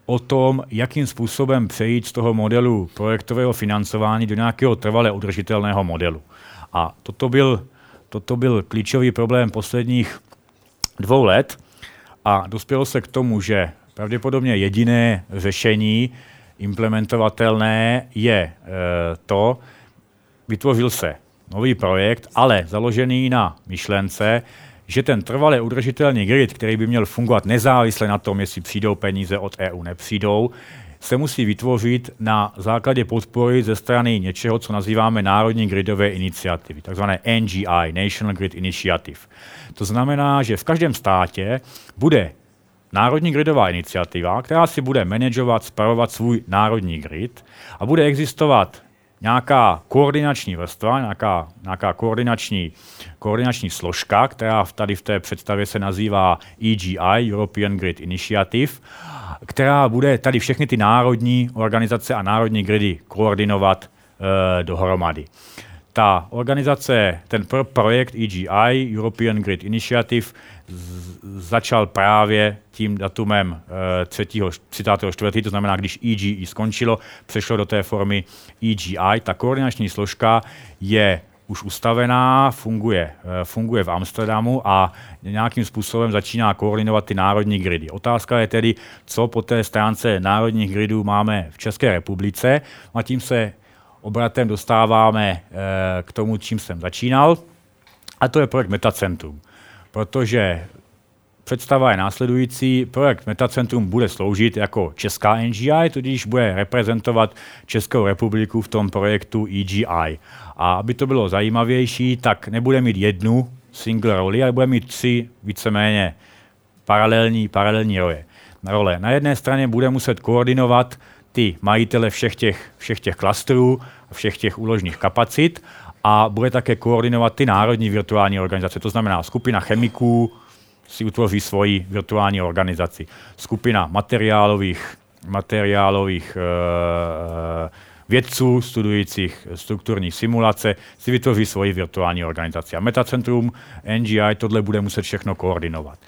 o tom, jakým způsobem přejít z toho modelu projektového financování do nějakého trvale udržitelného modelu. A toto byl, toto byl klíčový problém posledních dvou let a dospělo se k tomu, že pravděpodobně jediné řešení implementovatelné je e, to, vytvořil se nový projekt, ale založený na myšlence, že ten trvalé udržitelný grid, který by měl fungovat nezávisle na tom, jestli přijdou peníze od EU, nepřijdou, se musí vytvořit na základě podpory ze strany něčeho, co nazýváme Národní gridové iniciativy, takzvané NGI, National Grid Initiative. To znamená, že v každém státě bude Národní gridová iniciativa, která si bude manažovat, spravovat svůj národní grid a bude existovat nějaká koordinační vrstva, nějaká, nějaká koordinační, koordinační složka, která tady v té představě se nazývá EGI, European Grid Initiative, která bude tady všechny ty národní organizace a národní gridy koordinovat e, dohromady. Ta organizace, ten pro projekt EGI, European Grid Initiative, začal právě tím datumem 3. 34. To znamená, když EGI skončilo, přešlo do té formy EGI. Ta koordinační složka je už ustavená, funguje, eh, funguje v Amsterdamu a nějakým způsobem začíná koordinovat ty národní gridy. Otázka je tedy, co po té stránce národních gridů máme v České republice. A tím se obratem dostáváme eh, k tomu, čím jsem začínal. A to je projekt Metacentrum protože představa je následující. Projekt Metacentrum bude sloužit jako česká NGI, tudíž bude reprezentovat Českou republiku v tom projektu EGI. A aby to bylo zajímavější, tak nebude mít jednu single roli, ale bude mít tři víceméně paralelní, paralelní roje. role. Na jedné straně bude muset koordinovat ty majitele všech těch, všech těch klastrů, všech těch úložních kapacit a bude také koordinovat ty národní virtuální organizace. To znamená, skupina chemiků si utvoří svoji virtuální organizaci. Skupina materiálových, materiálových e, vědců studujících strukturní simulace si vytvoří svoji virtuální organizaci. A Metacentrum NGI tohle bude muset všechno koordinovat.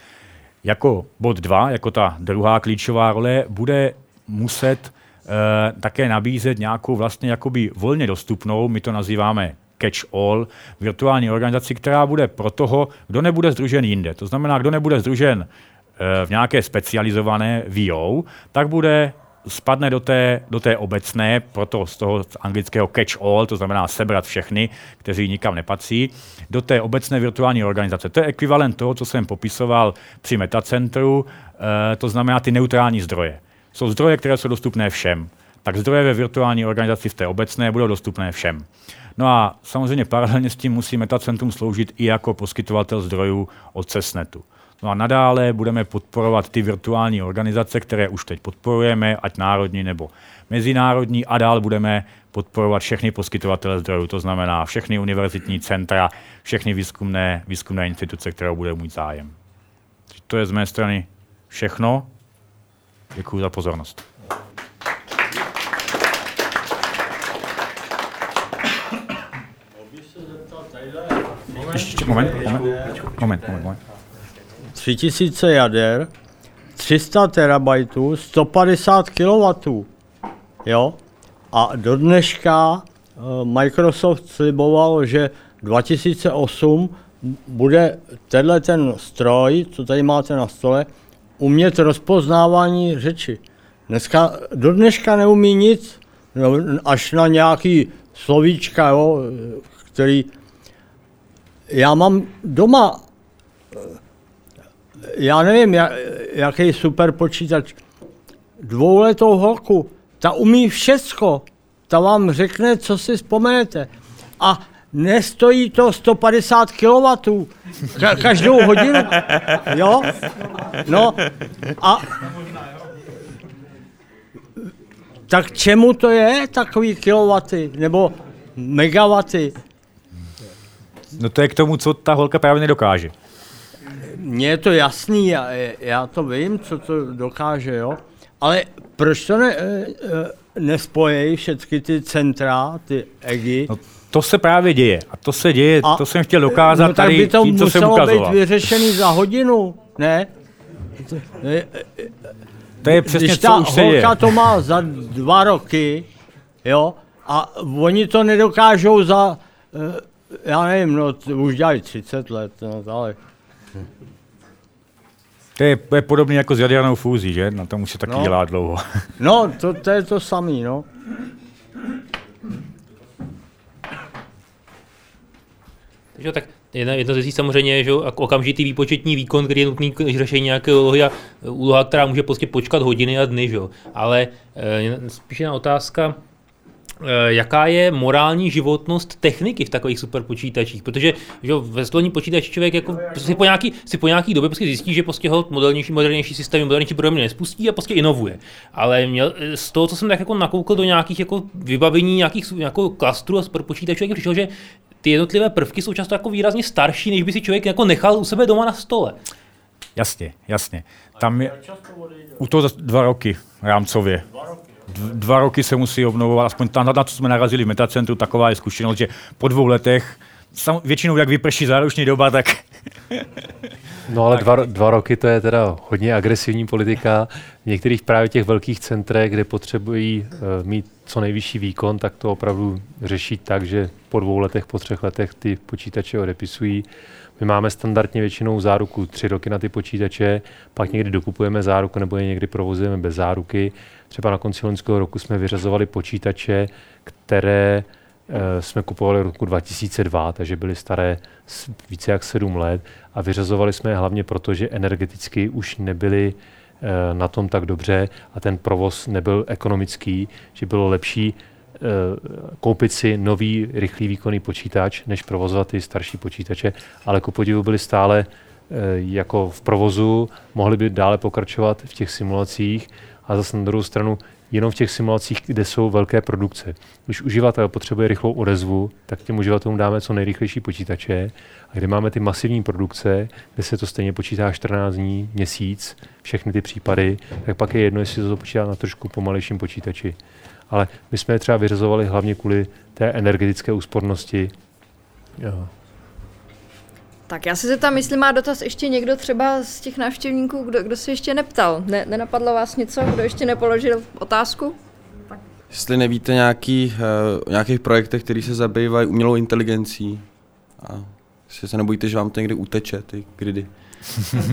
Jako bod 2, jako ta druhá klíčová role, bude muset e, také nabízet nějakou vlastně jakoby volně dostupnou, my to nazýváme catch-all virtuální organizaci, která bude pro toho, kdo nebude združen jinde. To znamená, kdo nebude združen eh, v nějaké specializované VO, tak bude spadne do té, do té obecné, proto z toho anglického catch all, to znamená sebrat všechny, kteří nikam nepatří, do té obecné virtuální organizace. To je ekvivalent toho, co jsem popisoval při metacentru, e, to znamená ty neutrální zdroje. Jsou zdroje, které jsou dostupné všem. Tak zdroje ve virtuální organizaci v té obecné budou dostupné všem. No a samozřejmě paralelně s tím musí Metacentrum sloužit i jako poskytovatel zdrojů od CESNETu. No a nadále budeme podporovat ty virtuální organizace, které už teď podporujeme, ať národní nebo mezinárodní, a dál budeme podporovat všechny poskytovatele zdrojů, to znamená všechny univerzitní centra, všechny výzkumné, výzkumné instituce, které budou mít zájem. To je z mé strany všechno. Děkuji za pozornost. Ještě, moment, moment, moment, moment, moment. 3000 jader, 300 terabajtů, 150 kW. Jo? A do dneška eh, Microsoft sliboval, že 2008 bude tenhle ten stroj, co tady máte na stole, umět rozpoznávání řeči. Dneska, do dneška neumí nic, no, až na nějaký slovíčka, jo, který já mám doma, já nevím, jaký super počítač, dvouletou holku, ta umí všecko, ta vám řekne, co si vzpomenete. A nestojí to 150 kW ka- každou hodinu. Jo? No a tak čemu to je takový kilowaty nebo megawaty? No to je k tomu, co ta holka právě nedokáže. Mně je to jasný, já, já to vím, co to dokáže, jo. Ale proč to ne, eh, eh, nespojí všechny ty centra, ty EGI? No, to se právě děje. A to se děje, a, to jsem chtěl dokázat no, tak tady by to tím, co jsem muselo ukazoval. být vyřešený za hodinu, ne? To je přesně, Když co ta už se holka to má za dva roky, jo, a oni to nedokážou za, eh, já nevím, no, t- už dělají 30 let, no, ale To je, je podobné jako s jadernou fúzí, že? Na tom už se taky No. dělá dlouho. no, to, to je to samý, no. Jo, tak jedna, jedna z věcí samozřejmě je, že jo, okamžitý výpočetní výkon, který je nutný k řešení nějaké úlohy a úloha, která může prostě počkat hodiny a dny, že jo. Ale e, spíš jedna otázka, e, jaká je morální životnost techniky v takových superpočítačích, protože že jo, ve stolní počítači člověk jako si po nějaký, si po nějaký době prostě zjistí, že prostě ho modernější, modernější systémy, modernější programy nespustí a prostě inovuje. Ale měl, z toho, co jsem tak jako nakoukl do nějakých jako vybavení nějakých jako klastrů a superpočítačů, jak přišel, že ty jednotlivé prvky jsou často jako výrazně starší, než by si člověk jako nechal u sebe doma na stole. Jasně, jasně. Tam je u toho za dva roky rámcově. D- Dva roky se musí obnovovat, aspoň tam, na co jsme narazili v metacentru, taková je zkušenost, že po dvou letech, sam, většinou jak vyprší záruční doba, tak No ale dva, dva roky to je teda hodně agresivní politika. V některých právě těch velkých centrech, kde potřebují uh, mít co nejvyšší výkon, tak to opravdu řeší tak, že po dvou letech, po třech letech ty počítače odepisují. My máme standardně většinou záruku tři roky na ty počítače, pak někdy dokupujeme záruku nebo je někdy provozujeme bez záruky. Třeba na konci loňského roku jsme vyřazovali počítače, které eh, jsme kupovali roku 2002, takže byly staré více jak 7 let. A vyřazovali jsme je hlavně proto, že energeticky už nebyly eh, na tom tak dobře a ten provoz nebyl ekonomický, že bylo lepší eh, koupit si nový rychlý výkonný počítač, než provozovat ty starší počítače, ale ku podivu byly stále jako v provozu, mohli by dále pokračovat v těch simulacích a zase na druhou stranu jenom v těch simulacích, kde jsou velké produkce. Když uživatel potřebuje rychlou odezvu, tak těm uživatelům dáme co nejrychlejší počítače. A kde máme ty masivní produkce, kde se to stejně počítá 14 dní, měsíc, všechny ty případy, tak pak je jedno, jestli to počítá na trošku pomalejším počítači. Ale my jsme je třeba vyřazovali hlavně kvůli té energetické úspornosti. Jo. Tak já se zeptám, jestli má dotaz ještě někdo třeba z těch návštěvníků, kdo, kdo se ještě neptal. Ne, nenapadlo vás něco, kdo ještě nepoložil otázku? Jestli nevíte nějaký, uh, nějakých projektech, které se zabývají umělou inteligencí a jestli se nebojíte, že vám to někdy uteče, ty gridy.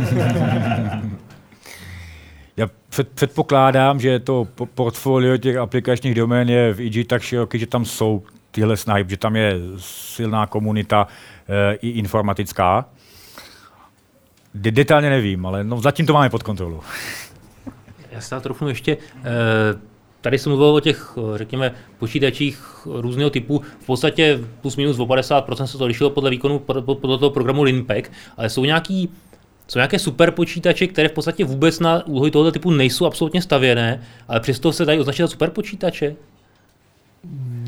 já před, předpokládám, že to portfolio těch aplikačních domén je v IG tak široký, že tam jsou tyhle snahy, že tam je silná komunita i informatická. De- detailně nevím, ale no, zatím to máme pod kontrolou. Já se trochu ještě. E, tady se mluvilo o těch, řekněme, počítačích různého typu. V podstatě plus minus o 50% se to lišilo podle výkonu podle toho programu Linpack, ale jsou nějaký jsou nějaké super počítače, které v podstatě vůbec na úlohy tohoto typu nejsou absolutně stavěné, ale přesto se dají označit za super počítače?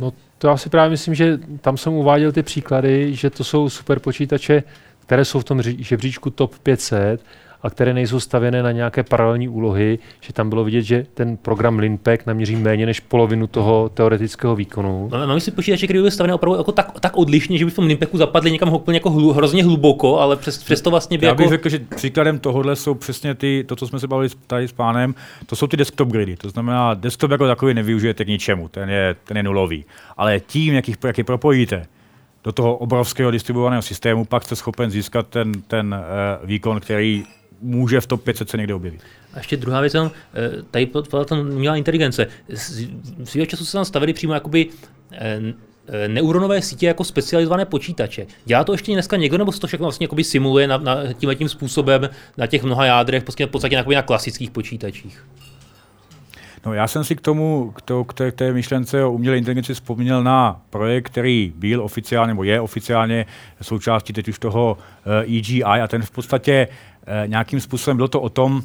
No to já si právě myslím, že tam jsem uváděl ty příklady, že to jsou super počítače, které jsou v tom žebříčku top 500 a které nejsou stavěné na nějaké paralelní úlohy, že tam bylo vidět, že ten program Linpack naměří méně než polovinu toho teoretického výkonu. No, mám si počítače, které byly stavěné opravdu jako tak, tak odlišně, že by v tom Linpacku zapadly někam úplně jako hlu, hrozně hluboko, ale přes, přes to vlastně by Já jako... bych řekl, že příkladem tohohle jsou přesně ty, to, co jsme se bavili tady s pánem, to jsou ty desktop gridy. To znamená, desktop jako takový nevyužijete k ničemu, ten je, ten je nulový. Ale tím, jak, jich, jak je propojíte, do toho obrovského distribuovaného systému, pak jste schopen získat ten, ten uh, výkon, který může v top 500 se někde objevit. A ještě druhá věc, eh, tady ta měla inteligence. Svýho času se tam stavili přímo jakoby eh, eh, neuronové sítě jako specializované počítače. Dělá to ještě dneska někdo, nebo se to všechno vlastně simuluje na, na tím, tím způsobem na těch mnoha jádrech, prostě v podstatě na, na klasických počítačích? No já jsem si k tomu, k, to, k, té, k té myšlence o umělé inteligenci vzpomněl na projekt, který byl oficiálně, nebo je oficiálně součástí teď už toho EGI a ten v podstatě nějakým způsobem bylo to o tom,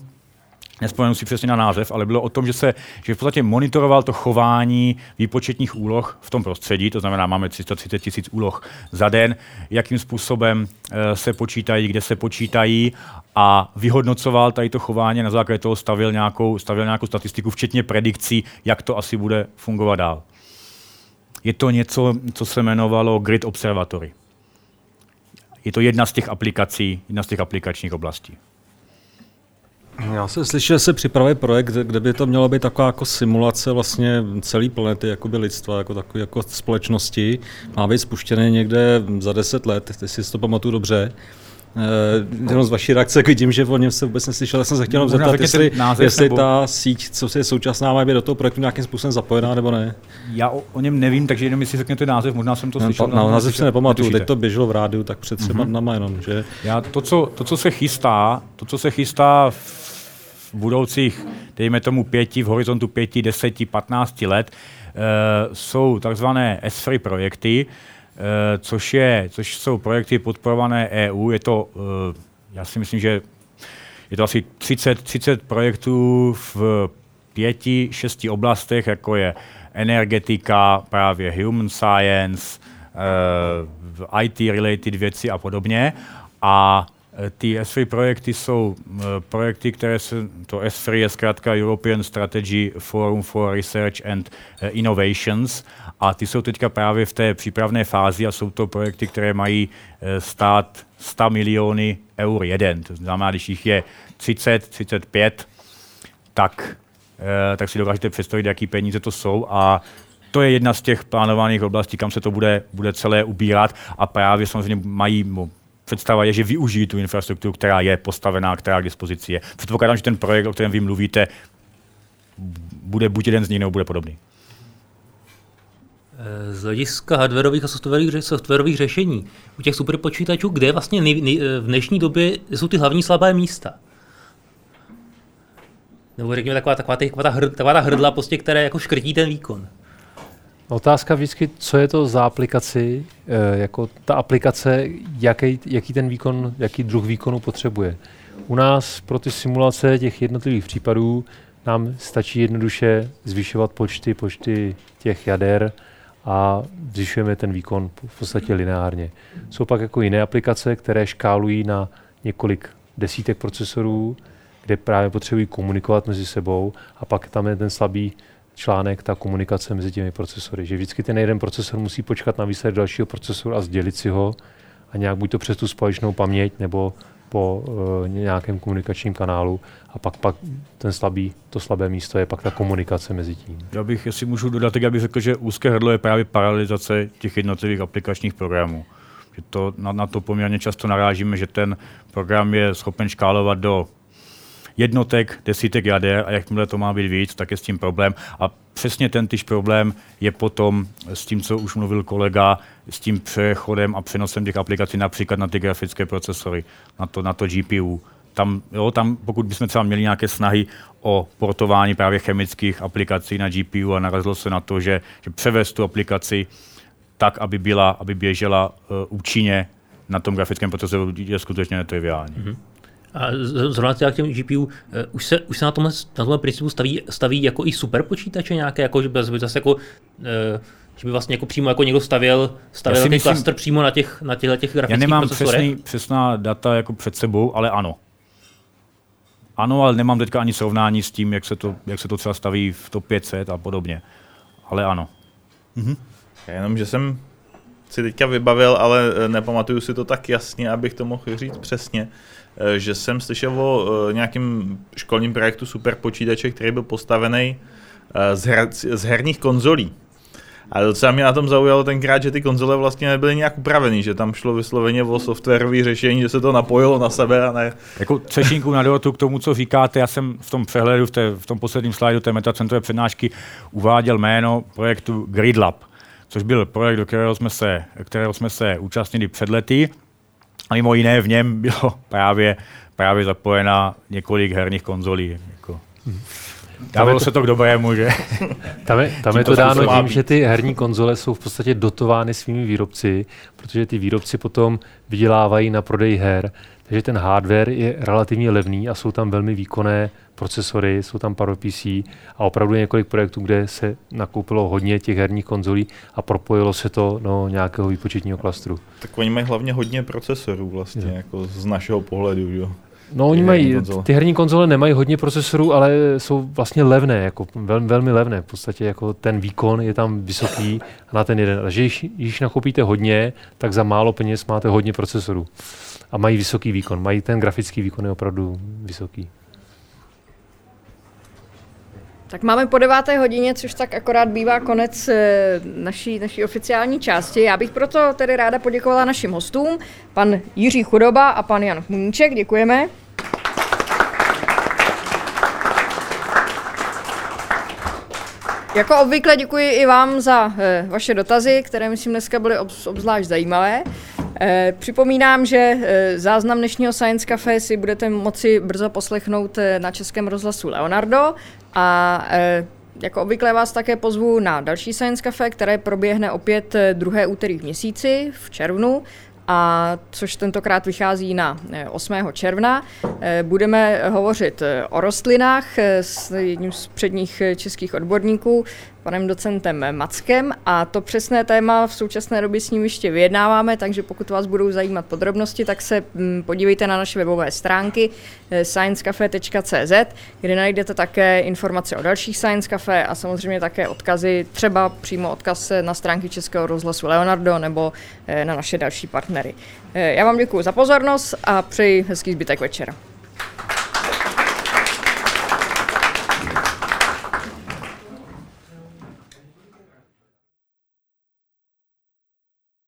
nespomenu si přesně na název, ale bylo o tom, že se že v podstatě monitoroval to chování výpočetních úloh v tom prostředí, to znamená, máme 330 tisíc úloh za den, jakým způsobem e, se počítají, kde se počítají a vyhodnocoval tady to chování, na základě toho stavil nějakou, stavil nějakou statistiku, včetně predikcí, jak to asi bude fungovat dál. Je to něco, co se jmenovalo Grid Observatory. Je to jedna z těch aplikací, jedna z těch aplikačních oblastí. Já jsem slyšel, že se připravuje projekt, kde by to mělo být taková jako simulace vlastně celé planety, jako by lidstva, jako takové jako společnosti. Má být spuštěný někde za 10 let, jestli si to pamatuju dobře. Uh, jenom z vaší reakce vidím, že o něm se vůbec neslyšel. Já jsem se chtěl jenom zeptat, jestli, jestli nebo... ta síť, co je současná, má být do toho projektu nějakým způsobem zapojená nebo ne. Já o, o něm nevím, takže jenom jestli řekněte název, možná jsem to slyšel. No, název se nepamatuju, teď to běželo v rádiu, tak před třeba mm-hmm. dnama jenom. Že... Já to co, to, co se chystá, to, co se chystá v budoucích, dejme tomu pěti, v horizontu pěti, deseti, patnácti let, uh, jsou takzvané S3 projekty, Eh, což, je, což jsou projekty podporované EU. Je to, eh, já si myslím, že je to asi 30, 30 projektů v pěti, šesti oblastech, jako je energetika, právě human science, eh, IT-related věci a podobně. A ty S3 projekty jsou projekty, které se, to S3 je zkrátka European Strategy Forum for Research and Innovations a ty jsou teďka právě v té přípravné fázi a jsou to projekty, které mají eh, stát 100 miliony eur jeden. To znamená, když jich je 30, 35, tak, eh, tak si dokážete představit, jaký peníze to jsou a to je jedna z těch plánovaných oblastí, kam se to bude, bude celé ubírat a právě samozřejmě mají představa je, že využijí tu infrastrukturu, která je postavená, která k dispozici je. Předpokládám, že ten projekt, o kterém vy mluvíte, bude buď jeden z nich, nebo bude podobný. Z hlediska hardwareových a softwarových, softwarových řešení, u těch superpočítačů, kde vlastně nej, nej, v dnešní době jsou ty hlavní slabé místa? Nebo řekněme taková, taková, taková, ta, hrd, taková ta hrdla, prostě, které jako škrtí ten výkon. Otázka vždycky, co je to za aplikaci, e, jako ta aplikace, jaký, jaký ten výkon, jaký druh výkonu potřebuje. U nás pro ty simulace těch jednotlivých případů nám stačí jednoduše zvyšovat počty, počty těch jader, a zvyšujeme ten výkon v podstatě lineárně. Jsou pak jako jiné aplikace, které škálují na několik desítek procesorů, kde právě potřebují komunikovat mezi sebou a pak tam je ten slabý článek, ta komunikace mezi těmi procesory. Že vždycky ten jeden procesor musí počkat na výsledek dalšího procesoru a sdělit si ho a nějak buď to přes tu společnou paměť nebo po uh, nějakém komunikačním kanálu a pak, pak ten slabý, to slabé místo je pak ta komunikace mezi tím. Já bych, jestli můžu dodat, tak bych řekl, že úzké hrdlo je právě paralelizace těch jednotlivých aplikačních programů. Že to, na, na to poměrně často narážíme, že ten program je schopen škálovat do jednotek, desítek jader a jakmile to má být víc, tak je s tím problém. A přesně ten tyž problém je potom s tím, co už mluvil kolega, s tím přechodem a přenosem těch aplikací například na ty grafické procesory, na to, na to GPU. Tam, jo, tam, pokud bychom třeba měli nějaké snahy o portování právě chemických aplikací na GPU a narazilo se na to, že, že převést tu aplikaci tak, aby, byla, aby běžela uh, účinně na tom grafickém procesoru, je skutečně netriviální. Mm-hmm. A zrovna k těm GPU, uh, už se, už se na tomhle, na tomhle principu staví, staví jako i super počítače nějaké, jako, že by zase jako, uh, že by vlastně jako přímo jako někdo stavěl, stavěl ten klaster přímo na těch, na těchto těch grafických Já nemám přesný, přesná data jako před sebou, ale ano. Ano, ale nemám teďka ani srovnání s tím, jak se to, jak se to třeba staví v top 500 a podobně. Ale ano. Mhm. Jenom, že jsem si teďka vybavil, ale eh, nepamatuju si to tak jasně, abych to mohl říct přesně, eh, že jsem slyšel o eh, nějakém školním projektu super počítače, který byl postavený z, her, z herních konzolí. A docela mě na tom zaujalo tenkrát, že ty konzole vlastně nebyly nějak upravený, že tam šlo vysloveně o softwarové řešení, že se to napojilo na sebe a ne. Jako třešinku na dotu k tomu, co říkáte, já jsem v tom přehledu, v, té, v tom posledním slajdu té metacentrové přednášky uváděl jméno projektu GridLab což byl projekt, do kterého jsme se, kterého jsme se účastnili před lety. A mimo jiné v něm bylo právě, právě zapojena několik herních konzolí. Jako. Dávalo se to k dobrému, že? Tam je, tam je to dáno tím, že ty herní konzole jsou v podstatě dotovány svými výrobci, protože ty výrobci potom vydělávají na prodej her. Takže ten hardware je relativně levný a jsou tam velmi výkonné procesory, jsou tam PC a opravdu několik projektů, kde se nakoupilo hodně těch herních konzolí a propojilo se to do nějakého výpočetního klastru. Tak oni mají hlavně hodně procesorů vlastně, je. jako z našeho pohledu, jo. No, oni mají, ty herní konzole nemají hodně procesorů, ale jsou vlastně levné, jako velmi, velmi levné. V podstatě jako ten výkon je tam vysoký na ten jeden. Ale když, když nakoupíte hodně, tak za málo peněz máte hodně procesorů. A mají vysoký výkon. Mají ten grafický výkon je opravdu vysoký. Tak máme po deváté hodině, což tak akorát bývá konec eh, naší, naší oficiální části. Já bych proto tedy ráda poděkovala našim hostům, pan Jiří Chudoba a pan Jan Muníček. Děkujeme. Jako obvykle děkuji i vám za e, vaše dotazy, které myslím dneska byly obzvlášť zajímavé. E, připomínám, že záznam dnešního Science Café si budete moci brzo poslechnout na Českém rozhlasu Leonardo a e, jako obvykle vás také pozvu na další Science Cafe, které proběhne opět druhé úterý v měsíci v červnu a což tentokrát vychází na 8. června. Budeme hovořit o rostlinách s jedním z předních českých odborníků, panem docentem Mackem a to přesné téma v současné době s ním ještě vyjednáváme, takže pokud vás budou zajímat podrobnosti, tak se mm, podívejte na naše webové stránky eh, sciencecafe.cz, kde najdete také informace o dalších Science Cafe a samozřejmě také odkazy, třeba přímo odkaz na stránky Českého rozhlasu Leonardo nebo eh, na naše další partnery. Eh, já vám děkuji za pozornost a přeji hezký zbytek večera.